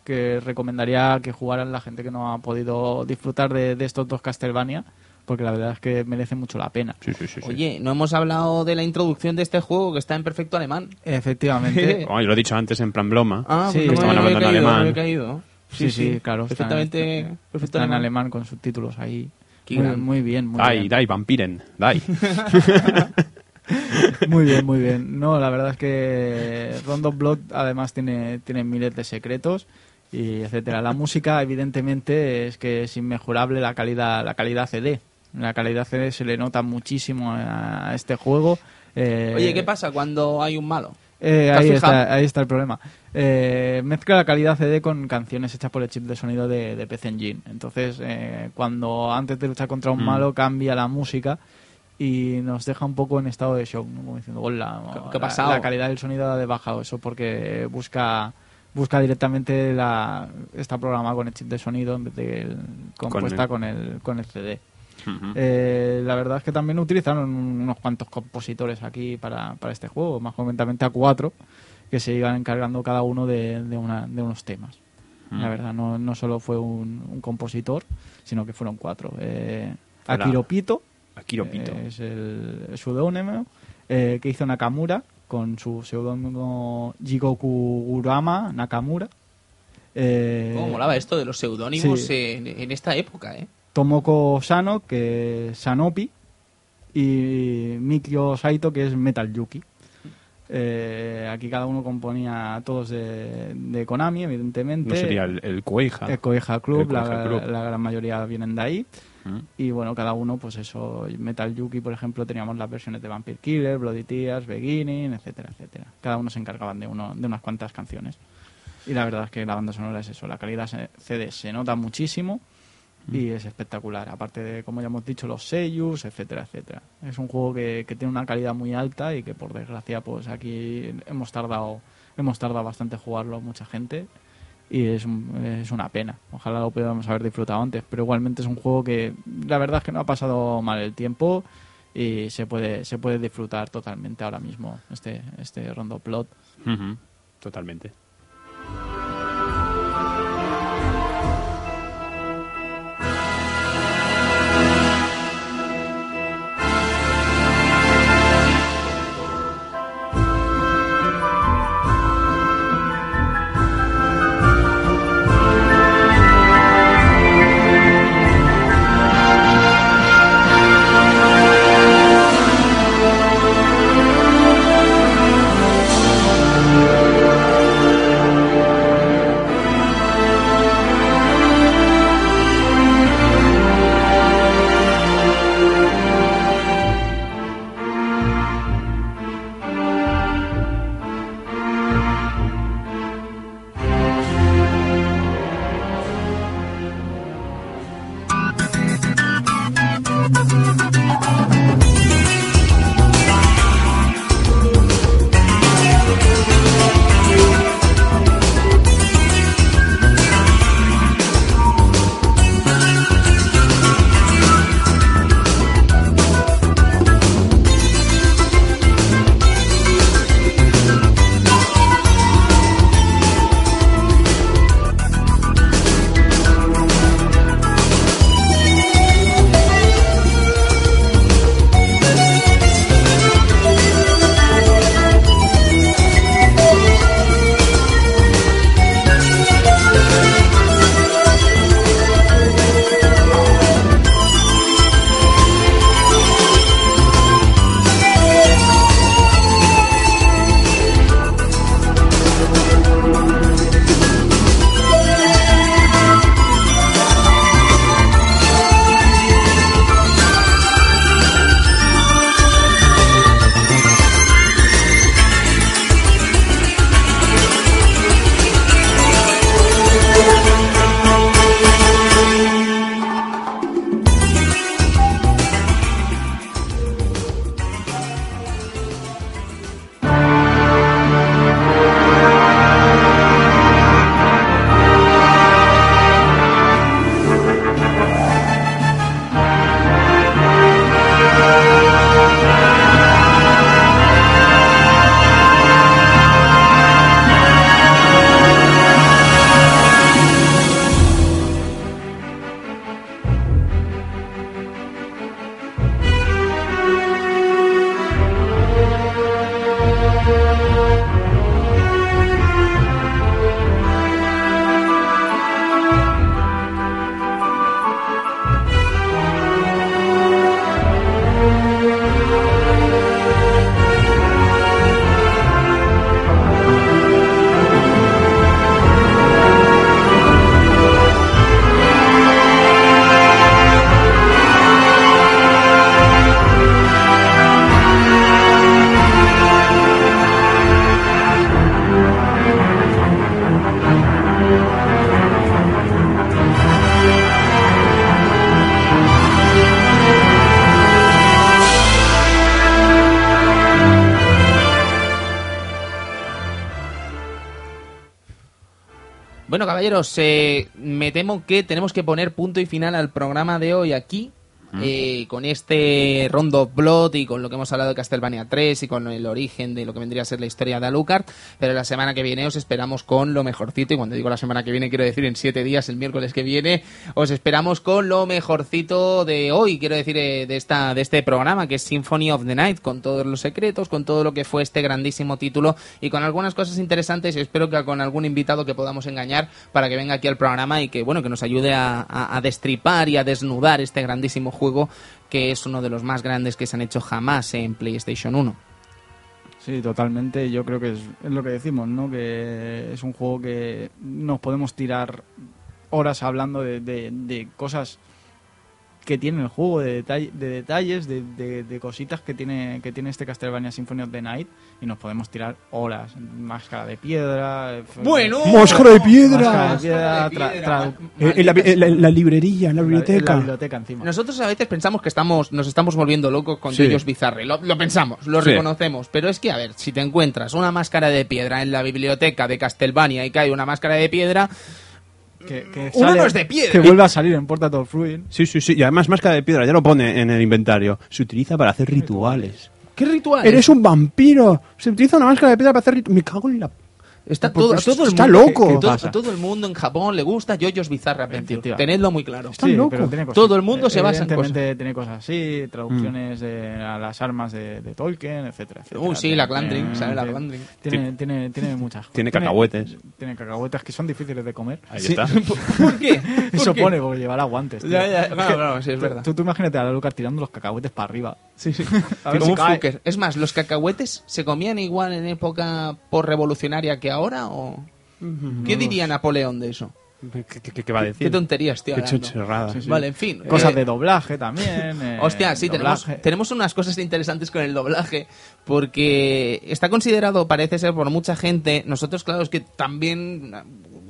que recomendaría que jugaran la gente que no ha podido disfrutar de, de estos dos Castlevania, porque la verdad es que merece mucho la pena. Sí, sí, sí. sí. Oye, no hemos hablado de la introducción de este juego que está en perfecto alemán. Efectivamente. Yo lo he dicho antes en plan broma. Ah, Sí, pues no me había caído, no alemán. me caído. Sí, sí, claro. está- Perfectamente, está, perfecto en alemán. alemán con subtítulos ahí. Muy, bien, muy Dai, bien. dai, vampiren, dai. Muy bien, muy bien. No, la verdad es que Rondo Blood además tiene, tiene miles de secretos y etcétera. La música, evidentemente, es que es inmejorable la calidad, la calidad CD. La calidad CD se le nota muchísimo a este juego. Eh, Oye, ¿qué pasa cuando hay un malo? eh, ¿Te has ahí, está, ahí está el problema. Eh, mezcla la calidad CD con canciones hechas por el chip de sonido de, de PC Engine. Entonces, eh, cuando antes de luchar contra un Mm. malo cambia la música y nos deja un poco en estado de shock, ¿no? como diciendo, hola, ¿Qué- la- pasado? La, calidad del sonido ha bajado. Eso porque busca busca directamente la está programada con el chip de sonido en vez de el- compuesta el- con el, con el CD. Eh, la verdad es que también utilizaron unos cuantos compositores aquí para, para este juego, más concretamente a cuatro, que se iban encargando cada uno de, de, una- de unos temas. La verdad, no, no solo fue un, un compositor, sino que fueron cuatro. Eh, Akiro Pito, Akiro Pito. eh, es el, el seudónimo, eh, que hizo Nakamura con su seudónimo Jigoku Urama Nakamura. Eh, ¿Cómo molaba esto de los seudónimos sí. en, en esta época, eh? Tomoko Sano, que es Sanopi, y Mikio Saito, que es Metal Yuki. Eh, aquí cada uno componía todos de, de Konami, evidentemente. No sería el, el Koeiha. El Koeiha Club, El la, Club. la gran mayoría vienen de ahí. Mm. Y bueno, cada uno, pues eso, Metal Yuki, por ejemplo, teníamos las versiones de Vampire Killer, Bloody Tears, Beginning, etcétera, etcétera. Cada uno se encargaban de, uno, de unas cuantas canciones. Y la verdad es que la banda sonora es eso, la calidad CD se nota muchísimo y es espectacular. Aparte de, como ya hemos dicho, los sellos, etcétera, etcétera. Es un juego que, que tiene una calidad muy alta y que por desgracia, pues aquí hemos tardado, hemos tardado bastante en jugarlo mucha gente y es, es una pena. Ojalá lo pudiéramos haber disfrutado antes, pero igualmente es un juego que la verdad es que no ha pasado mal el tiempo y se puede se puede disfrutar totalmente ahora mismo este este rondo plot. Ujú. Totalmente.「Bueno, caballeros, eh, me temo que tenemos que poner punto y final al programa de hoy aquí. Eh, con este Rondo Blood y con lo que hemos hablado de Castlevania 3 y con el origen de lo que vendría a ser la historia de Alucard, pero la semana que viene os esperamos con lo mejorcito. Y cuando digo la semana que viene quiero decir en siete días, el miércoles que viene, os esperamos con lo mejorcito de hoy, quiero decir eh, de esta de este programa que es Symphony of the Night, con todos los secretos, con todo lo que fue este grandísimo título y con algunas cosas interesantes. Y espero que con algún invitado que podamos engañar para que venga aquí al programa y que bueno que nos ayude a, a- a destripar y a desnudar este grandísimo juego que es uno de los más grandes que se han hecho jamás en PlayStation 1. Sí, totalmente. Yo creo que es, lo que decimos, ¿no? Que es un juego que nos podemos tirar horas hablando de cosas que tiene el juego, de, detall- de detalles, de, de- de cositas que tiene, que tiene este Castlevania Symphony of the Night y nos podemos tirar horas. Máscara de piedra. eh, ¡Máscara de piedra! Máscara de piedra, Máscara de tra- piedra, tra- ma- Eh, en, la, librería, en la biblioteca. la biblioteca encima. Nosotros a veces pensamos que estamos, nos estamos volviendo locos con Sí. Yoyos Bizarre. Lo, lo pensamos, lo Sí. reconocemos. Pero es que, a ver, si te encuentras una máscara de piedra en la biblioteca de Castlevania y cae una máscara de piedra, que, que Uno sale- no es de piedra. Que vuelve a salir en Portal of Ruin. Sí, sí, sí. Y además, máscara de piedra, ya lo pone en el inventario. Se utiliza para hacer rituales. ¿qué ritual? ¡Eres un vampiro! Se utiliza una máscara de piedra para hacer rituales. Me cago en la. Está todo, todo el está mundo, loco. que- que ¿Qué todo, todo el mundo en Japón le gusta Yoyos Bizarre Adventure. Tenedlo muy claro. Está loco. pero tiene cosas. Todo el mundo se basa en Evidentemente tiene cosas así, traducciones de, a las armas de, de Tolkien, etcétera, etcétera. Uy, sí, la Glandring, tiene- ¿sabes? La tiene- Glandring. Tiene, tiene, tiene muchas Tiene cacahuetes. Tiene cacahuetes que son difíciles de comer. Ahí Sí. está. ¿Por qué? ¿Por Eso qué? pone, porque llevará guantes. tío. Ya, ya, claro, claro, sí, es tú- verdad. Tú, tú imagínate a la Lucas tirando los cacahuetes para arriba. Sí, sí. A ver Como si un cae. fucker. Es más, ¿los cacahuetes se comían igual en época por-revolucionaria que ahora o...? ¿Qué diría Napoleón de eso? ¿Qué, qué- qué- qué va a decir? Qué tonterías, tío. Qué hablando. chorrada. Sí, sí. Vale, en fin. Cosas eh, de doblaje también. eh, Hostia, sí, tenemos, tenemos unas cosas interesantes con el doblaje, porque está considerado, parece ser, por mucha gente, nosotros, claro, es que también,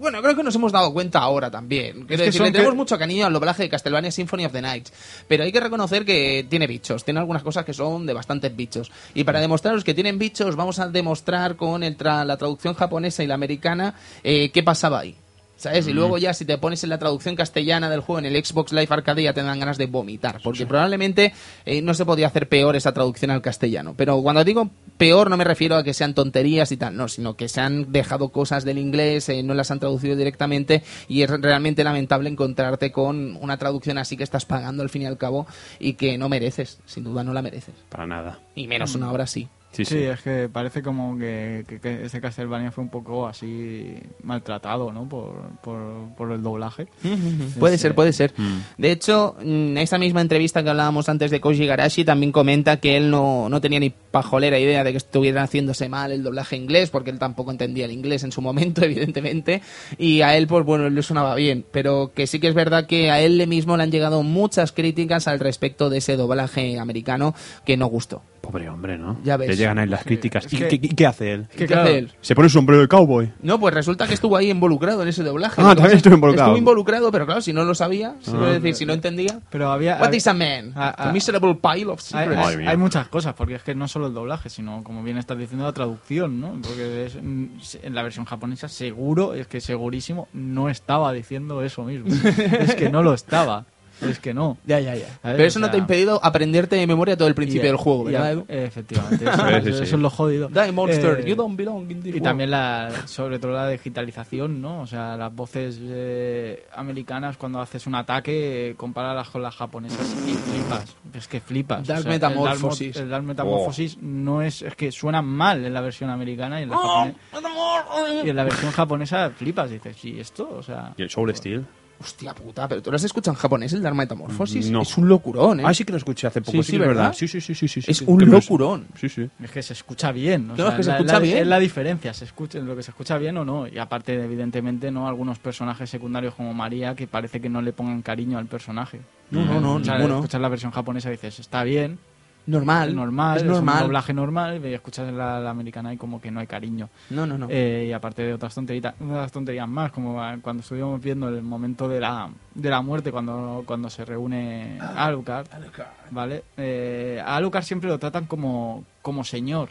bueno, creo que nos hemos dado cuenta ahora también. Quiero que decir, le tenemos que- mucho cariño al doblaje de Castlevania Symphony of the Night, pero hay que reconocer que tiene bichos, tiene algunas cosas que son de bastantes bichos. Y para demostraros que tienen bichos, vamos a demostrar con el tra- la traducción japonesa y la americana eh, qué pasaba ahí. ¿Sabes? Y luego ya si te pones en la traducción castellana del juego en el Xbox Live Arcade ya te dan ganas de vomitar, porque probablemente eh, no se podía hacer peor esa traducción al castellano. Pero cuando digo peor no me refiero a que sean tonterías y tal, no, sino que se han dejado cosas del inglés, eh, no las han traducido directamente y es realmente lamentable encontrarte con una traducción así que estás pagando al fin y al cabo y que no mereces, sin duda no la mereces. Para nada. Y menos una obra así. Sí, Sí, sí. es que parece como que, que, que este Castlevania fue un poco así maltratado, ¿no? Por, por, por el doblaje. Puede ser, puede ser. Mm. De hecho, en esa misma entrevista que hablábamos antes de Koji Garashi también comenta que él no, no tenía ni pajolera idea de que estuviera haciéndose mal el doblaje inglés, porque él tampoco entendía el inglés en su momento, evidentemente, y a él, pues bueno, le sonaba bien, pero que sí que es verdad que a él le mismo le han llegado muchas críticas al respecto de ese doblaje americano que no gustó. Pobre hombre, ¿no? Ya ves. Le llegan ahí las críticas. es ¿Y que- qué, hace él? ¿Qué, claro, hace él? Se pone un sombrero de cowboy. No, pues resulta que estuvo ahí involucrado en ese doblaje. Ah, también estuvo involucrado. Estuvo involucrado, pero claro, si no lo sabía, si, Ah. decir, si no entendía... Pero había... What is a man? Ah, a ah. miserable pile of Hay, secrets. Madre hay- mía. hay muchas cosas, porque es que no solo el doblaje, sino como bien estás diciendo la traducción, ¿no? Porque es- mm, en la versión japonesa seguro, es que segurísimo, no estaba diciendo eso mismo. es que no lo estaba. Es que no. Ya, ya, ya. Ver, Pero eso o no te ha impedido aprenderte de memoria todo el principio Y- del juego, ¿verdad? Edu? Efectivamente, eso, Sí, sí, eso- sí. eso es lo jodido. Die monster, Eh, you don't belong in this Y world. también la, sobre todo la digitalización, ¿no? O sea, las voces eh, americanas cuando haces un ataque, eh, compáralas con las japonesas y flipas. Es que flipas. Dark O sea, Metamorphosis. El Dark Metamorphosis no es, es que suena mal en la versión americana y en la, japone- y en la versión japonesa flipas. Dices, ¿y esto? O sea, ¿Y el Soul Steel? Hostia puta, pero tú lo has escuchado en japonés, el Dark Metamorphosis. No. Es un locurón, ¿eh? Ah, sí que lo escuché hace poco. Sí, Sí, sí, es verdad. ¿verdad? Sí, sí, sí, sí. sí, es un locurón. Sí, sí. es que se escucha bien. o Claro, sea, es que se la- escucha la- bien. Es la diferencia, se escucha, lo que se escucha bien o no. Y aparte, evidentemente, no algunos personajes secundarios como María que parece que no le pongan cariño al personaje. No, no, no, O sea, ninguno. escuchas la versión japonesa dices, está bien, Normal. es normal, Es es un normal. doblaje normal, y escuchas la, la americana y como que no hay cariño. No, no, no. Eh, y aparte de otras tonteritas, otras tonterías más, como ah, cuando estuvimos viendo el momento de la, de la muerte, cuando, cuando se reúne Alucard, ¿vale? Eh, a Alucard siempre lo tratan como, como señor.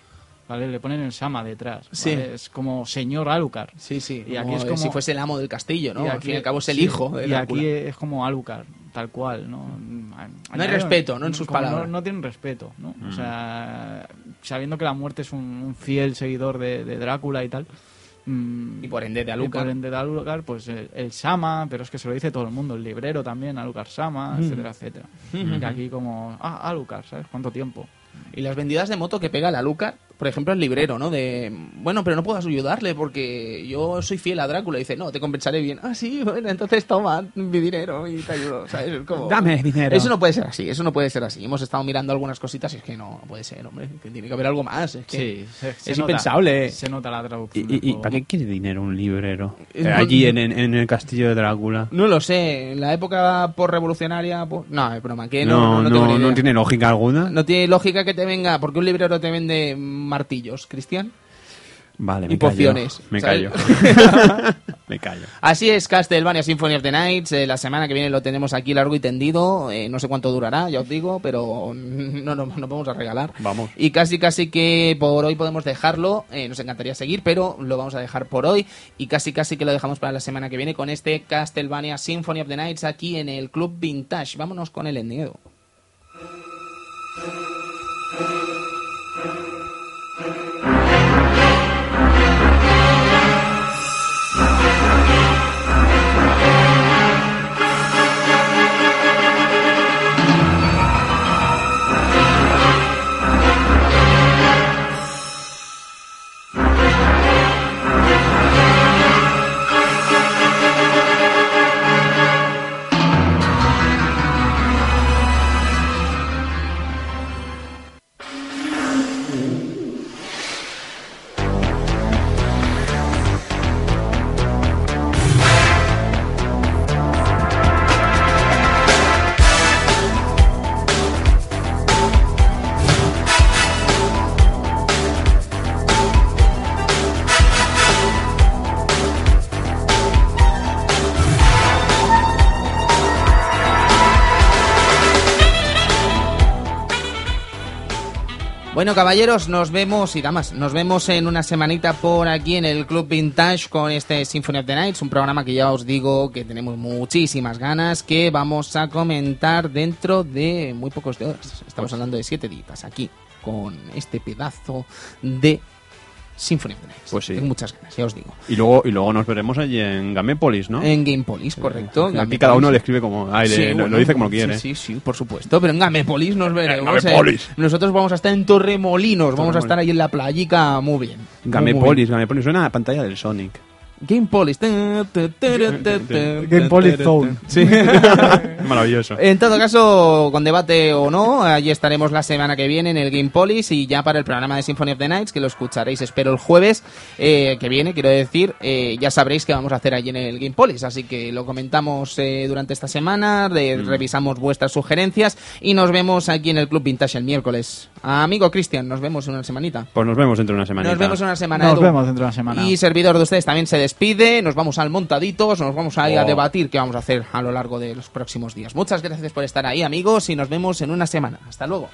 ¿vale? Le ponen el Sama detrás, Sí. Es como señor Alucard. Sí, sí. Y aquí como es como- si fuese el amo del castillo, ¿no? Y Al fin y al cabo es el sí, hijo de Y Drácula. aquí es como Alucard, tal cual, ¿no? No hay respeto, ¿no? En sus palabras. No, no tienen respeto, ¿no? O sea, sabiendo que la muerte es un, un fiel seguidor de, de Drácula y tal. mm, Y por ende de y Alucard. por ende de Alucard, pues el, el Sama, pero es que se lo dice todo el mundo, el librero también, Alucard Sama, Mm. etcétera, etcétera. Y aquí como, ah, Alucard, ¿sabes? ¿Cuánto tiempo? Y las vendidas de moto que pega la Luca, por ejemplo, el librero, ¿no? De, bueno, pero no puedas ayudarle porque yo soy fiel a Drácula. Y dice, no, te compensaré bien. Ah, sí, bueno, entonces toma mi dinero y te ayudo. ¿sabes? Es como- Dame dinero. Eso no puede ser así, eso no puede ser así. Hemos estado mirando algunas cositas y es que no, no puede ser, hombre. que tiene que haber algo más. Es que Sí, se- se es nota- impensable. Se nota la ¿Y, traducción. y- para qué quiere dinero un librero? Eh, Eh, no- allí en, en- en el castillo de Drácula. No lo sé, en la época por-revolucionaria... pues- No, es broma, que no, No, no, no, tiene lógica alguna. No tiene lógica que te venga, porque un librero te vende martillos, Cristian. Vale, y me callo. pociones, Me ¿sabes? callo. me callo. Así es, Castlevania Symphony of the Nights. eh, la semana que viene lo tenemos aquí largo y tendido. eh, no sé cuánto durará, ya os digo, pero no nos no, vamos a regalar. Vamos. Y casi, casi que por hoy podemos dejarlo. eh, nos encantaría seguir, pero lo vamos a dejar por hoy. Y casi, casi que lo dejamos para la semana que viene con este Castlevania Symphony of the Nights aquí en el Club Vintage. Vámonos con el endedo. Bueno, caballeros, nos vemos y damas, nos vemos en una semanita por aquí en el Club Vintage con este Symphony of the Nights, un programa que ya os digo que tenemos muchísimas ganas, que vamos a comentar dentro de muy pocos de horas. Estamos hablando de siete días aquí con este pedazo de Symphony of the. Pues sí. Tengo muchas ganas, ya os digo. Y luego, y luego nos veremos allí en Gamépolis, ¿no? En Gamepolis, correcto. Aquí Gamepolis. cada uno le escribe como... Le- Sí, lo, bueno, lo dice como lo quiere. Sí, sí, sí, por supuesto. Pero en Gamepolis nos veremos. En Gamepolis. eh. Nosotros vamos a estar en Torremolinos. Vamos a estar ahí en la playica muy bien. Muy, muy bien. Gamépolis, Gamépolis. Suena a la pantalla del Sonic. Gamepolis. Gamepolis Zone. Sí. Maravilloso. En todo caso, con debate o no, allí estaremos la semana que viene en el Gamepolis y ya para el programa de Symphony of the Nights, que lo escucharéis, espero, el jueves eh, que viene, quiero decir, eh, ya sabréis qué vamos a hacer allí en el Gamepolis. Así que lo comentamos eh, durante esta semana, de- revisamos vuestras sugerencias y nos vemos aquí en el Club Vintage el miércoles. Amigo Cristian, nos vemos en una semanita. Pues nos vemos dentro de una semana. Nos vemos en una semana. Nos Edu. vemos dentro de una semana. Y servidor de ustedes también se despide. Nos vamos al montaditos, nos vamos a ir a Oh. debatir qué vamos a hacer a lo largo de los próximos días. Muchas gracias por estar ahí, amigos, y nos vemos en una semana. Hasta luego.